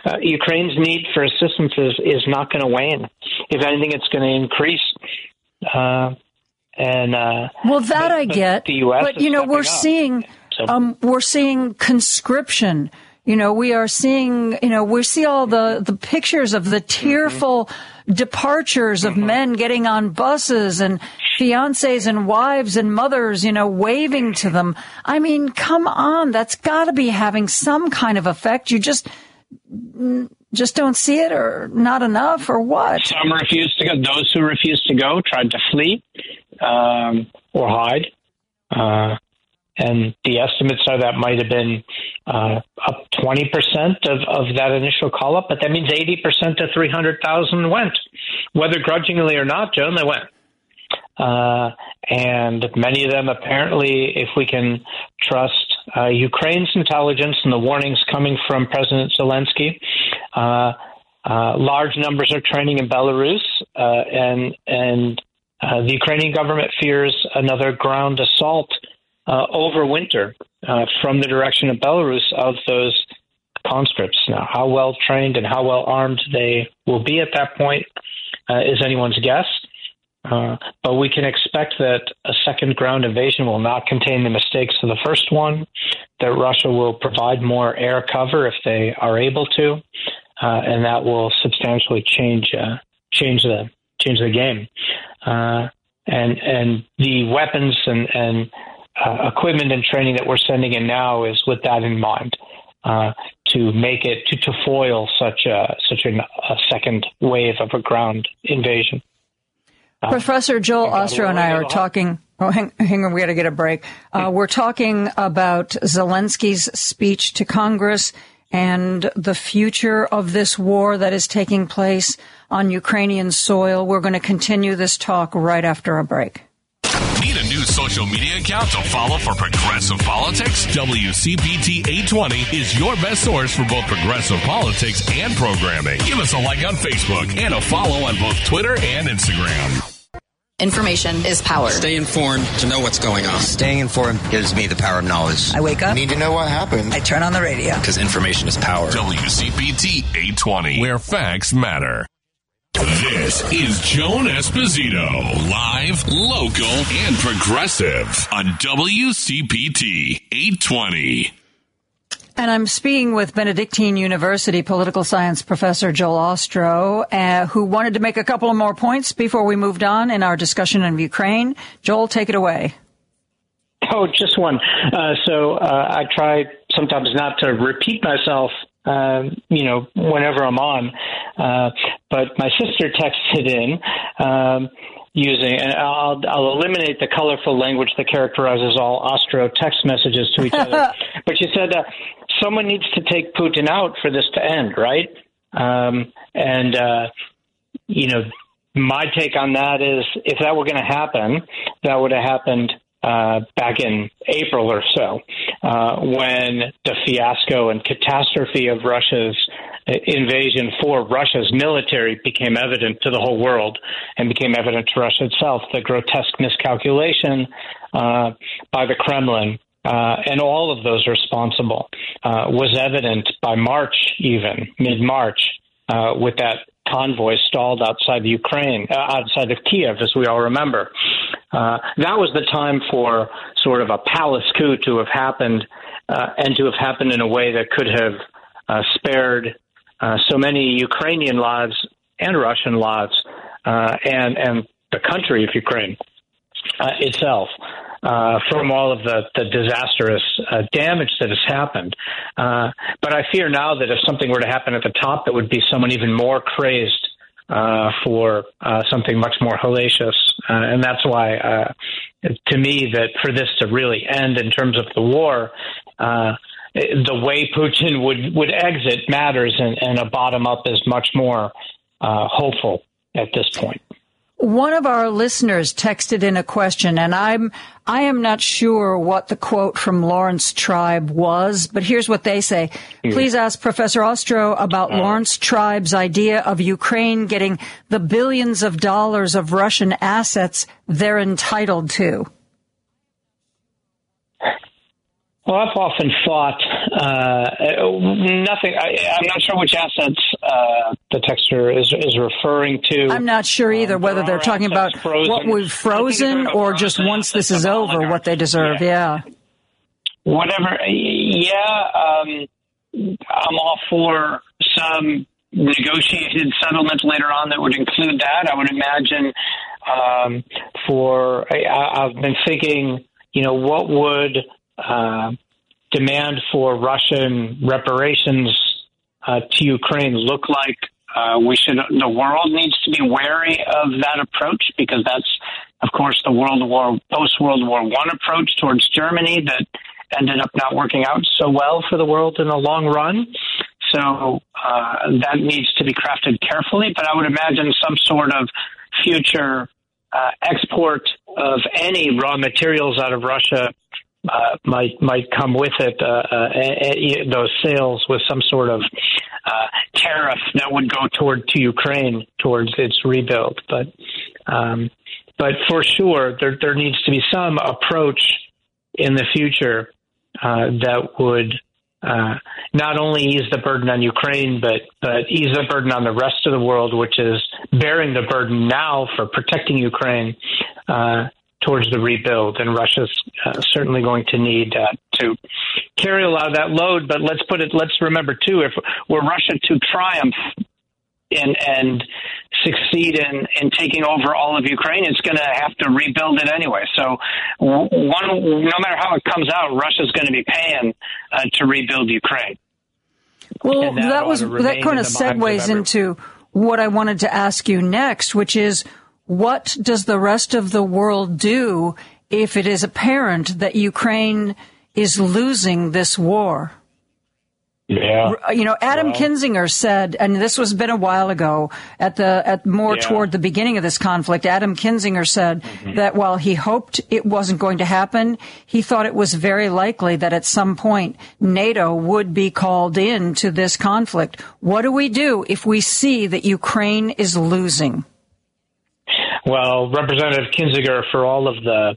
Uh, Ukraine's need for assistance is, is not going to wane. If anything, it's going to increase. Uh, and uh, Well, that I get, but you know we're up. seeing So- um, we're seeing conscription. You know, we are seeing. You know, we see all the the pictures of the tearful departures of men getting on buses and fiancés and wives and mothers. You know, waving to them. I mean, come on, that's got to be having some kind of effect. You just just don't see it, or not enough, or what? Some refused to go. Those who refused to go tried to flee um, or hide. Uh, and the estimates are that might have been uh, up 20% of, of that initial call up, but that means 80% of 300,000 went. Whether grudgingly or not, Joan, they went. Uh, and many of them apparently, if we can trust uh, Ukraine's intelligence and the warnings coming from President Zelensky, uh, uh, large numbers are training in Belarus, uh, and and uh, the Ukrainian government fears another ground assault uh, over winter uh, from the direction of Belarus of those conscripts. Now, how well trained and how well armed they will be at that point uh, is anyone's guess. Uh, but we can expect that a second ground invasion will not contain the mistakes of the first one, that Russia will provide more air cover if they are able to, and that will substantially change change the change the game. Uh, and and the weapons and and uh, equipment and training that we're sending in now is with that in mind. Uh, to make it to, to foil such a such an, a second wave of a ground invasion. Uh, Professor Joel Ostrow and I are talking. Oh, hang, hang on, we got to get a break. Uh, we're talking about Zelensky's speech to Congress and the future of this war that is taking place on Ukrainian soil. We're going to continue this talk right after a break. Need a new social media account to follow for progressive politics? WCPT 820 is your best source for both progressive politics and programming. Give us a like on Facebook and a follow on both Twitter and Instagram. Information is power. Stay informed to know what's going on. Staying informed gives me the power of knowledge. I wake up. Need to know what happened. I turn on the radio. Because information is power. WCPT 820, where facts matter. This is Joan Esposito, live, local, and progressive on WCPT 820. And I'm speaking with Benedictine University political science professor Joel Ostrow, uh, who wanted to make a couple of more points before we moved on in our discussion of Ukraine. Joel, take it away. Oh, just one. Uh, so uh, I try sometimes not to repeat myself um, you know, whenever I'm on. Uh, but my sister texted in um, using, and I'll, I'll eliminate the colorful language that characterizes all Ostrow text messages to each other. but she said, uh, someone needs to take Putin out for this to end, right? Um, and, uh, you know, my take on that is if that were going to happen, that would have happened uh, back in April or so, uh, when the fiasco and catastrophe of Russia's invasion for Russia's military became evident to the whole world and became evident to Russia itself. The grotesque miscalculation uh, by the Kremlin uh, and all of those responsible uh, was evident by March, even mid March, uh, with that convoy stalled outside the Ukraine, uh, outside of Kiev, as we all remember. Uh, that was the time for sort of a palace coup to have happened, uh, and to have happened in a way that could have spared so many Ukrainian lives and Russian lives, and and the country of Ukraine itself uh, from all of the, the disastrous uh, damage that has happened. Uh, but I fear now that if something were to happen at the top, it would be someone even more crazed uh, for uh, something much more hellacious. Uh, and that's why, uh, to me, that for this to really end in terms of the war, uh, the way Putin would, would exit matters, and, and a bottom up is much more uh, hopeful at this point. One of our listeners texted in a question, and I'm I am not sure what the quote from Laurence Tribe was, but here's what they say. Please ask Professor Ostrow about uh, Laurence Tribe's idea of Ukraine getting the billions of dollars of Russian assets they're entitled to. Well, I've often thought uh, nothing. I, am not sure which assets uh, the texter is is referring to. I'm not sure either um, whether they're talking about frozen. what we've frozen or just once this is over, what they deserve. Yeah. yeah. Whatever. Yeah, um, I'm all for some negotiated settlement later on that would include that. I would imagine um, for I, I've been thinking, you know, what would uh, demand for Russian reparations uh, to Ukraine look like? Uh, we should. The world needs to be wary of that approach because that's, of course, the World War post World War One approach towards Germany that ended up not working out so well for the world in the long run. So uh, that needs to be crafted carefully. But I would imagine some sort of future uh, export of any raw materials out of Russia uh, might might come with it uh, uh, those sales with some sort of uh, tariff that would go toward to Ukraine towards its rebuild. But um, but for sure, there there needs to be some approach in the future uh, that would uh, not only ease the burden on Ukraine, but but ease the burden on the rest of the world, which is bearing the burden now for protecting Ukraine. Towards the rebuild, and Russia's uh, certainly going to need uh, to carry a lot of that load. But let's put it. Let's remember too, if were Russia to triumph and and succeed in in taking over all of Ukraine, it's going to have to rebuild it anyway. So one, no matter how it comes out, Russia's going to be paying uh, to rebuild Ukraine. Well, that, that was that kind of segues into what I wanted to ask you next, which is what does the rest of the world do if it is apparent that Ukraine is losing this war? Yeah. You know, Adam Well. Kinzinger said, and this was been a while ago, at the at more Yeah. toward the beginning of this conflict. Adam Kinzinger said mm-hmm. that while he hoped it wasn't going to happen, he thought it was very likely that at some point NATO would be called in to this conflict. What do we do if we see that Ukraine is losing? Well, Representative Kinzinger, for all of the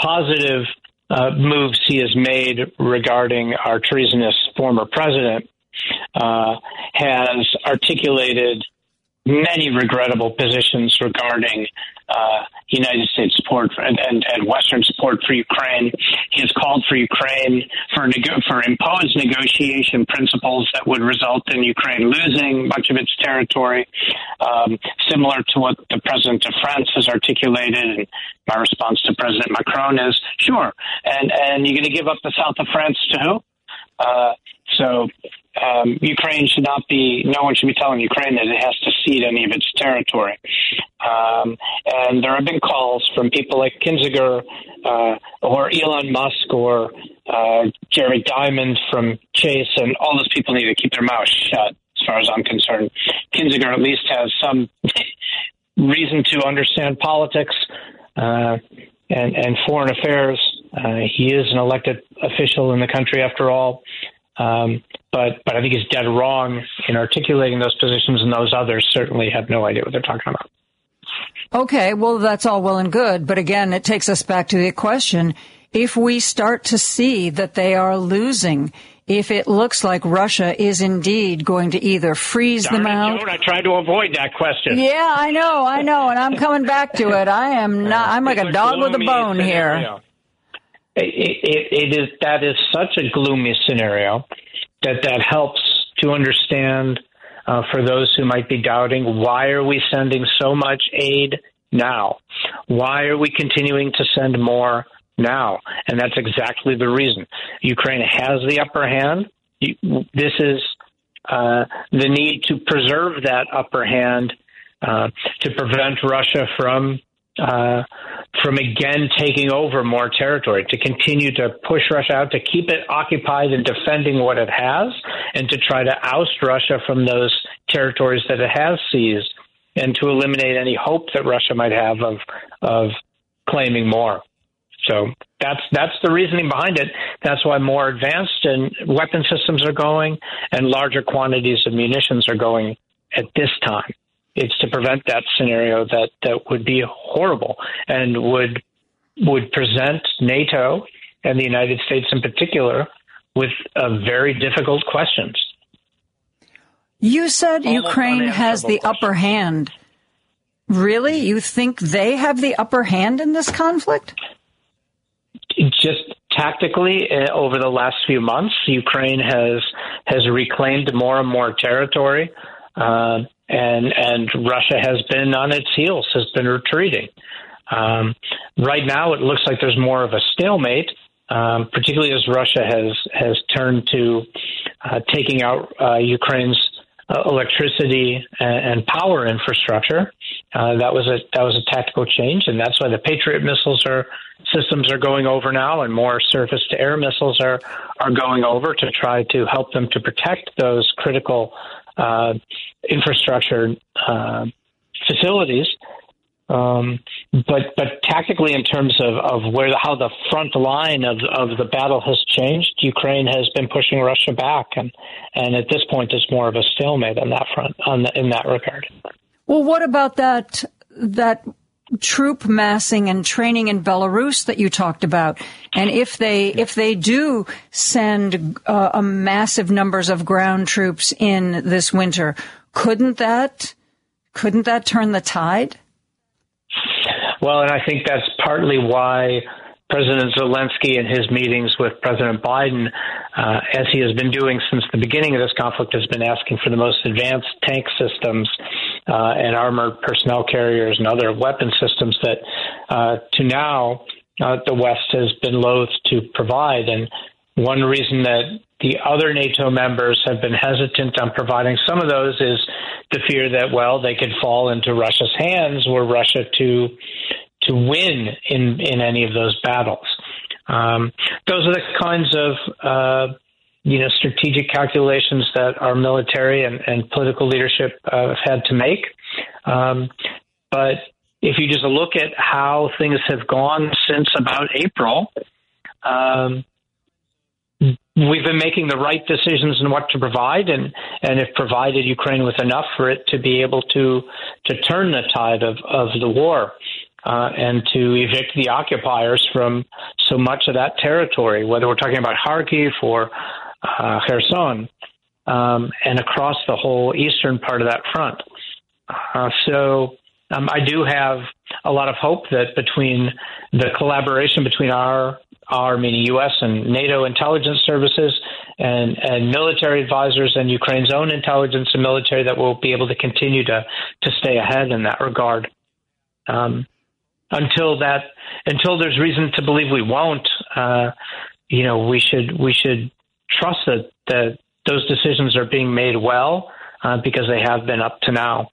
positive uh, moves he has made regarding our treasonous former president, uh, has articulated many regrettable positions regarding uh, United States support for, and, and, Western support for Ukraine. He has called for Ukraine for nego- for imposed negotiation principles that would result in Ukraine losing much of its territory, um, similar to what the president of France has articulated. And my response to President Macron is, sure, and and you're going to give up the south of France to who? Uh, so um, Ukraine should not be. No one should be telling Ukraine that it has to cede any of its territory. Um, and there have been calls from people like Kinzinger uh, or Elon Musk or uh, Jerry Diamond from Chase, and all those people need to keep their mouths shut. As far as I'm concerned, Kinzinger at least has some reason to understand politics uh, and, and foreign affairs. Uh, he is an elected official in the country, after all. Um, but but I think he's dead wrong in articulating those positions, and those others certainly have no idea what they're talking about. Okay, well, that's all well and good. But again, it takes us back to the question. If we start to see that they are losing, if it looks like Russia is indeed going to either freeze Darn them it, out. Joan, I tried to avoid that question. Yeah, I know, I know, and I'm coming back to it. I am not, I'm like a dog with a gloomy bone here. It, it is that is such a gloomy scenario that that helps to understand uh, for those who might be doubting why are we sending so much aid now? Why are we continuing to send more now? And that's exactly the reason. Ukraine has the upper hand. This is uh, the need to preserve that upper hand uh, to prevent Russia from uh, from again taking over more territory, to continue to push Russia out, to keep it occupied and defending what it has, and to try to oust Russia from those territories that it has seized, and to eliminate any hope that Russia might have of of claiming more. So that's that's the reasoning behind it. That's why more advanced and weapon systems are going, and larger quantities of munitions are going at this time. It's to prevent that scenario that that would be horrible and would would present NATO and the United States in particular with uh, very difficult questions. You said Almost Ukraine has the upper hand. Really? You think they have the upper hand in this conflict? just tactically uh, over the last few months, Ukraine has has reclaimed more and more territory, uh, and and Russia has been on its heels, has been retreating. Um, right now, it looks like there's more of a stalemate, um, particularly as Russia has has turned to uh, taking out uh, Ukraine's uh, electricity and, and power infrastructure. Uh, that was a that was a tactical change, and that's why the Patriot missiles are systems are going over now, and more surface to air missiles are are going over to try to help them to protect those critical uh, infrastructure uh, facilities. Um, but but tactically, in terms of, of where the, how the front line of of the battle has changed, Ukraine has been pushing Russia back, and and at this point, it's more of a stalemate on that front on the, in that regard. Well, what about that that troop massing and training in Belarus that you talked about? And if they if they do send uh, a massive numbers of ground troops in this winter, couldn't that couldn't that turn the tide? Well, and I think that's partly why President Zelensky in his meetings with President Biden, uh, as he has been doing since the beginning of this conflict, has been asking for the most advanced tank systems uh, and armored personnel carriers and other weapon systems that, uh, to now, uh, the West has been loath to provide. And one reason that the other NATO members have been hesitant on providing some of those is the fear that well they could fall into Russia's hands were Russia to to win in in any of those battles. Um, those are the kinds of uh, you know strategic calculations that our military and, and political leadership uh, have had to make. Um, but if you just look at how things have gone since about April, um, we've been making the right decisions in what to provide, and and have provided Ukraine with enough for it to be able to to turn the tide of of the war. Uh, and to evict the occupiers from so much of that territory, whether we're talking about Kharkiv or uh, Kherson, um, and across the whole eastern part of that front. Uh, so um, I do have a lot of hope that between the collaboration between our our meaning U.S. and NATO intelligence services and, and military advisors and Ukraine's own intelligence and military that we'll be able to continue to to stay ahead in that regard. Um, until that, until there's reason to believe we won't, uh, you know, we should we should trust that that those decisions are being made well uh, because they have been up to now.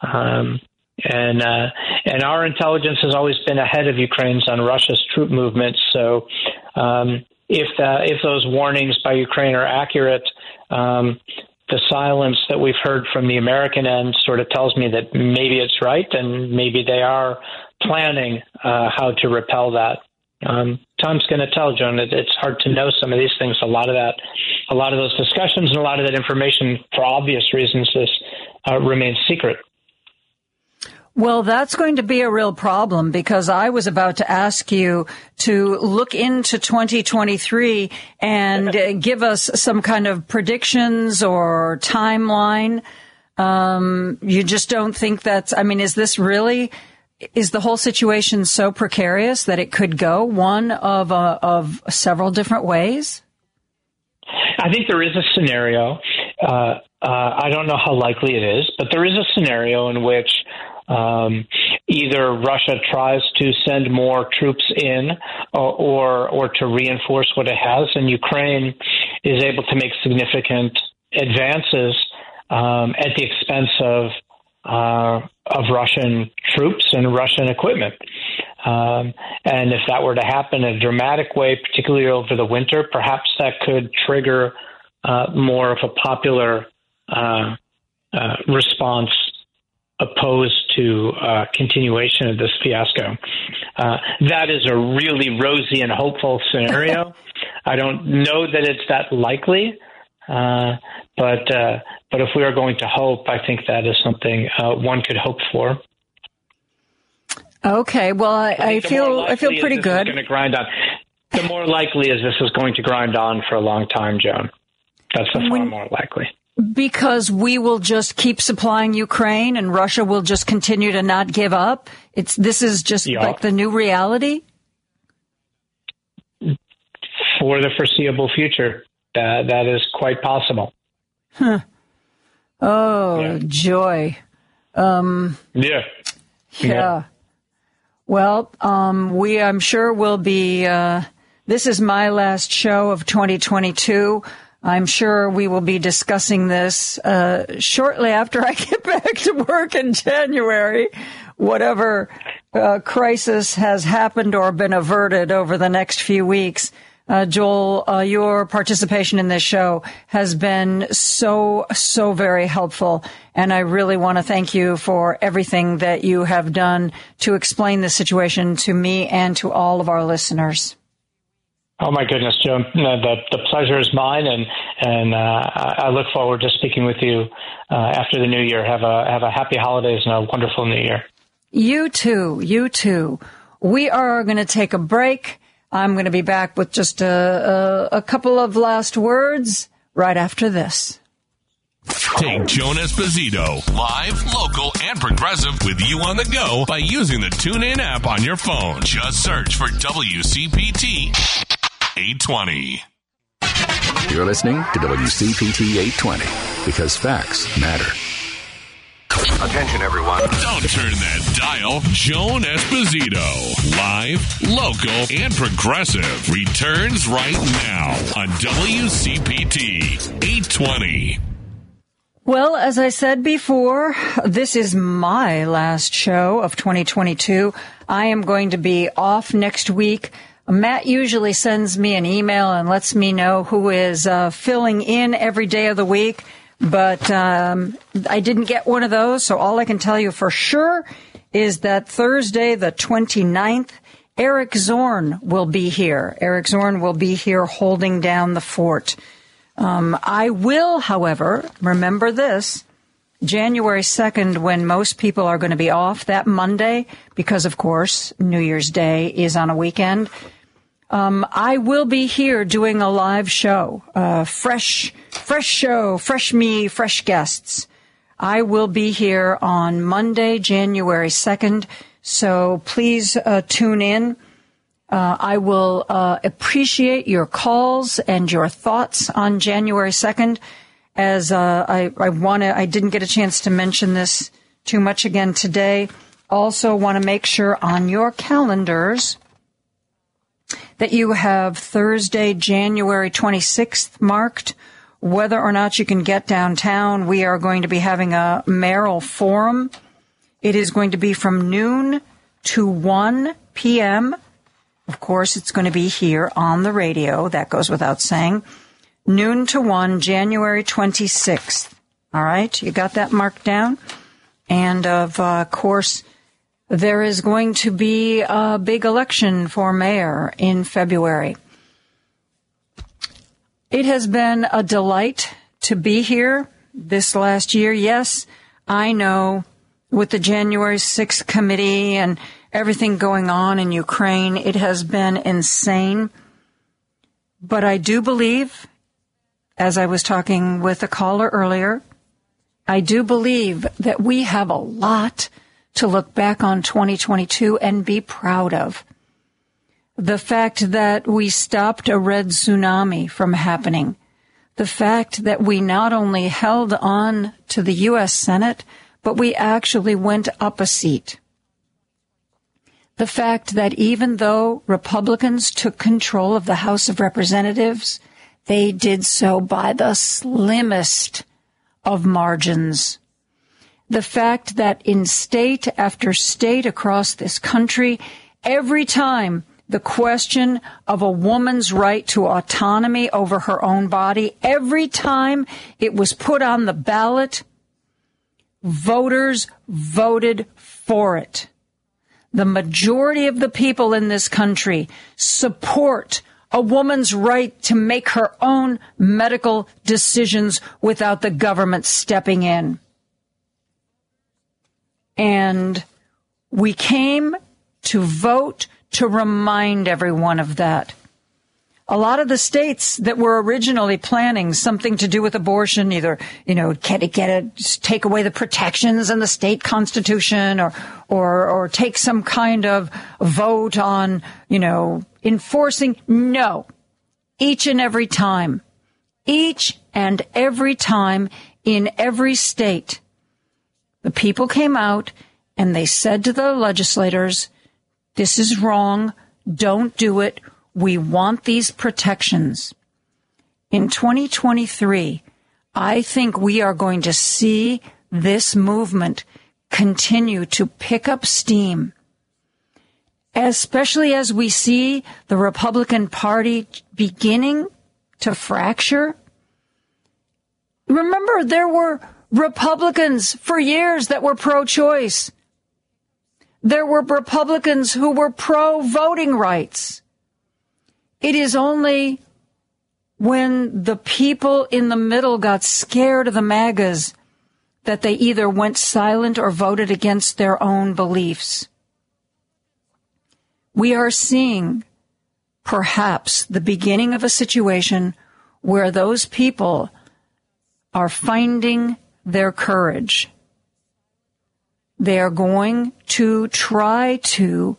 Um, and uh, and our intelligence has always been ahead of Ukraine's on Russia's troop movements. So um, if the, if those warnings by Ukraine are accurate, um, the silence that we've heard from the American end sort of tells me that maybe it's right, and maybe they are planning uh, how to repel that. Um, time's going to tell, Joan. It, it's hard to know some of these things. A lot of that, a lot of those discussions, and a lot of that information, for obvious reasons, this uh, remains secret. Well, that's going to be a real problem because I was about to ask you to look into 2023 and give us some kind of predictions or timeline. Um, you just don't think that's, I mean, is this really, is the whole situation so precarious that it could go one of, uh, of several different ways? I think there is a scenario. Uh, uh, I don't know how likely it is, but there is a scenario in which um, either Russia tries to send more troops in or, or, or to reinforce what it has, and Ukraine is able to make significant advances um, at the expense of uh, of Russian troops and Russian equipment. Um, and if that were to happen in a dramatic way, particularly over the winter, perhaps that could trigger uh, more of a popular uh, uh response opposed to uh, continuation of this fiasco. Uh, that is a really rosy and hopeful scenario. I don't know that it's that likely, uh, but uh, but if we are going to hope, I think that is something uh, one could hope for. Okay, well, I, I, I feel I feel pretty good. Going to grind on. The more likely is this is going to grind on for a long time, Joan. That's the far when, more likely. Because we will just keep supplying Ukraine and Russia will just continue to not give up. It's this is just yeah. like the new reality for the foreseeable future. That that is quite possible. Huh. Oh, yeah. joy. Um, yeah. yeah. Yeah. Well, um, we I'm sure will be. Uh, this is my last show of 2022. I'm sure we will be discussing this uh, shortly after I get back to work in January. Whatever uh, crisis has happened or been averted over the next few weeks. Uh, Joel, uh, your participation in this show has been so, so very helpful. And I really want to thank you for everything that you have done to explain the situation to me and to all of our listeners. Oh my goodness, Joe! The the pleasure is mine, and and uh, I look forward to speaking with you uh, after the new year. Have a have a happy holidays and a wonderful new year. You too. You too. We are going to take a break. I'm going to be back with just a, a, a couple of last words right after this. Take Joan Esposito, live, local, and progressive with you on the go by using the TuneIn app on your phone. Just search for WCPT 820. You're listening to WCPT 820 because facts matter. Attention, everyone. Don't turn that dial. Joan Esposito, live, local, and progressive, returns right now on WCPT 820. Well, as I said before, this is my last show of 2022. I am going to be off next week. Matt usually sends me an email and lets me know who is uh, filling in every day of the week, but um, I didn't get one of those. So all I can tell you for sure is that Thursday, the 29th, Eric Zorn will be here. Eric Zorn will be here holding down the fort. Um, I will, however, remember this. January 2nd, when most people are going to be off that Monday, because of course New Year's Day is on a weekend, um, I will be here doing a live show, uh, fresh, fresh show, fresh me, fresh guests. I will be here on Monday, January 2nd. So please uh, tune in. Uh, I will uh, appreciate your calls and your thoughts on January 2nd. As uh, I, I want to, I didn't get a chance to mention this too much again today. Also, want to make sure on your calendars that you have Thursday, January 26th marked. Whether or not you can get downtown, we are going to be having a mayoral forum. It is going to be from noon to 1 p.m. Of course, it's going to be here on the radio. That goes without saying. Noon to 1, January 26th. All right. You got that marked down? And of uh, course, there is going to be a big election for mayor in February. It has been a delight to be here this last year. Yes, I know with the January 6th committee and everything going on in Ukraine, it has been insane. But I do believe, as I was talking with a caller earlier, I do believe that we have a lot to look back on 2022 and be proud of. The fact that we stopped a red tsunami from happening. The fact that we not only held on to the U.S. Senate, but we actually went up a seat. The fact that even though Republicans took control of the House of Representatives, they did so by the slimmest of margins. The fact that in state after state across this country, every time the question of a woman's right to autonomy over her own body, every time it was put on the ballot, voters voted for it. The majority of the people in this country support a woman's right to make her own medical decisions without the government stepping in. And we came to vote to remind everyone of that. A lot of the states that were originally planning something to do with abortion, either, you know, get it, get it, take away the protections in the state constitution or, or, or take some kind of vote on, you know, enforcing. No. Each and every time. Each and every time in every state, the people came out and they said to the legislators, this is wrong. Don't do it. We want these protections. In 2023, I think we are going to see this movement continue to pick up steam, especially as we see the Republican Party beginning to fracture. Remember, there were Republicans for years that were pro choice. There were Republicans who were pro voting rights. It is only when the people in the middle got scared of the MAGAs that they either went silent or voted against their own beliefs. We are seeing perhaps the beginning of a situation where those people are finding their courage. They are going to try to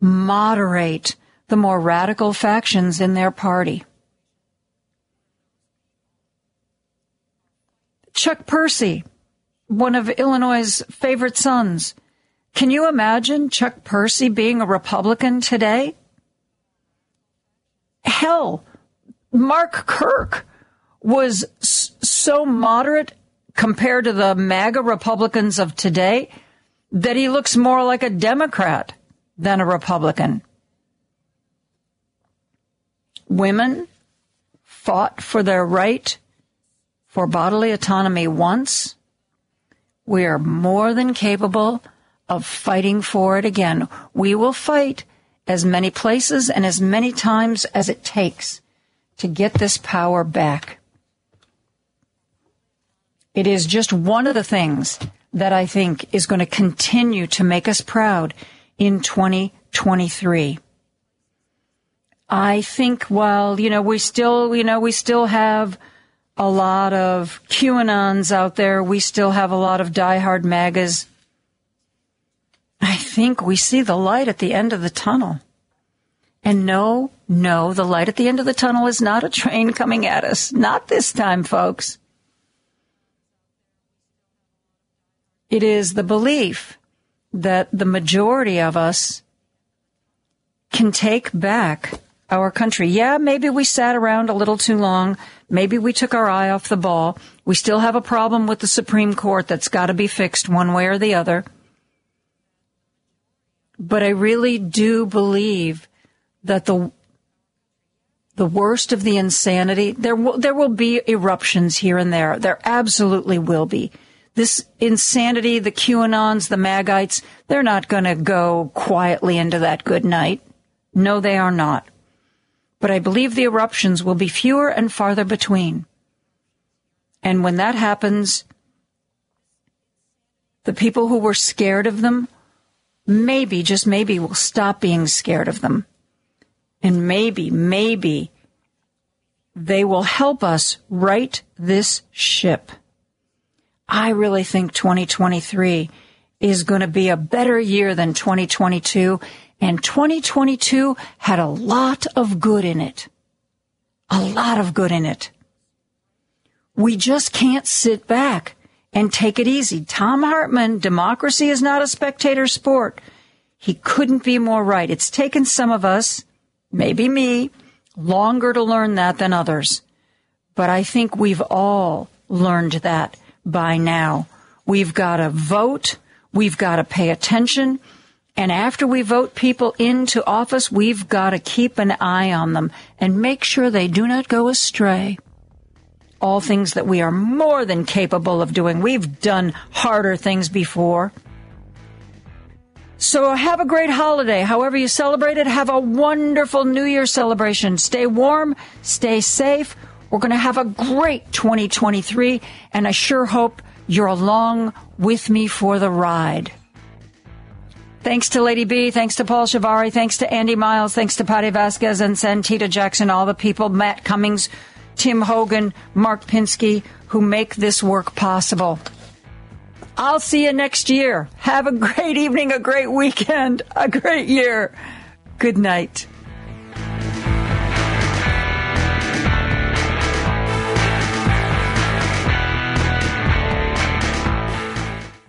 moderate the more radical factions in their party. Chuck Percy one of Illinois' favorite sons. Can you imagine Chuck Percy being a Republican today? Hell, Mark Kirk was so moderate compared to the MAGA Republicans of today that he looks more like a Democrat than a Republican. Women fought for their right for bodily autonomy once. We are more than capable of fighting for it again. We will fight as many places and as many times as it takes to get this power back. It is just one of the things that I think is going to continue to make us proud in 2023. I think while, you know, we still, you know, we still have a lot of QAnons out there. We still have a lot of diehard MAGAs. I think we see the light at the end of the tunnel. And no, no, the light at the end of the tunnel is not a train coming at us. Not this time, folks. It is the belief that the majority of us can take back our country. Yeah, maybe we sat around a little too long. Maybe we took our eye off the ball. We still have a problem with the Supreme Court that's got to be fixed one way or the other. But I really do believe that the the worst of the insanity there there will be eruptions here and there. There absolutely will be this insanity, the QAnons, the Magites, they're not going to go quietly into that good night. No, they are not. But I believe the eruptions will be fewer and farther between. And when that happens, the people who were scared of them, maybe, just maybe, will stop being scared of them. And maybe, maybe, they will help us right this ship. I really think 2023 is going to be a better year than 2022. And 2022 had a lot of good in it. A lot of good in it. We just can't sit back and take it easy. Thom Hartmann, democracy is not a spectator sport. He couldn't be more right. It's taken some of us, maybe me, longer to learn that than others. But I think we've all learned that by now. We've got to vote. We've got to pay attention. And after we vote people into office, we've got to keep an eye on them and make sure they do not go astray. All things that we are more than capable of doing. We've done harder things before. So have a great holiday. However you celebrate it, have a wonderful New Year celebration. Stay warm, stay safe. We're going to have a great 2023, and I sure hope you're along with me for the ride. Thanks to Lady B, thanks to Paul Shavari, thanks to Andy Miles, thanks to Patty Vasquez and Santita Jackson, all the people, Matt Cummings, Tim Hogan, Mark Pinsky, who make this work possible. I'll see you next year. Have a great evening, a great weekend, a great year. Good night.